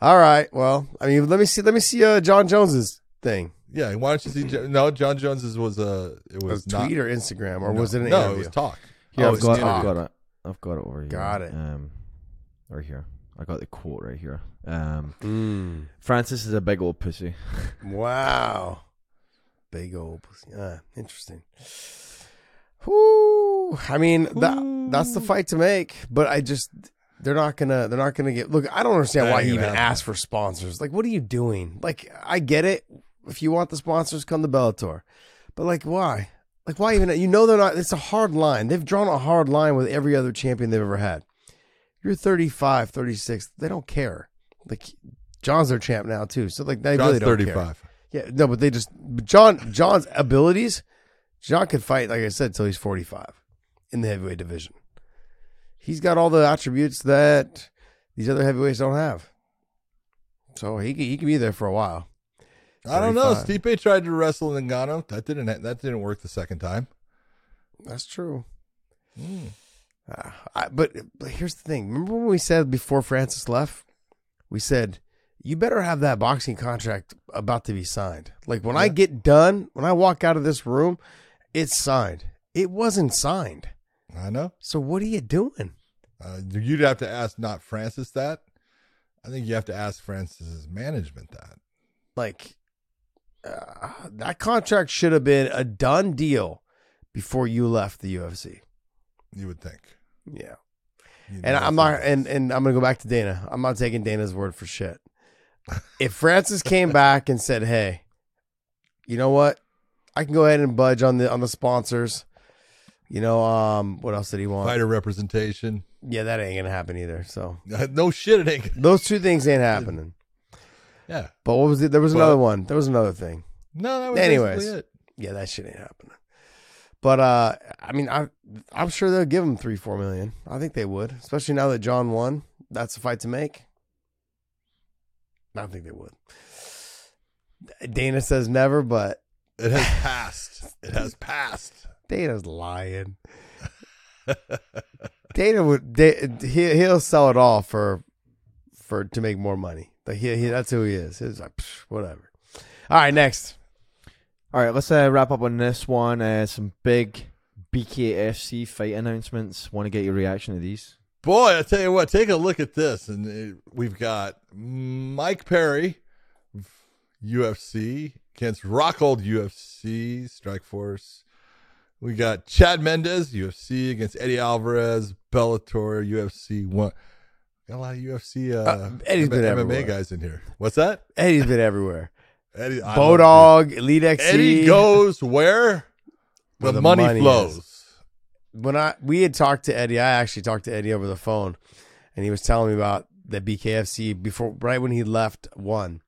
Speaker 3: All right. Well, I mean, let me see. Let me see. Uh, Jon Jones's thing.
Speaker 2: yeah. Why don't you see? Jo- No, Jon Jones's was a. It
Speaker 3: Was
Speaker 2: was
Speaker 3: a
Speaker 2: not.
Speaker 3: tweet or Instagram, or
Speaker 2: no,
Speaker 3: was it an
Speaker 2: no,
Speaker 3: interview?
Speaker 2: it was talk.
Speaker 4: Here,
Speaker 3: Oh,
Speaker 4: I've got,
Speaker 3: an
Speaker 4: I've got it. I've got it over here.
Speaker 3: Got it.
Speaker 4: Um, right here. I got the quote right here. Um,
Speaker 3: Mm.
Speaker 4: Francis is a big old pussy.
Speaker 3: Wow. Big old pussy. Ah, interesting. Whoo. I mean, that that's the fight to make, but I just they're not gonna they're not gonna get look, I don't understand why he even asked for sponsors. Like, what are you doing? Like, I get it. If you want the sponsors, come to Bellator. But like why? Like why even you know they're not it's a hard line. They've drawn a hard line with every other champion they've ever had. You're 35, 36. They don't care. Like Jon's their champ now too. So like they
Speaker 2: Jon's
Speaker 3: really don't care.
Speaker 2: thirty-five.
Speaker 3: Yeah, no, but they just but Jon Jon's abilities. Jon could fight, like I said, till he's forty five in the heavyweight division. He's got all the attributes that these other heavyweights don't have. So he he could be there for a while.
Speaker 2: I don't know.
Speaker 3: 35.
Speaker 2: Stipe tried to wrestle Ngannou. That didn't. That didn't work the second time.
Speaker 3: That's true.
Speaker 2: Mm.
Speaker 3: Uh, I, but, but here's the thing. Remember when we said before Francis left, we said you better have that boxing contract about to be signed. Like when I get done, when I walk out of this room, it's signed. It wasn't signed.
Speaker 2: I know.
Speaker 3: So what are you doing?
Speaker 2: Uh, you'd have to ask not Francis that. I think you have to ask Francis's management that.
Speaker 3: Like uh, that contract should have been a done deal before you left the UFC.
Speaker 2: You would think.
Speaker 3: Yeah.
Speaker 2: You'd
Speaker 3: And I'm not and and I'm going to go back to Dana. I'm not taking Dana's word for shit. If Francis came back and said, "Hey, you know what? I can go ahead and budge on the on the sponsors." You know, um what else did he want?
Speaker 2: fighter representation.
Speaker 3: Yeah, that ain't going to happen either. So, <laughs>
Speaker 2: No shit, it ain't.
Speaker 3: those two things ain't happening.
Speaker 2: Yeah.
Speaker 3: But what was it? There was
Speaker 2: But-
Speaker 3: another one. There was another thing.
Speaker 2: No, that was
Speaker 3: Anyways.
Speaker 2: it.
Speaker 3: Yeah, that shit ain't happening. But uh I mean I I'm sure they'll give him three, four million. I think they would. Especially now that Jon won. That's a fight to make. I don't think they would. Dana says never, but
Speaker 2: It has <laughs> passed. It has passed.
Speaker 3: Dana's lying. <laughs> Dana would he he'll sell it all for for to make more money. Like he, he that's who he is. He's like whatever. All right, next.
Speaker 4: All right, let's uh, wrap up on this one. Uh, some big BKFC fight announcements. Want to get your reaction to these?
Speaker 2: Boy, I tell you what, take a look at this. And uh, we've got Mike Perry, UFC, against Rockhold UFC, Strikeforce. We got Chad Mendes, UFC, against Eddie Alvarez, Bellator, UFC. One. Got a lot of UFC uh,
Speaker 3: Uh, Eddie's been
Speaker 2: MMA
Speaker 3: everywhere.
Speaker 2: guys in here. What's that?
Speaker 3: Eddie's been everywhere.
Speaker 2: Eddie
Speaker 3: Bodog, Elite XC.
Speaker 2: Eddie goes where the,
Speaker 3: Where the
Speaker 2: money,
Speaker 3: money
Speaker 2: flows.
Speaker 3: when I we had talked to Eddie, I actually talked to Eddie over the phone, and he was telling me about the BKFC before, right when he left one.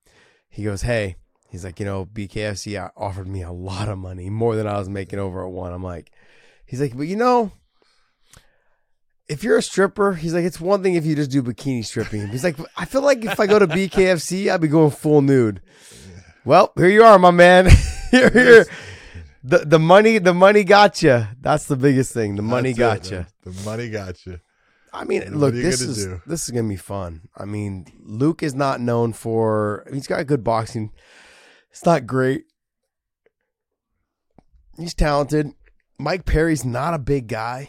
Speaker 3: He goes, "Hey," he's like, "You know, BKFC offered me a lot of money, more than I was making over at one." I'm like, he's like, "But you know." If you're a stripper, he's like, it's one thing if you just do bikini stripping. He's like, I feel like if I go to BKFC, I'd be going full nude. Well, here you are, my man. <laughs> here, here. The the money the money got you. That's the biggest thing. The money
Speaker 2: That's
Speaker 3: got
Speaker 2: it,
Speaker 3: you.
Speaker 2: man. The money got you.
Speaker 3: I mean, look, this is
Speaker 2: do?
Speaker 3: this is gonna be fun. I mean, Luke is not known for. He's got good boxing. It's not great. He's talented. Mike Perry's not a big guy.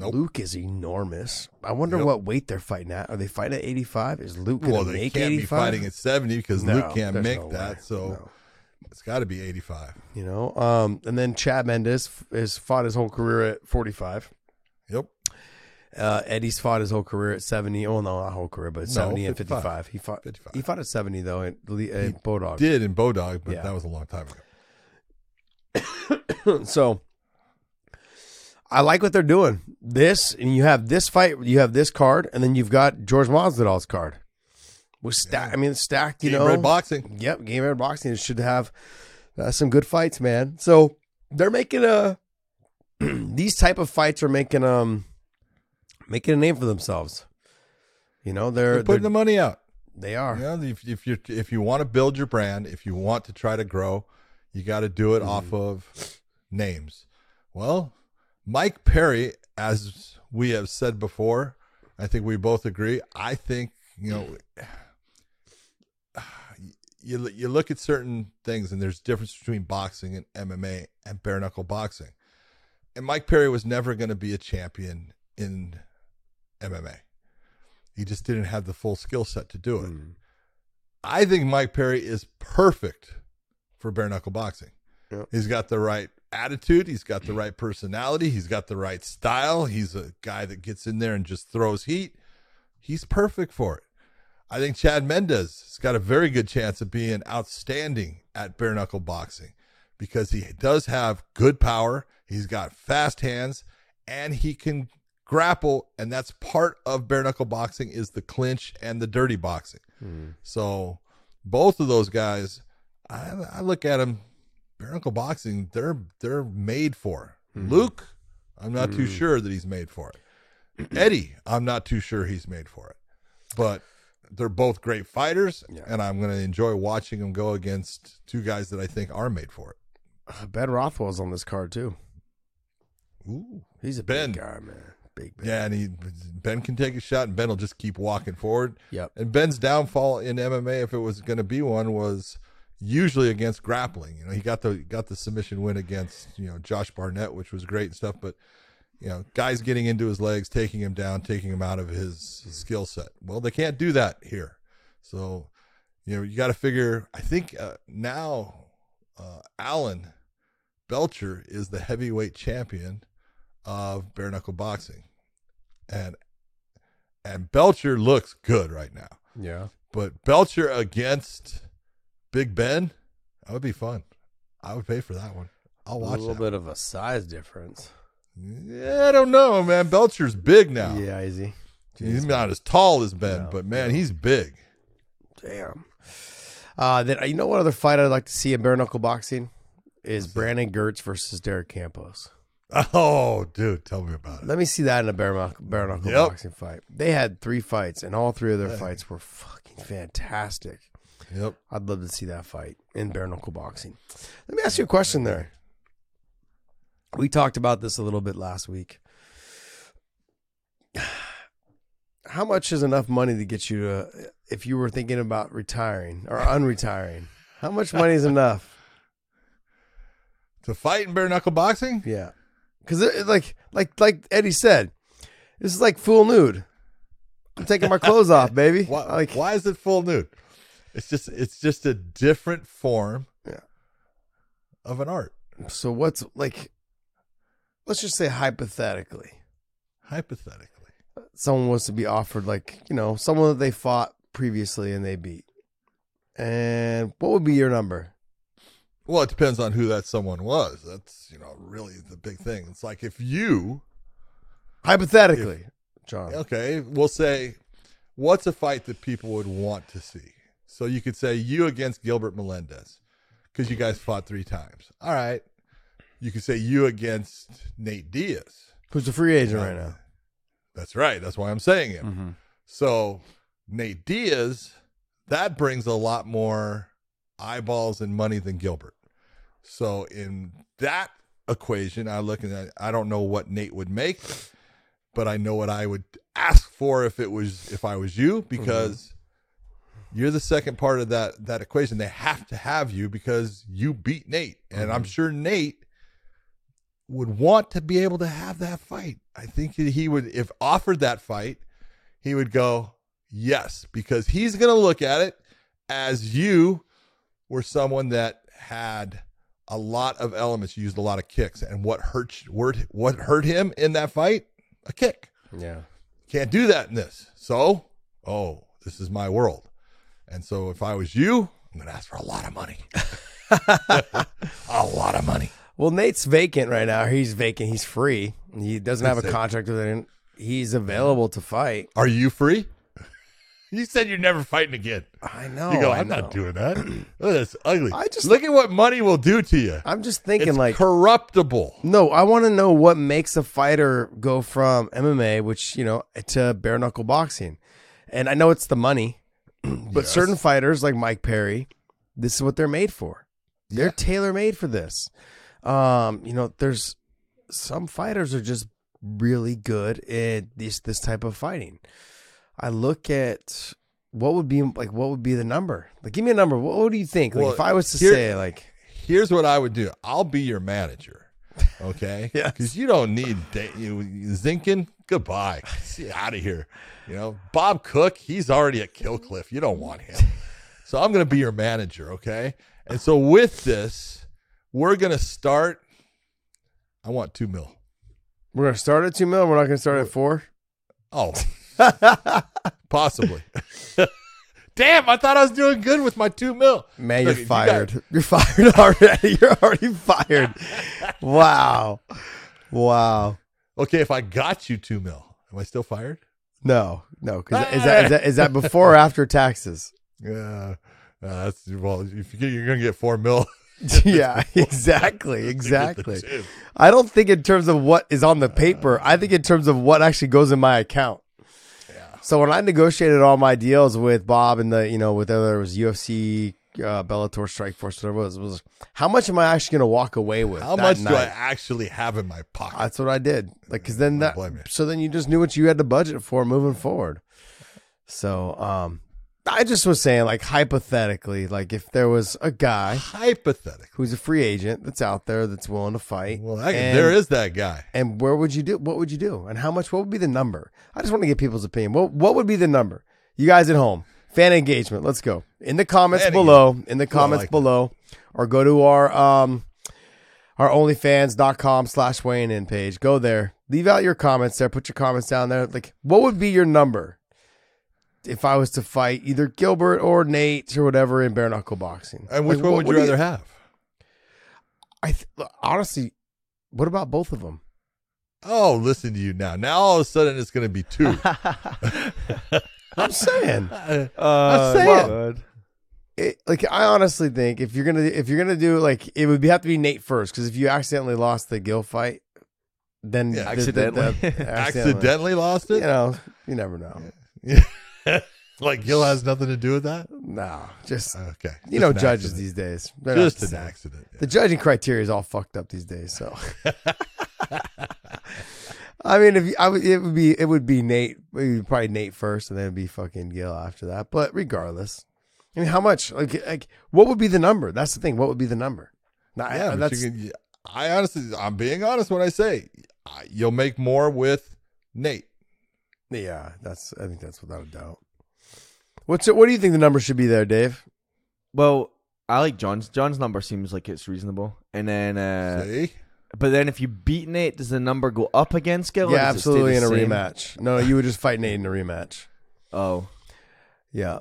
Speaker 2: Nope.
Speaker 3: Luke is enormous. I wonder
Speaker 2: Yep.
Speaker 3: what weight they're fighting at. Are they fighting at eighty five? Is Luke
Speaker 2: Well, they
Speaker 3: make
Speaker 2: can't
Speaker 3: eighty
Speaker 2: be fighting at 70 because Luke can't make
Speaker 3: no
Speaker 2: that.
Speaker 3: way.
Speaker 2: So
Speaker 3: No.
Speaker 2: it's got to be 85.
Speaker 3: you know. Um, and then Chad Mendes has fought his whole career at forty five.
Speaker 2: Yep.
Speaker 3: Uh, Eddie's fought his whole career at 70. Oh, no, not whole career, but 70 and
Speaker 2: 55.
Speaker 3: 55. He fought
Speaker 2: 55.
Speaker 3: He fought at 70, though, Le- at Bodog.
Speaker 2: Did in Bodog, but
Speaker 3: Yeah.
Speaker 2: that was a long time ago. <coughs>
Speaker 3: so I like what they're doing. This, and you have this fight, you have this card, and then you've got George Masvidal's card. With stack, I mean, it's stacked, you
Speaker 2: Game
Speaker 3: know.
Speaker 2: Red Boxing.
Speaker 3: Yep, Gamebred Boxing should have uh, some good fights, man. So they're making a <clears throat> these type of fights are making um making a name for themselves. You know, they're,
Speaker 2: They're putting
Speaker 3: they're
Speaker 2: the money out.
Speaker 3: they are.
Speaker 2: You know, if, if you if you want to build your brand, if you want to try to grow, you got to do it off of names. Well, Mike Perry, as we have said before, I think we both agree. I think you know, <sighs> you you look at certain things, and there's difference between boxing and MMA and bare knuckle boxing. And Mike Perry was never going to be a champion in MMA. He just didn't have the full skill set to do it. Hmm. I think Mike Perry is perfect for bare knuckle boxing.
Speaker 3: Yep.
Speaker 2: He's got the right attitude. He's got the right personality. He's got the right style. He's a guy that gets in there and just throws heat. He's perfect for it. I think Chad Mendes has got a very good chance of being outstanding at bare knuckle boxing because he does have good power. He's got fast hands and he can grapple. And that's part of bare knuckle boxing is the clinch and the dirty boxing. Hmm. So both of those guys, I, I look at them, bare knuckle boxing, they're they're made for. Luke, I'm not too sure that he's made for it. Eddie, I'm not too sure he's made for it. But they're both great fighters,
Speaker 3: Yeah.
Speaker 2: and I'm going to enjoy watching them go against two guys that I think are made for it.
Speaker 3: Uh, Ben Rothwell's on this card too.
Speaker 2: Ooh.
Speaker 3: He's a
Speaker 2: Ben.
Speaker 3: big guy, man. Big Ben.
Speaker 2: Yeah, and he Ben can take a shot, and Ben will just keep walking forward.
Speaker 3: Yep.
Speaker 2: And Ben's downfall in MMA, if it was going to be one, was usually against grappling. You know, he got the got the submission win against you know Josh Barnett, which was great and stuff. But you know, guys getting into his legs, taking him down, taking him out of his, his skill set. Well, they can't do that here. So you know, you got to figure. I think uh, now uh, Alan Belcher is the heavyweight champion of bare knuckle boxing, and and Belcher looks good right now.
Speaker 3: Yeah.
Speaker 2: But Belcher against Big Ben, that would be fun. I would pay for that one. I'll watch.
Speaker 3: A
Speaker 2: little
Speaker 3: bit of a size difference.
Speaker 2: Yeah, I don't know, man. Belcher's big now.
Speaker 3: Yeah, easy.
Speaker 2: He's not as tall as Ben,
Speaker 3: No,
Speaker 2: but man, he's big.
Speaker 3: Damn. Uh, then you know what other fight I'd like to see in bare knuckle boxing is Brandon Girtz versus Derek Campos.
Speaker 2: Oh, dude, tell me about it.
Speaker 3: Let me see that in a bare knuckle, bare knuckle
Speaker 2: Yep.
Speaker 3: boxing fight. They had three fights, and all three of their fights were fucking fantastic.
Speaker 2: Yep.
Speaker 3: I'd love to see that fight in bare knuckle boxing. Let me ask you a question there. We talked about this a little bit last week. <sighs> How much is enough money to get you to, if you were thinking about retiring or unretiring? How much money is enough? <laughs>
Speaker 2: To fight in bare knuckle boxing?
Speaker 3: Yeah, because like like like Eddie said, this is like full nude. I'm taking my clothes off, baby. <laughs>
Speaker 2: Why,
Speaker 3: like
Speaker 2: why is it full nude? It's just it's just a different form
Speaker 3: Yeah.
Speaker 2: of an art.
Speaker 3: so what's like? Let's just say hypothetically.
Speaker 2: Hypothetically.
Speaker 3: someone was to be offered like you know someone that they fought previously and they beat and what would be your number
Speaker 2: Well, it depends on who that someone was. That's you know really the big thing. It's like if you
Speaker 3: hypothetically john
Speaker 2: okay, we'll say what's a fight that people would want to see. So you could say you against Gilbert Melendez because you guys fought three times. All right. You could say you against Nate Diaz.
Speaker 3: who's a free agent right now
Speaker 2: That's right. That's why I'm saying it.
Speaker 3: mm-hmm.
Speaker 2: So Nate Diaz, that brings a lot more eyeballs and money than Gilbert. So in that equation, I look at I don't know what Nate would make, but I know what I would ask for if it was if I was you because you're the second part of that that equation. They have to have you because you beat Nate, and I'm mm-hmm. sure Nate would want to be able to have that fight. I think that he would, if offered that fight, he would go, yes, because he's going to look at it as you were someone that had a lot of elements, you used a lot of kicks. And what hurt, what hurt him in that fight? A kick.
Speaker 3: yeah
Speaker 2: Can't do that in this. So, oh, this is my world. And so if I was you, I'm going to ask for a lot of money. a lot of money.
Speaker 3: well nate's vacant right now he's vacant he's free he doesn't have a
Speaker 2: That's it.
Speaker 3: contract with anyone he's available to fight
Speaker 2: Are you free? <laughs> You said you're never fighting again.
Speaker 3: I know.
Speaker 2: You go,
Speaker 3: I
Speaker 2: I'm
Speaker 3: know.
Speaker 2: not doing that. <clears throat> Oh, look at ugly.
Speaker 3: I just-
Speaker 2: look at what money will do to you.
Speaker 3: I'm just thinking
Speaker 2: It's
Speaker 3: like
Speaker 2: corruptible.
Speaker 3: No, I want to know what makes a fighter go from MMA, which you know, to bare knuckle boxing. And I know it's the money, <clears throat> but
Speaker 2: Yes.
Speaker 3: certain fighters like Mike Perry, this is what they're made for. They're
Speaker 2: Yeah.
Speaker 3: tailor made for this. Um, you know, there's some fighters are just really good at this this type of fighting. I look at what would be like what would be the number? Like give me a number. What, what do you think? Like
Speaker 2: Well,
Speaker 3: if I was to
Speaker 2: here-
Speaker 3: say like
Speaker 2: Here's what I would do. I'll be your manager. <laughs> Okay?
Speaker 3: yeah.
Speaker 2: Because you don't need da- you Zinkin. Goodbye. See out of here. You know, Bob Cook, he's already at Killcliff. You don't want him. So I'm going to be your manager. Okay? And so with this, we're going to start. I want two mil.
Speaker 3: we're gonna start at two mil, we're not gonna start at four.
Speaker 2: Oh, <laughs> possibly. <laughs> Damn, I thought I was doing good with my two mil.
Speaker 3: Man,
Speaker 2: Look,
Speaker 3: you're
Speaker 2: you
Speaker 3: fired. You're fired <laughs> already. You're already fired. Wow. Wow.
Speaker 2: Okay, if I got you two mil, am I still fired?
Speaker 3: No, no. Because is that, is that is that before or after taxes? <laughs>
Speaker 2: Yeah, uh, that's well. If you get, you're gonna get four mil. <laughs>
Speaker 3: yeah, <laughs> exactly, exactly. I don't think in terms of what is on the paper. I think in terms of what actually goes in my account. Yeah. So when I negotiated all my deals with Bob and the, you know, with whether it was UFC, uh, Bellator, Strikeforce, whatever it was, was how much am I actually going to walk away with?
Speaker 2: How
Speaker 3: that
Speaker 2: much do I actually have in my pocket?
Speaker 3: That's what I did. Like, cause then that, so then you just knew what you had to budget for moving forward. So, um, I just was saying, like, hypothetically, like if there was a guy
Speaker 2: Hypothetical.
Speaker 3: who's a free agent that's out there that's willing to fight,
Speaker 2: Well, I,
Speaker 3: and,
Speaker 2: there is that guy.
Speaker 3: And where would you do? What would you do? And how much? What would be the number? I just want to get people's opinion. What What would be the number? You guys at home, fan engagement. Let's go in the comments
Speaker 2: Fan
Speaker 3: below. In the comments
Speaker 2: like that.
Speaker 3: below, or go to our um our OnlyFans.com slash weighing in page. Go there. Leave out your comments there. Put your comments down there. Like, what would be your number if I was to fight either Gilbert or Nate or whatever in bare knuckle boxing?
Speaker 2: And which
Speaker 3: Like,
Speaker 2: one
Speaker 3: what-
Speaker 2: would you
Speaker 3: what
Speaker 2: rather have?
Speaker 3: I th- honestly, what about both of them?
Speaker 2: Oh, listen to you now. Now all of a sudden it's going to be two. <laughs> <laughs>
Speaker 3: I'm saying. <laughs>
Speaker 2: I'm
Speaker 4: Uh,
Speaker 2: saying.
Speaker 3: well, it, like I honestly think if you're gonna if you're gonna do like it would be, have to be Nate first because if you accidentally lost the Gil fight, then
Speaker 2: Yeah,
Speaker 3: the- the- the-
Speaker 4: accidentally. <laughs>
Speaker 2: Accidentally lost it.
Speaker 3: you know, you never know. <laughs>
Speaker 2: like Gil has nothing to do with that.
Speaker 3: No, just
Speaker 2: Okay,
Speaker 3: you know, judges
Speaker 2: accident.
Speaker 3: these days. They're
Speaker 2: Just an
Speaker 3: same.
Speaker 2: accident.
Speaker 3: The judging criteria is all fucked up these days. So, I mean, if you, I would, it would be it would be Nate, it would be probably Nate first, and then it'd be fucking Gil after that. But regardless, I mean, how much? Like, like what would be the number? That's the thing. What would be the number? Now,
Speaker 2: Yeah, but
Speaker 3: that's
Speaker 2: can, I honestly, I'm being honest when I say you'll make more with Nate.
Speaker 3: Yeah, that's. I think that's without a doubt. What's it, what do you think the number should be there, Dave?
Speaker 4: Well, I like John's. John's number seems like it's reasonable. And then, uh,
Speaker 2: See,
Speaker 4: but then if you beat Nate, does the number go up against Gil? or
Speaker 3: yeah,
Speaker 4: does it stay
Speaker 3: absolutely in a
Speaker 4: same?
Speaker 3: rematch. No, you would just fight Nate in a rematch.
Speaker 4: Oh,
Speaker 3: Yeah,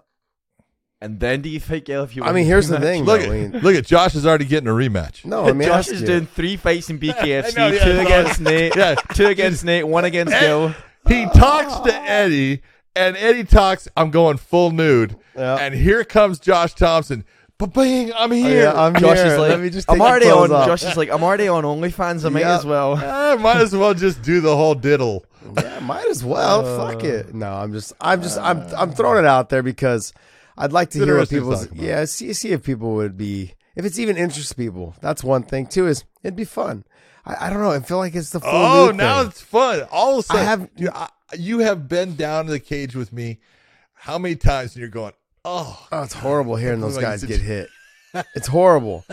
Speaker 4: and then do you fight Gil if you?
Speaker 3: I mean,
Speaker 4: the
Speaker 3: here's the thing.
Speaker 2: look
Speaker 3: though,
Speaker 2: at
Speaker 3: I mean,
Speaker 2: look at Josh is already getting a rematch.
Speaker 3: no, I mean,
Speaker 4: Josh is
Speaker 3: you.
Speaker 4: doing three fights in <laughs> BKFC.
Speaker 2: know, yeah,
Speaker 4: two
Speaker 2: no.
Speaker 4: against Nate.
Speaker 2: Yeah.
Speaker 4: two against Nate. One against Gil.
Speaker 2: He talks to Eddie, and Eddie talks. I'm going full nude,
Speaker 3: Yeah.
Speaker 2: and here comes Josh Thomson. Ba-bing, I'm oh, here.
Speaker 3: yeah, I'm
Speaker 4: Josh
Speaker 3: here.
Speaker 4: is like,
Speaker 3: Let me just
Speaker 4: I'm
Speaker 3: take my
Speaker 4: already
Speaker 3: clothes
Speaker 4: on.
Speaker 3: off.
Speaker 4: Josh is like, I'm already on OnlyFans. I might
Speaker 3: Yeah.
Speaker 4: as well. <laughs>
Speaker 2: I might as well just do the whole diddle.
Speaker 3: Yeah, might as well. Fuck it. Uh, no, I'm just, I'm just, I'm, I'm throwing it out there because I'd like to hear what
Speaker 2: interesting to
Speaker 3: people's,
Speaker 2: talk about.
Speaker 3: yeah, see, see if people would be, if it's even interests people. That's one thing too. Is it'd be fun. I, I don't know. I feel like it's the full.
Speaker 2: Oh,
Speaker 3: nude
Speaker 2: now
Speaker 3: thing.
Speaker 2: it's fun. All of a sudden,
Speaker 3: have-
Speaker 2: dude, I, you have been down to the cage with me. How many times? And you're going, oh,
Speaker 3: Oh, it's horrible hearing those <laughs> guys get hit. It's horrible.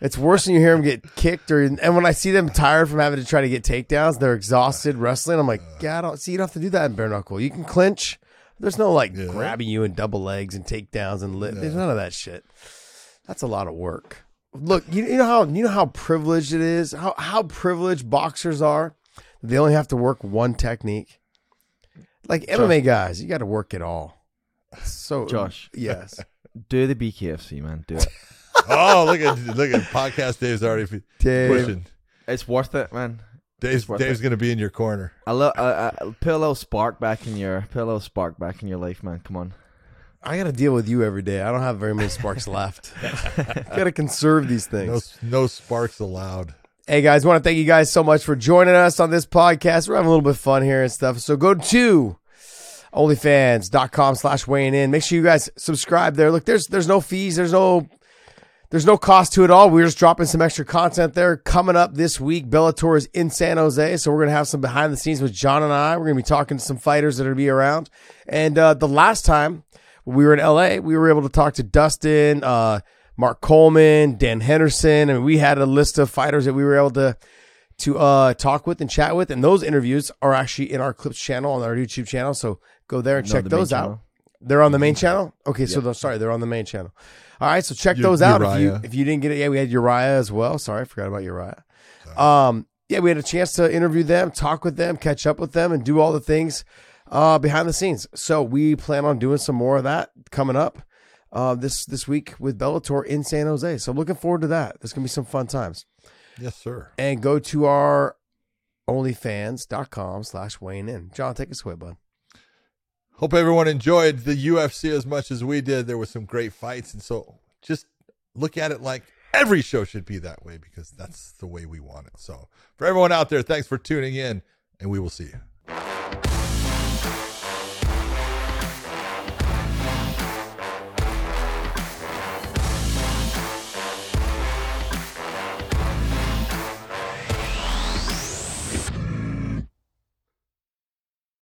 Speaker 3: It's worse when you hear them get kicked, or and when I see them tired from having to try to get takedowns, they're exhausted wrestling. I'm like, I don't see. You don't have to do that in bare knuckle. You can clinch. There's no like
Speaker 2: Yeah.
Speaker 3: grabbing you in double legs and takedowns and lit. There's none of that shit. That's a lot of work. Look, you, you know how you know how privileged it is. How how privileged boxers are. They only have to work one technique. Like MMA guys, you got to work it all. So
Speaker 4: Josh.
Speaker 3: yes.
Speaker 4: Do the BKFC, man. Do it. <laughs>
Speaker 2: oh, look at look at podcast. Dave's already f-
Speaker 3: Dave.
Speaker 2: pushing.
Speaker 4: it's worth it, man.
Speaker 2: Dave's
Speaker 4: worth
Speaker 2: Dave's going to be in your corner.
Speaker 4: I lo- uh, uh, put a little spark back in your put a little spark back in your life, man. Come on.
Speaker 3: I got to deal with you every day. I don't have very many sparks <laughs> left. <laughs> got to conserve these things.
Speaker 2: No, no sparks allowed.
Speaker 3: Hey guys, want to thank you guys so much for joining us on this podcast. We're having a little bit of fun here and stuff. So go to onlyfans.com slash weighing in. Make sure you guys subscribe there. Look, there's there's no fees, there's no there's no cost to it all. We're just dropping some extra content there. Coming up this week, Bellator is in San Jose, so we're gonna have some behind the scenes with John and I. We're gonna be talking to some fighters that are gonna be around. And uh, the last time we were in LA, we were able to talk to Dustin, uh, Mark Coleman, Dan Henderson, and we had a list of fighters that we were able to to uh, talk with and chat with. And those interviews are actually in our clips channel on our YouTube channel. So go there and
Speaker 4: No,
Speaker 3: check
Speaker 4: the
Speaker 3: those out.
Speaker 4: channel.
Speaker 3: They're on the main channel. Okay, so they're, sorry, they're on the main channel. All right, so check
Speaker 2: U-
Speaker 3: those out. If you if you didn't get it, yeah, we had Uriah as well. Sorry, I forgot about Uriah. Um, yeah, we had a chance to interview them, talk with them, catch up with them, and do all the things uh, behind the scenes. So we plan on doing some more of that coming up uh, this this week with Bellator in San Jose. So looking forward to that. There's gonna be some fun times.
Speaker 2: Yes, sir.
Speaker 3: And go to our onlyfans.com slash weighing in. John, take us away, bud.
Speaker 2: Hope everyone enjoyed the UFC as much as we did. There were some great fights, and so just look at it like every show should be that way because that's the way we want it. So, for everyone out there, thanks for tuning in, and we will see you.